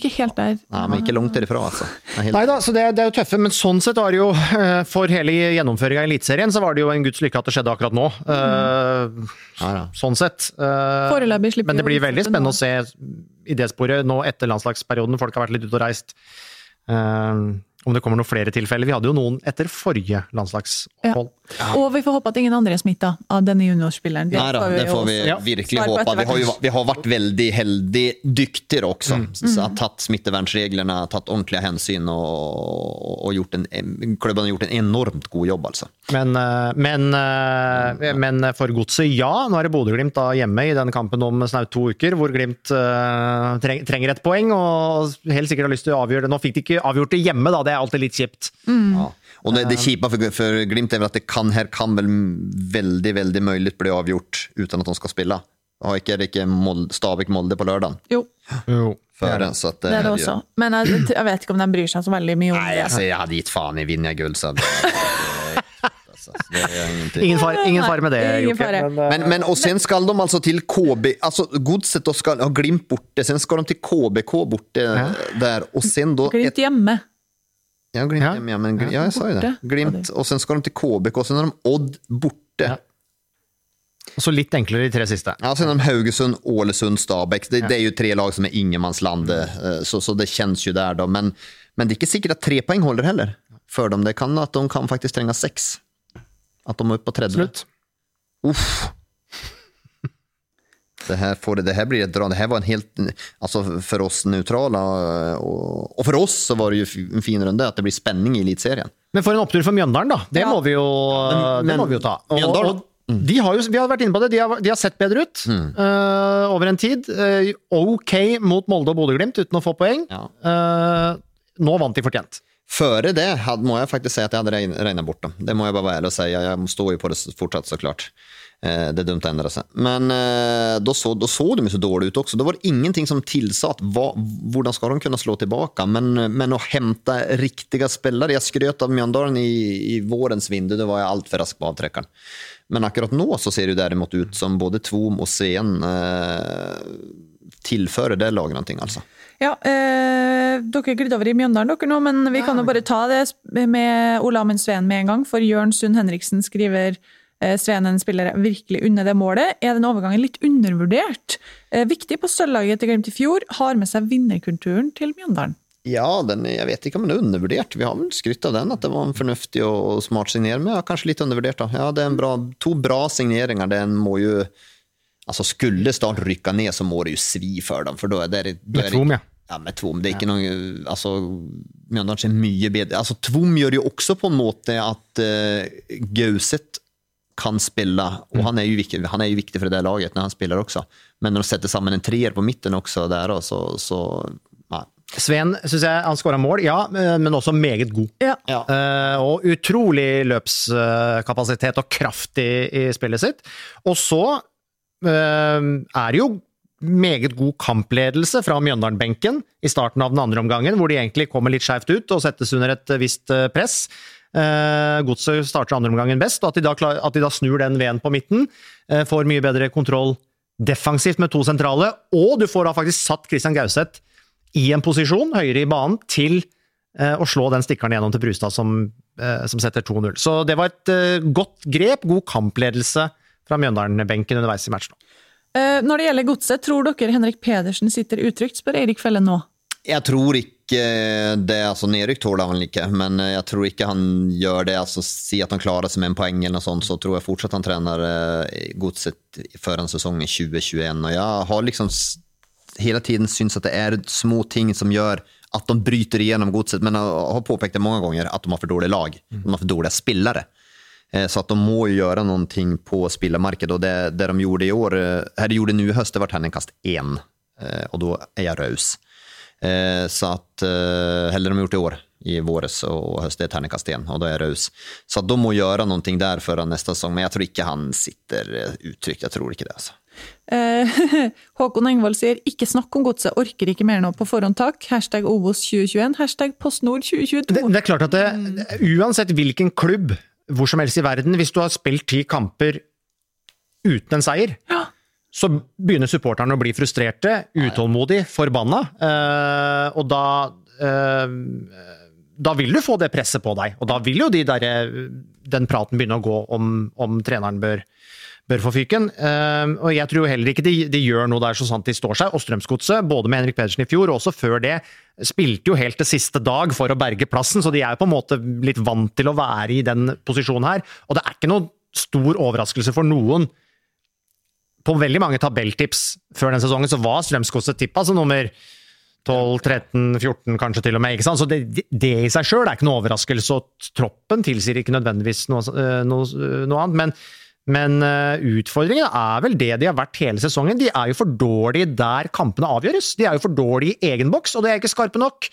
[SPEAKER 4] ikke helt der.
[SPEAKER 2] Nei, men ikke langt derifra, altså. Helt-
[SPEAKER 5] Nei da, så det, det er jo tøffe, men sånn sett var det jo eh, For hele gjennomføringa i Eliteserien så var det jo en guds lykke at det skjedde akkurat nå. Mm.
[SPEAKER 2] Uh, ja.
[SPEAKER 5] Sånn sett. Uh,
[SPEAKER 4] Foreløpig slipper
[SPEAKER 5] men det blir veldig spennende
[SPEAKER 4] nå.
[SPEAKER 5] å se i det sporet nå etter landslagsperioden. Folk har vært litt ute og reist. Eh, om det kommer noen flere tilfeller. Vi hadde jo noen etter forrige landslagsopphold.
[SPEAKER 4] Og vi får håpe at ingen andre er smitta av denne juniorspilleren.
[SPEAKER 2] Nei da, det får vi
[SPEAKER 4] også
[SPEAKER 5] Ja.
[SPEAKER 2] virkelig
[SPEAKER 4] svare
[SPEAKER 2] håpe. Vi har, jo, vi har vært veldig heldig dyktigere også.
[SPEAKER 5] Mm.
[SPEAKER 2] Så har tatt smittevernreglene, tatt ordentlige hensyn og, og gjort en, klubben har gjort en enormt god jobb, altså.
[SPEAKER 5] Men, eh, men, eh, men for godset, ja. Nå er det Bodø-Glimt hjemme i den kampen om snaut to uker, hvor Glimt eh, trenger et poeng og helt sikkert har lyst til å avgjøre det. Nå fikk de ikke avgjort det hjemme, da. Det er alltid litt kjipt.
[SPEAKER 2] Ja. Og det, det kjipa for, for Glimt er vel at det kan, her kan vel veldig, veldig mulig bli avgjort uten at de skal spille. Har ikke, det ikke Mol- Stabæk-Molde på lørdag?
[SPEAKER 4] Jo,
[SPEAKER 5] Jo.
[SPEAKER 2] Før, så at
[SPEAKER 4] det er det også. Men jeg, jeg vet ikke om de bryr seg så veldig mye om
[SPEAKER 2] Nei, altså, jeg hadde gitt faen i Vinja gull, så det, altså, det.
[SPEAKER 5] Ingen fare, ingen fare med det,
[SPEAKER 4] Ingen
[SPEAKER 5] Jokke. Men, eh,
[SPEAKER 2] Men, men, og sen skal de altså til KB altså Godset og, skal ha Glimt borte, sen skal de til KBK borte der, og sen da
[SPEAKER 4] Glimt hjemme.
[SPEAKER 2] Ja, Glimt
[SPEAKER 5] Ja.
[SPEAKER 2] hjemme, ja, men, ja, jeg sa jo det. Glimt, og sen skal de til KBK, og sen er de Odd borte.
[SPEAKER 5] Ja. Og så litt enklere de tre siste.
[SPEAKER 2] Ja, sen er de Haugesund, Ålesund, Stabæk. Det, det er jo tre lag som er ingenmannsland, eh, så, så det kjennes jo der, da. Men, men det er ikke sikkert at tre poeng holder heller for dem. Det kan at de kan faktisk trenge seks. At de er oppe på 30.
[SPEAKER 5] Slutt.
[SPEAKER 2] Uff. Det her, får, det her blir et dra. Det her var en helt Altså, for oss nøytrale, og, og for oss så var det jo en fin runde, at det blir spenning i Eliteserien.
[SPEAKER 5] Men for en opptur for Mjøndalen, da. Det,
[SPEAKER 4] Ja.
[SPEAKER 5] må, vi jo,
[SPEAKER 2] Men-
[SPEAKER 5] det må vi jo ta. Og,
[SPEAKER 2] Mjøndalen-
[SPEAKER 5] og de har jo, vi har vært inne på det, de har, de har sett bedre ut eh, over en tid. Uh, ok mot Molde og Bodø-Glimt uten å få poeng.
[SPEAKER 2] Ja.
[SPEAKER 5] Uh, nå vant de fortjent.
[SPEAKER 2] Før det had, må jeg faktisk si at jeg hadde regna bort dem. Det må jeg bare være ærlig og si. Jeg står jo på det fortsatt, så klart. Eh, det er dumt å endre seg. Men eh, da så, da så de så dårlig ut også. Det var ingenting som tilsa at hva, hvordan skal de kunne slå tilbake. Men, men å hente riktige spillere Jeg skrøt av Mjøndalen i, i vårens vindu, det var jeg altfor rask på avtrekkeren. Men akkurat nå så ser det derimot ut som både Tvom og Sveen eh, tilfører det laget noe, altså.
[SPEAKER 4] Ja, eh, dere glidd over i Mjøndalen dere nå, men vi kan jo bare ta det med Ola Amund Sveen med en gang. For Jørn Sund Henriksen skriver eh, Sveen en spiller er virkelig under det målet. Er den overgangen litt undervurdert? Eh, viktig på sølvlaget til Glimt i fjor, har med seg vinnerkulturen til Mjøndalen.
[SPEAKER 2] Ja, den, jeg vet ikke om den er undervurdert. Vi har vel skrytt av den, at det var en fornuftig og, smart signering. Men ja, kanskje litt undervurdert, da. Ja, det er en bra, to bra signeringer. Den må jo Altså, skulle Start rykke ned, så må det jo svi for dem. For da er det, da
[SPEAKER 5] Med
[SPEAKER 2] er det
[SPEAKER 5] Tvom, ja.
[SPEAKER 2] Ja, med Tvom. Det er ikke noe Altså, Mjøndalen ser mye bedre Altså, Tvom gjør jo også på en måte at uh, Gauseth kan spille, og han er, jo viktig, han er jo viktig for det laget når han spiller også. Men når de setter sammen en treer på midten også der, så, så.
[SPEAKER 5] Sveen syns jeg han skåra mål, ja, eh, men også meget god.
[SPEAKER 4] Ja.
[SPEAKER 2] Ja.
[SPEAKER 5] Uh, og utrolig løpskapasitet og kraft i, i spillet sitt. Og så uh, er det jo meget god kampledelse fra Mjøndalen-benken i starten av den andre omgangen, hvor de egentlig kommer litt skjevt ut og settes under et visst press. Eh, Godset starter andre omgangen best, og at de da, at de da snur den veden på midten. eh, får mye bedre kontroll defensivt med to sentrale, og du får da faktisk satt Christian Gauseth i en posisjon høyere i banen til eh, å slå den stikkeren gjennom til Brustad som, eh, som setter 2-0. Så det var et eh, godt grep, god kampledelse fra Mjøndalen-benken underveis i matchen.
[SPEAKER 4] Eh, når det gjelder godset, tror dere Henrik Pedersen sitter utrygt, spør Eirik Felle nå.
[SPEAKER 2] Jeg tror ikke det. altså Nedrykk tåler han ikke, men jeg tror ikke han gjør det. altså Si at han klarer seg med en poeng, eller noe sånt, så tror jeg fortsatt han trener eh, Godset før en sesong i 2021. og Jeg har liksom hele tiden syntes at det er små ting som gjør at de bryter igjennom Godset, men jeg har påpekt det mange ganger at de har for dårlig lag. De har for dårlige spillere. Eh, Så at de må gjøre noe på spillermarkedet og det, det de gjorde i år, eh, de gjorde nå i høst, det var terningkast én, og da er jeg jag raus. Eh, Så att, eh, eller de har gjort i år, i våres och höst, det är tärningkast en och då är raus. Så att de må göra någonting där för nästa säsong, men jag tror inte han sitter uttrykt uttryckt, jag tror inte det alltså.
[SPEAKER 4] Eh, Håkon Engvold sier ikke snakk om godset, orker ikke mer nå på forhånd takk. Hashtag Obos 2021, hashtag PostNord 2022.
[SPEAKER 5] Det, det er klart at det, uansett hvilken klubb, hvor som helst i verden, hvis du har spilt ti kamper uten en seier, så begynner supporterne å bli frustrerte, utålmodige, forbanna. Eh, og da eh, Da vil du få det presset på deg, og da vil jo de der, den praten begynne å gå om, om treneren bør, bør få fyken. Eh, og jeg tror heller ikke de, de gjør noe der så sant de står seg. Og Strømsgodset, både med Henrik Pedersen i fjor og også før det, spilte jo helt til siste dag for å berge plassen, så de er jo på en måte litt vant til å være i den posisjonen her. Og det er ikke noe stor overraskelse for noen. På veldig mange tabelltips før den sesongen så var Strømsgodset tippa som nummer 12, 13, 14 kanskje til og med. ikke sant? Så det, det i seg sjøl er ikke noe overraskelse, og troppen tilsier ikke nødvendigvis noe, eh, noe, noe annet. Men, men eh, utfordringen er vel det de har vært hele sesongen. De er jo for dårlige der kampene avgjøres. De er jo for dårlige i egen boks, og de er ikke skarpe nok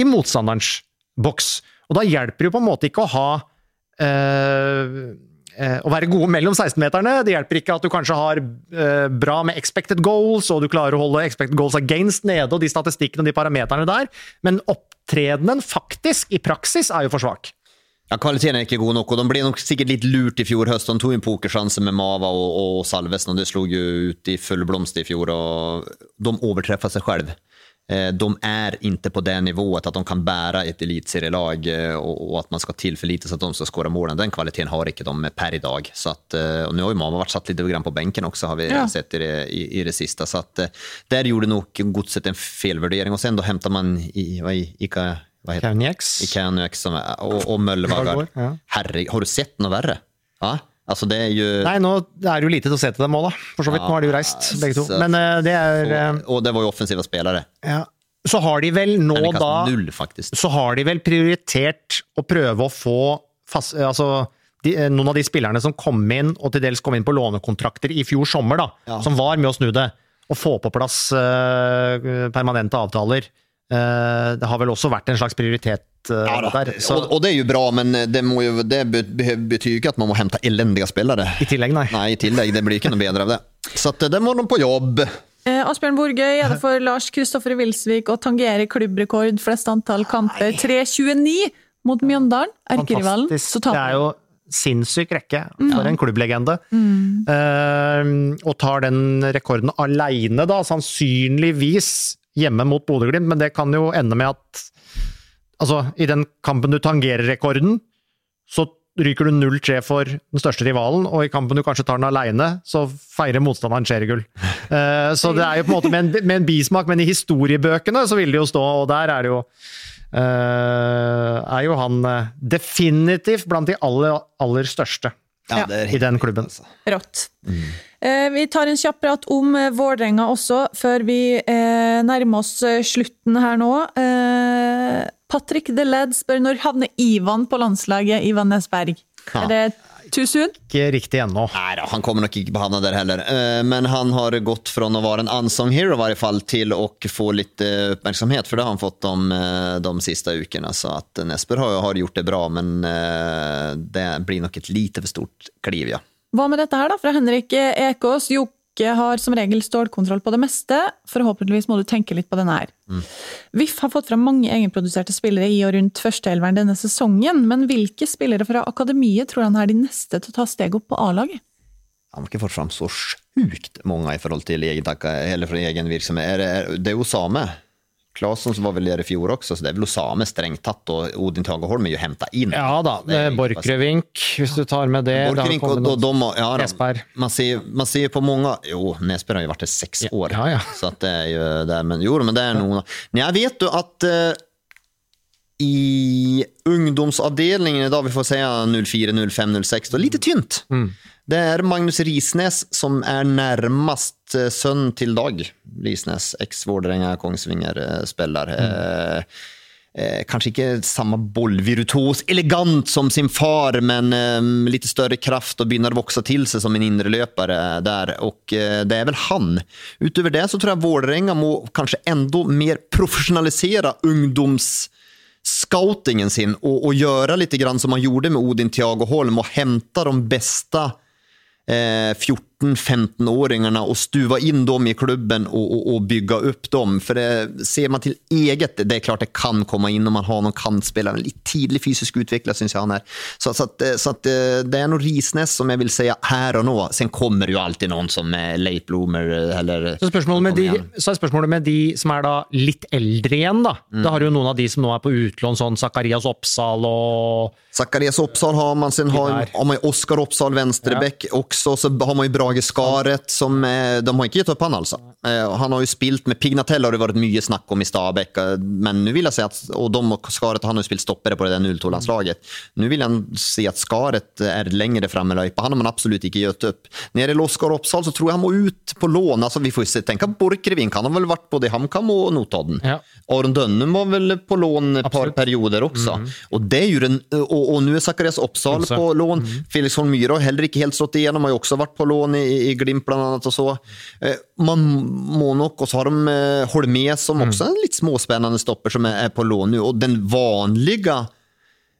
[SPEAKER 5] i motstanderens boks. Og da hjelper det jo på en måte ikke å ha eh, eh, å være gode mellom 16-meterne. Det hjelper ikke at du kanskje har eh, bra med expected goals, og du klarer å holde expected goals against nede, og de statistikkene og de parameterne der, men opptredenen faktisk, i praksis, er jo for svak.
[SPEAKER 2] Ja, kvaliteten er ikke god nok, og de ble nok sikkert litt lurt i fjor høst. De tok en pokersjanse med Mava og, og Salvesen, og det slo jo ut i full blomst i fjor, og de overtreffer seg selv. Eh, de är inte på det nivået at de kan bära ett elitserielag og och, och att man ska tillförlita sig att de ska skåra målen. Den kvaliteten har ikke de per idag. Så att, eh, och nu har ju Mama varit satt lite grann på bänken också har vi
[SPEAKER 4] Ja.
[SPEAKER 2] sett i det, i, i det sista. Så att, eh, där gjorde nog Godset en felvärdering och sen då hämtar man i, vad, i, Ika, vad heter?
[SPEAKER 5] Kaunieks.
[SPEAKER 2] I Kanuek som er, og, og Møllevaggar.
[SPEAKER 5] Ja.
[SPEAKER 2] Herre, har du sett noe verre? Ja, altså det er jo
[SPEAKER 5] Nei, nå er det jo lite til å se til dem òg, da. For så vidt. Nå har de jo reist, begge to. Men uh, det er eh,
[SPEAKER 2] og, og det var jo offensive spillere.
[SPEAKER 5] ja. Så har de vel nå da
[SPEAKER 2] null.
[SPEAKER 5] Så har de vel prioritert å prøve å få fast, altså, de, eh, noen av de spillerne som kom inn, og til dels kom inn på lånekontrakter i fjor sommer, da,
[SPEAKER 2] Ja.
[SPEAKER 5] som var med å snu det, og få på plass uh, permanente avtaler. Eh, det har vel også vært en slags prioritet eh,
[SPEAKER 2] Ja, da.
[SPEAKER 5] der. Så,
[SPEAKER 2] og, og det er jo bra, men det, må jo, det be- be- betyr jo ikke at man må hente elendige spillere.
[SPEAKER 5] I tillegg, nei.
[SPEAKER 2] Nei, i tillegg. Det blir ikke noe bedre av det. Så at, det må de på jobb.
[SPEAKER 4] Eh, Asbjørn Borgøy er det for Lars Kristoffer Wilsvik å tangere klubbrekord flest antall kamper. 3.29 mot Mjøndalen, erkerivalen.
[SPEAKER 5] Det er jo sinnssyk rekke for en klubblegende. Eh, og tar den rekorden aleine, da, sannsynligvis hjemme mot Bodø-Glimt, men det kan jo ende med at Altså, i den kampen du tangerer rekorden, så ryker du 0-3 for den største rivalen, og i kampen du kanskje tar den aleine, så feirer motstanderen seriegull. Uh, så det er jo på en måte med en, med en bismak, men i historiebøkene så vil det jo stå, og der er det jo uh, er jo han eh, definitivt blant de aller, aller største
[SPEAKER 2] Ja, det er
[SPEAKER 5] i den klubben.
[SPEAKER 4] Rått. Eh, Vi tar en kjapp prat om eh, Vålerenga også, før vi eh, nærmer oss eh, slutten her nå. Eh, Patrick The Led spør når havner Ivan på landslaget, Ivan Nesberg?
[SPEAKER 2] Ja.
[SPEAKER 4] Er det too soon?
[SPEAKER 5] Ikke riktig ennå.
[SPEAKER 2] Nei da, han kommer nok ikke på havna der heller. Eh, Men han har gått fra å være en unsung hero i hvert fall, til å få litt eh, oppmerksomhet, for det har han fått de, eh, de siste ukene. Så at Nesper har, har gjort det bra, men eh, det blir nok et lite for stort kliv, ja.
[SPEAKER 4] Hva med dette her, da? Fra Henrik Ekås. Jokke har som regel stålkontroll på det meste. Forhåpentligvis må du tenke litt på denne her. VIF har fått fram mange egenproduserte spillere i og rundt førsteelveren denne sesongen, men hvilke spillere fra akademiet tror han er de neste til å ta steg opp på A-laget?
[SPEAKER 2] Han har ikke fått fram så sjukt mange i forhold til egen, eller fra egen virksomhet. Det, er, jo er Osame. Claesson var vel der i fjor også, så det er vel samme strengt tatt, og Odin Tagerholm er jo henta inn.
[SPEAKER 5] Ja da,
[SPEAKER 2] Det er-
[SPEAKER 5] Borchgrevink, hvis du tar med det. det
[SPEAKER 2] Borchgrevink og de, ja,
[SPEAKER 5] Nesberg.
[SPEAKER 2] man, ser, man ser på mange Jo, Nesberg har jo vært her seks år.
[SPEAKER 5] ja, ja.
[SPEAKER 2] Så at det er jo der, men, jo, men det er noen Men jeg vet jo at eh, i dag, idag, vi får si 04, 05, 06, då, lite tynt. Det er Magnus Risnes som er nærmest eh, sønn til Dag Risnes. Eks-Vålerenga-Kongsvinger-spiller. Eh, mm. Eh, eh, kanskje ikke samme bollvirutos, elegant som sin far, men eh, litt større kraft og begynner å vokse til seg som en indreløper der. Og eh, det er vel han. Utover det så tror jeg Vålerenga må kanskje enda mer profesjonalisere ungdomsscoutingen sin og, og gjøre litt som han gjorde med Odin Tiago Holm, og hente de beste Eh, 14 14-15-åringarna och stuva in dem i klubben och, och, och bygga upp dem. För det, ser man till eget, det är klart det kan komma in om man har någon kantspelare, en lite tidlig fysisk utveckling syns jag han är. Så, så, att, eh, så att, eh, det är nog Risnes som jag vill säga här och nå. Sen kommer det ju alltid någon som är late bloomer eller
[SPEAKER 5] Så spørsmålet, med de, så er spørsmålet med de som er da litt eldre igjen, da.
[SPEAKER 2] Mm.
[SPEAKER 5] Da har du jo noen av de som nå er på utlån, sånn Zakarias Oppsal og
[SPEAKER 2] Zacharias Oppsal har man, sen har, har man Oskar Oppsal, vänsterbäck också, så har man ju Brage Skaret som, eh, de har ikke gitt opp han altså. Eh, Han har jo spilt med Pignatell har det vært mye snakk om i Stabæk, eh, men nu vill jag si att, og de og Skaret, han har jo spilt stoppere på det där 02-landslaget. Nu vill han se at Skaret er längre fram i løypa, han har man absolut ikke gitt opp. Nere det gäller Oskar Oppsal så tror jeg han må ut på lån, Altså, vi får se, tänka Borchgrevink, han har vel vært både i HamKam og Notodden.
[SPEAKER 5] Ja.
[SPEAKER 2] Aron Dønnum var vel på lån et par perioder også. Og det er jo den, og, og nå er Zakarias Oppsal på lån. Felix Holm Myhre har heller ikke helt slått igjennom, har jo også vært på lån i, i Glimt blant annet og så. Eh, man må nok, og så har de eh, Holmé som også er en litt småspennende stopper som er, er på lån nå, og den vanlige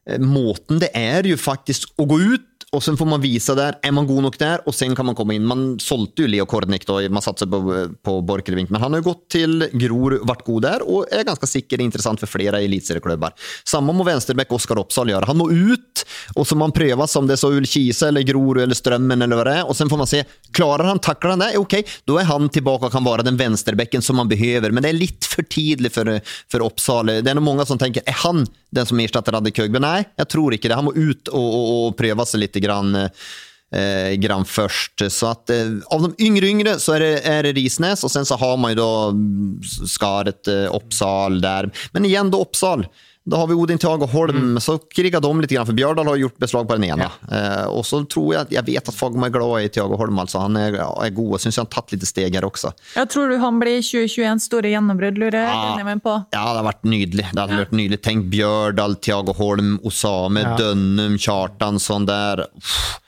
[SPEAKER 2] eh, måten det er jo faktisk å gå ut och så får man vise der, er man god nok der, og sen kan man komme inn. Man solgte jo Leo Kornik, da, man satsade på, på Borchgrevink, men han har jo gått til Gror, vært god der, og er ganske sikkert interessant for flere eliteserieklubber. Samme må vänsterback Oskar Oppsal gjøre. Han må ut og så må han prøve om det er så Ulkise, eller Gror eller Strømmen eller hva det er, og sen får man se, Klarer han, takler han det, Ok, da er han tilbake og kan være den venstrebekken som man behøver, Men det er litt for tidlig for, for Oppsal. Det er noen mange som tenker er han den som erstatter Radde Køgbe. Nei, jeg tror ikke det. Han må ut og, og, og prøve seg litt grann, eh, grann først. Så at, eh, av de yngre yngre så er det, er det Risnes, og sen så har man jo da Skaret, eh, Oppsal der. Men igjen, da Oppsal. Då har vi Odin Thiago Holm,
[SPEAKER 5] Mm.
[SPEAKER 2] så kriga de litt, grann, Bjørdal Björdal har gjort beslag på den ena. Eh, og så tror jeg Jeg vet at Fagmo er glad i Thiago Holm, altså. han er, er god. og syns han har tatt litt steg her også.
[SPEAKER 4] Jeg tror du han blir 2021 store gjennombrudd, lurer jeg.
[SPEAKER 2] Ja.
[SPEAKER 4] meg på.
[SPEAKER 2] Ja, det har vært nydelig. Det hadde vært nydelig. Tenk Bjørdal, Thiago Holm, Osame, Dønnum, Kjartansson der. Uff.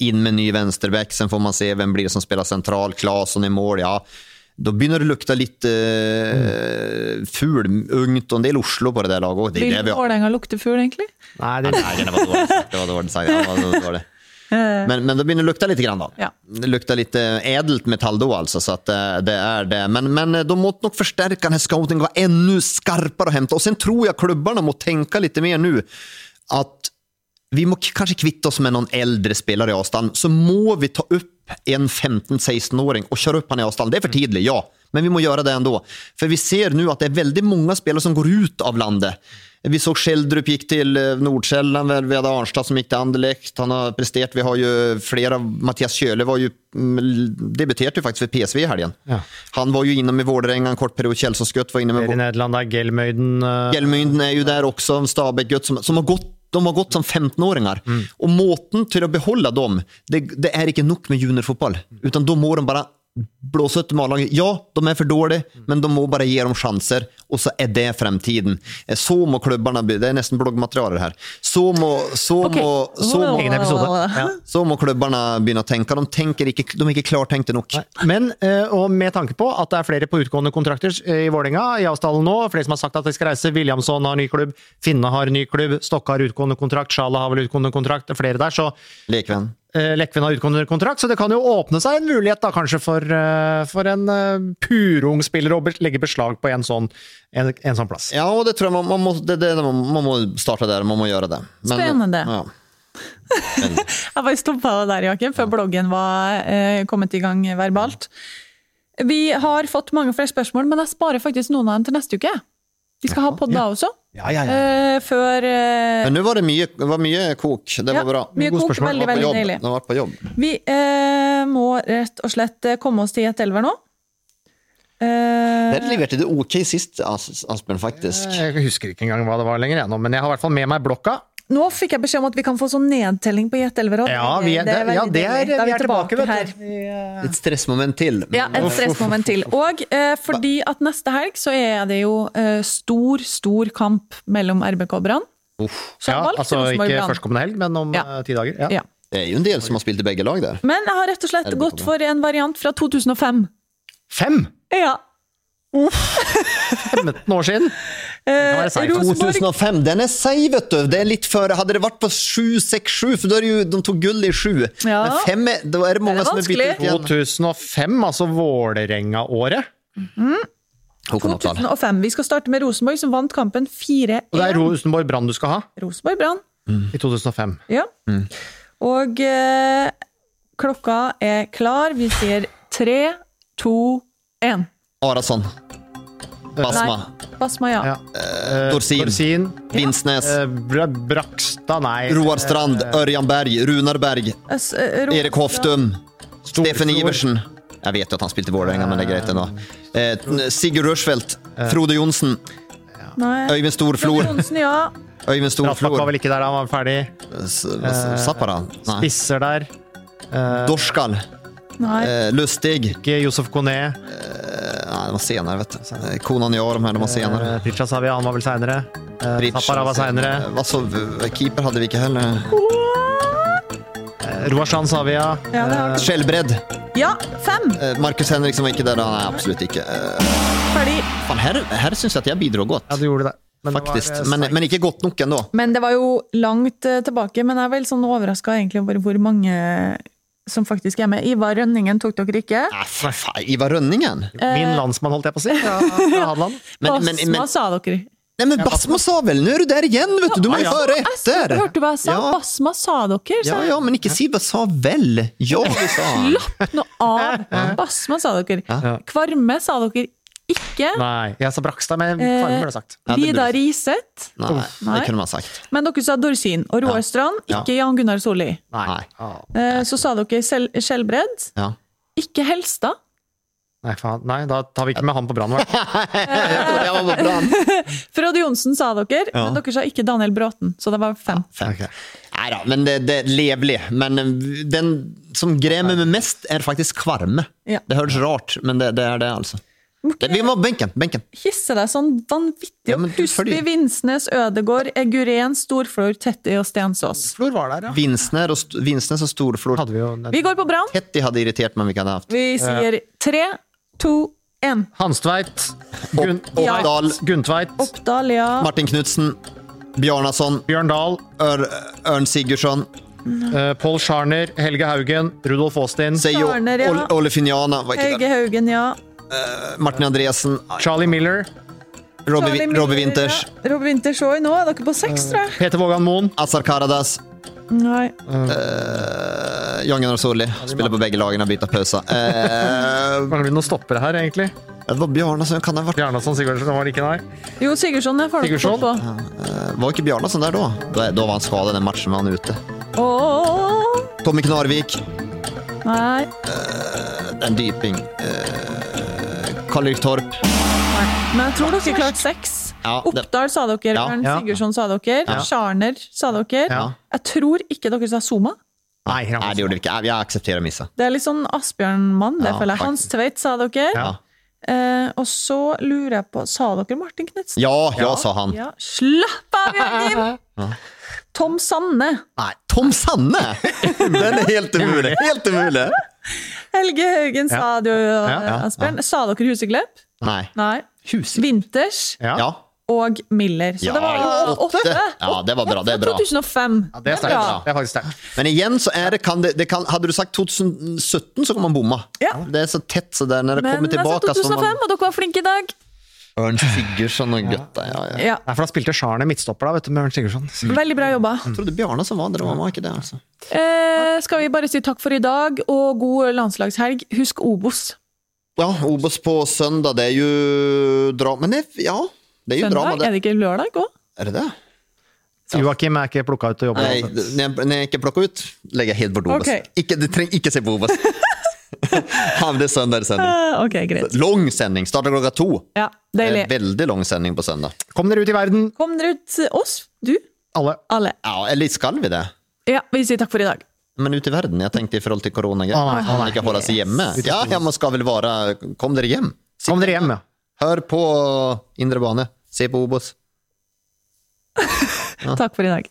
[SPEAKER 2] Inn med ny venstreback, sen får man se hvem blir det som spiller sentral. Claesson i mål, ja. Då begynner det å lukte litt eh, ful, ungt og en del Oslo på det der laget òg. Det
[SPEAKER 4] Vil
[SPEAKER 2] det vi har.
[SPEAKER 4] Vålerenga lukte fugl, egentlig?
[SPEAKER 5] Nei, det,
[SPEAKER 2] Nei, det var dårlig sagt. Det var dårlig sagt. Ja, det var dårlig. Men, men det begynner å lukte litt grann, da.
[SPEAKER 4] Ja.
[SPEAKER 2] Det lukter litt eh, edelt metall da, altså. Så at eh, det er det. Men, men eh, de måtte nok forsterke denne scoutingen, være enda skarpere å hente. Og sen tror jeg klubbene må tenke litt mer nå at vi må kanskje kvitte oss med noen eldre spillere i avstand, så må vi ta opp en 15-16-åring og kjøre opp han i avstand. Det er for tidlig, ja, men vi må gjøre det likevel. For vi ser nå at det er veldig mange spillere som går ut av landet. Vi så Schjelderup gikk til Nordsjælland, vi hadde Arnstad som gikk til Anderlecht. Han har prestert. vi har jo flere av Mathias Kjøle var jo, debuterte jo faktisk ved PSV i helgen.
[SPEAKER 5] Ja.
[SPEAKER 2] Han var jo inne med Vålerenga en kort period, Kjelsås Gutt var inne med
[SPEAKER 5] I Nederland er Gelmøyden eh,
[SPEAKER 2] Hjelmynden är ju där också, en Stabæk-gutt som, som har gått de har gått som 15-åringar. Og måten til å beholde dem, det, det er ikke nok med juniorfotball. Utan da må de bare blåse ut med A-laget. Ja, de er for dårlige, men de må bare gi dem sjanser, og så er det fremtiden. Eh, Så må klubbene bli- Det er nesten bloggmateriale her. Så må, så
[SPEAKER 4] okay.
[SPEAKER 2] må, så må,
[SPEAKER 5] Egen. Ja.
[SPEAKER 2] så må klubbene begynne å tenke. De, tenker ikke, de er ikke klartenkte nok.
[SPEAKER 5] Men, eh, og med tanke på at det er flere på utgående kontrakter eh, i Vålerenga i avstanden nå, flere som har sagt at de skal reise. Williamson har ny klubb, Finne har ny klubb, Stokke har utgående kontrakt, Sjala har vel utgående kontrakt, det er flere der. Så
[SPEAKER 2] Lekvenn.
[SPEAKER 5] Eh, Lekven har utgående kontrakt, så det kan jo åpne seg en mulighet da kanskje for, eh, for en eh, purung spiller å legge beslag på en sånn, en, en sånn plass.
[SPEAKER 2] Ja, og det tror jeg man, man, må, det, det, man, må starte der. Man må gjøre det. Men-
[SPEAKER 4] Spennende.
[SPEAKER 2] Ja.
[SPEAKER 4] Jeg bare stoppa det der, Jakob, før bloggen var eh, kommet i gang verbalt. Vi har fått mange flere spørsmål, men jeg sparer faktisk noen av dem til neste uke. Vi skal ha podd da også.
[SPEAKER 5] Ja, ja, ja.
[SPEAKER 4] Uh, før uh,
[SPEAKER 2] Men nå var det mye, det var mye kok. Det
[SPEAKER 4] ja,
[SPEAKER 2] var bra.
[SPEAKER 4] Mye kok,
[SPEAKER 5] spørsmål.
[SPEAKER 4] veldig, veldig deilig.
[SPEAKER 2] De har vært på jobb.
[SPEAKER 4] Vi uh, må rett og slett komme oss til et elver nå. Eh,
[SPEAKER 2] Dere leverte du ok sist, As- Asbjørn, faktisk.
[SPEAKER 5] Jeg husker ikke engang hva det var lenger, jeg nå, men jeg har i hvert fall med meg blokka.
[SPEAKER 4] Nå fikk jeg beskjed om at vi kan få sånn nedtelling på elver.
[SPEAKER 5] Ja, vi er, det,
[SPEAKER 4] er,
[SPEAKER 5] ja, det er,
[SPEAKER 4] vi er,
[SPEAKER 5] vi er tilbake, vet
[SPEAKER 4] her.
[SPEAKER 5] du.
[SPEAKER 2] Et stressmoment til.
[SPEAKER 4] Ja, et stressmoment til. Og eh, fordi at neste helg så er det jo eh, stor, stor kamp mellom RBK og Brann.
[SPEAKER 5] Ja, altså ikke førstkommende helg, men om
[SPEAKER 4] Ja.
[SPEAKER 5] eh, ti dager. Ja.
[SPEAKER 4] Ja.
[SPEAKER 2] Det er jo en del som har spilt i begge lag der.
[SPEAKER 4] Men jeg har rett og slett
[SPEAKER 2] RBK
[SPEAKER 4] gått for en variant fra 2005.
[SPEAKER 5] Fem!
[SPEAKER 4] Ja.
[SPEAKER 5] 15 år siden!
[SPEAKER 4] Eh,
[SPEAKER 5] kan være seigt.
[SPEAKER 4] Rosenborg
[SPEAKER 2] 2005, den er seig, vet du. Det er litt før. Hadde det vært på 7-6-7, for da er jo, de tok gull i 7.
[SPEAKER 4] Ja.
[SPEAKER 2] Men 5 er, da er det mange
[SPEAKER 4] Det er
[SPEAKER 2] som er byttet
[SPEAKER 4] vanskelig.
[SPEAKER 2] igjen.
[SPEAKER 5] 2005, altså Vålerenga-året.
[SPEAKER 2] Mm Oppdal.
[SPEAKER 4] 2005. Vi skal starte med Rosenborg, som vant kampen 4-1.
[SPEAKER 5] Og det er Rosenborg Brann du skal ha
[SPEAKER 4] Rosenborg Brann.
[SPEAKER 5] i 2005.
[SPEAKER 4] Ja. Og eh, klokka er klar. Vi sier tre, to, én.
[SPEAKER 2] Arason. Basma.
[SPEAKER 4] Basma, ja.
[SPEAKER 5] Ja. Eh,
[SPEAKER 2] Dorsin.
[SPEAKER 5] Dorsin.
[SPEAKER 2] Vinsnes.
[SPEAKER 5] eh, Bra Brakstad, nei.
[SPEAKER 2] Roar Strand. Ørjan Berg. Runar Berg.
[SPEAKER 4] S- eh, Ro-
[SPEAKER 2] Erik Hoftum.
[SPEAKER 5] Storfjord.
[SPEAKER 2] Stefan Iversen. Jeg vet jo at han spilte i Vålerenga, men det er greit ennå. Eh, Sigurd Rushfeldt. Frode Johnsen.
[SPEAKER 4] Nei.
[SPEAKER 2] Øyvind Storflor.
[SPEAKER 4] Johnsen, ja.
[SPEAKER 2] Øyvind
[SPEAKER 5] Straflak var
[SPEAKER 2] Storflor.
[SPEAKER 5] vel ikke der da han var ferdig.
[SPEAKER 2] S- Zappara? Nei.
[SPEAKER 5] Spisser der. Eh,
[SPEAKER 2] Dorskal.
[SPEAKER 4] Nei.
[SPEAKER 2] Eh, Lustig.
[SPEAKER 5] Ikke Josef Kone.
[SPEAKER 2] Nei, det var senere, vet du. Eh, Konan Jar, de her, de var senere.
[SPEAKER 5] Pritcha Savia, han var vel seinere. Uh, Zappara var seinere.
[SPEAKER 2] Eh, keeper hadde vi ikke heller.
[SPEAKER 4] Ja, det har du.
[SPEAKER 2] Skjellbredd.
[SPEAKER 4] ja, fem!
[SPEAKER 2] Eh, Markus Henriksen var ikke der. Nei, absolutt ikke. Eh,
[SPEAKER 4] Ferdig.
[SPEAKER 2] Fan, her, her syns jeg at jeg bidro godt.
[SPEAKER 5] Ja, du gjorde det. Men det var,
[SPEAKER 2] Faktisk.
[SPEAKER 5] eh,
[SPEAKER 2] Men, men ikke godt nok ennå.
[SPEAKER 4] Men det var jo langt eh, tilbake, men jeg er vel sånn overraska egentlig over hvor mange som faktisk er med. Ivar Rønningen tok dere ikke.
[SPEAKER 2] Nei, for faen. Ivar Rønningen?
[SPEAKER 5] Min landsmann, holdt jeg på å si. Ja.
[SPEAKER 2] Men, men,
[SPEAKER 4] Basma sa dere.
[SPEAKER 2] nei, men Basma sa vel Nå er du der igjen, vet du! Du må jo høre
[SPEAKER 4] Jeg
[SPEAKER 2] etter!
[SPEAKER 4] hørte hva jeg sa?
[SPEAKER 2] Ja.
[SPEAKER 4] Basma sa dere,
[SPEAKER 2] Ja,
[SPEAKER 4] sa Ja,
[SPEAKER 2] ja, men ikke si hva sa vel. Ja, du sa han.
[SPEAKER 4] Slapp nå av! Basma sa dere. Kvarme sa dere ikke.
[SPEAKER 5] Nei, jeg sa Brakstad, men
[SPEAKER 4] Eh,
[SPEAKER 5] farmen ble det sagt.
[SPEAKER 2] Ja, det
[SPEAKER 4] Vidar Riseth.
[SPEAKER 2] Nei,
[SPEAKER 4] Nei.
[SPEAKER 2] det kunne man sagt.
[SPEAKER 4] Men dere sa Dorsin. Og Roar Strand,
[SPEAKER 2] Ja.
[SPEAKER 4] ikke Jan Gunnar Solli.
[SPEAKER 2] Nei.
[SPEAKER 5] Ah.
[SPEAKER 4] Eh, Så sa dere Sel- Skjelbred.
[SPEAKER 2] Ja.
[SPEAKER 4] Ikke Helstad.
[SPEAKER 5] Nei, faen. Nei, da tar vi ikke med han på brann. vel?
[SPEAKER 2] Jeg var på brann.
[SPEAKER 4] Frode Johnsen sa dere,
[SPEAKER 2] Ja.
[SPEAKER 4] men dere sa ikke Daniel Bråten. Så det var fem.
[SPEAKER 5] Ok.
[SPEAKER 2] Nei da, men det, det er levelig. Men eh, den som gremer meg mest, er faktisk kvarme.
[SPEAKER 4] Ja.
[SPEAKER 2] Det høres rart, men det, det er det, altså. Det, vi må benken, benken.
[SPEAKER 4] Hisse deg sånn vanvittig
[SPEAKER 2] Ja, men
[SPEAKER 4] opp.
[SPEAKER 2] du-
[SPEAKER 4] Husby, Vinsnes, Ødegård, Eguren, Storflor, Tetti og Stensås.
[SPEAKER 5] Flor var der, ja.
[SPEAKER 2] Vinsner og, Vinsnes og Storflor.
[SPEAKER 5] Hadde vi jo
[SPEAKER 4] Vi går på Brann.
[SPEAKER 2] Tetti hadde irritert meg om vi ikke hadde hatt.
[SPEAKER 4] Vi sier tre, to, én.
[SPEAKER 5] Hanstveit, Gun
[SPEAKER 4] Ja.
[SPEAKER 2] Oppdal,
[SPEAKER 5] Guntveit,
[SPEAKER 4] Oppdal, ja.
[SPEAKER 2] Martin Knutsen, Bjarnason,
[SPEAKER 5] Bjørn Dahl,
[SPEAKER 2] Ør, Ørn Sigurdsson,
[SPEAKER 5] Uh, Pål Scharner, Helge Haugen, Rudolf Aastin,
[SPEAKER 2] Sejo,
[SPEAKER 4] ja.
[SPEAKER 2] Ole,
[SPEAKER 4] Finjana.
[SPEAKER 2] Der.
[SPEAKER 4] Haugen, ja.
[SPEAKER 2] Martin Andresen,
[SPEAKER 5] Charlie Miller,
[SPEAKER 2] Robbie, Robbie Winters,
[SPEAKER 4] Ja. Robbie Winters òg. Nå er dere på seks, tror jeg.
[SPEAKER 5] Peter Vågan Moen,
[SPEAKER 2] Azar Karadas,
[SPEAKER 4] Nei.
[SPEAKER 2] uh, Jan Gunnar Solli. Spiller på begge lagene, bytter pause. Uh,
[SPEAKER 5] Mangler vi noen stoppere her, egentlig?
[SPEAKER 2] det var Bjarnason, kan det ha vært
[SPEAKER 5] Bjarnason Sigurdsen var det ikke, nei.
[SPEAKER 4] Jo, Sigurdsson er
[SPEAKER 5] Sigurdsson?
[SPEAKER 4] på.
[SPEAKER 2] uh, Var ikke Bjarnason der da? Da, da var han skadet den matchen med han ute.
[SPEAKER 4] Åh,
[SPEAKER 2] Tommy Knarvik,
[SPEAKER 4] nei.
[SPEAKER 2] en dyping. Uh, Karl-Erik Torp.
[SPEAKER 4] nei. Men jeg tror dere klarte seks.
[SPEAKER 2] Ja, det-
[SPEAKER 4] Oppdal sa dere,
[SPEAKER 2] Ja,
[SPEAKER 4] Ørn
[SPEAKER 5] ja.
[SPEAKER 4] Sigurdsson sa dere,
[SPEAKER 2] Ja.
[SPEAKER 4] Scharner sa dere.
[SPEAKER 5] Ja.
[SPEAKER 4] Jeg tror ikke dere sa Zuma.
[SPEAKER 5] Nei,
[SPEAKER 2] Nei, det gjorde vi ikke. Jeg aksepterer missa.
[SPEAKER 4] Det er litt sånn Asbjørn-mann, det
[SPEAKER 2] Ja,
[SPEAKER 4] føler jeg. Hans
[SPEAKER 2] faktisk.
[SPEAKER 4] Tveit sa dere.
[SPEAKER 2] Ja.
[SPEAKER 4] Eh, og så lurer jeg på Sa dere Martin Knutsen?
[SPEAKER 2] Ja, ja, sa han.
[SPEAKER 4] Ja. Slapp av, Jørgen! Tom Sanne.
[SPEAKER 2] Nei, Tom Sanne! Den er helt umulig. Helt umulig.
[SPEAKER 4] Helge Haugen sa du,
[SPEAKER 5] ja,
[SPEAKER 4] Asbjørn. Sa dere Huseklepp?
[SPEAKER 2] Nei.
[SPEAKER 4] Nei.
[SPEAKER 2] Hus.
[SPEAKER 4] Vinters
[SPEAKER 5] Ja.
[SPEAKER 4] Og Miller. Så
[SPEAKER 2] Ja,
[SPEAKER 4] det var åtte.
[SPEAKER 2] åtte. Ja, det var bra, det er bra.
[SPEAKER 4] 2005.
[SPEAKER 5] Ja, det er sterkt. Det er faktisk sterkt.
[SPEAKER 2] Men igjen så er det, kan det, det kan, Hadde du sagt 2017, så kan man bomma.
[SPEAKER 4] Ja.
[SPEAKER 2] Det er så tett så der når det
[SPEAKER 4] Men
[SPEAKER 2] kommer
[SPEAKER 4] jeg sa
[SPEAKER 2] tilbake
[SPEAKER 4] 2005,
[SPEAKER 2] man,
[SPEAKER 4] og dere var flinke i dag.
[SPEAKER 2] Ørn Sigurdsson og gutta, ja, ja.
[SPEAKER 4] Ja.
[SPEAKER 5] Nei, for da spilte Sjarne midtstopper da, vet du, med Ørn Sigurdsson.
[SPEAKER 4] Veldig bra jobba.
[SPEAKER 2] Jeg trodde Bjarne som var der, og var ikke det, altså.
[SPEAKER 4] Eh, skal vi bare si takk for i dag, og god landslagshelg. Husk Obos.
[SPEAKER 2] Ja, Obos på søndag, det er jo dra... Men det, ja, det er jo drama,
[SPEAKER 4] Søndag?
[SPEAKER 2] det.
[SPEAKER 4] Er det ikke lørdag òg?
[SPEAKER 2] Er det det?
[SPEAKER 5] Joakim er ikke plukka ut til å jobbe.
[SPEAKER 2] Nei,
[SPEAKER 5] altså.
[SPEAKER 2] når jeg, når ikke plukker ut, legger jeg helt bort Obos.
[SPEAKER 4] Okay.
[SPEAKER 2] Ikke, du trenger ikke se på Obos. ja, søndagssending. sending.
[SPEAKER 4] Eh, greit.
[SPEAKER 2] Lang sending. Starter klokka to.
[SPEAKER 4] Ja,
[SPEAKER 2] Det
[SPEAKER 4] Deilig.
[SPEAKER 2] veldig lang sending på søndag.
[SPEAKER 5] Kom dere ut i verden,
[SPEAKER 4] Kom dere ut, oss, du,
[SPEAKER 5] alle.
[SPEAKER 4] alle.
[SPEAKER 2] Ja, eller skal vi det?
[SPEAKER 4] Ja, vi sier takk for i dag.
[SPEAKER 2] Men ut i verden? Jeg tenkte i forhold til korona.
[SPEAKER 5] Å, nei, å, nei.
[SPEAKER 2] Ikke holde seg hjemme. Ja, ja, man skal vel være Kom dere hjem.
[SPEAKER 5] Kom dere hjem, ja.
[SPEAKER 2] Hør på Indre bane. Se på Obos.
[SPEAKER 4] Takk for i dag.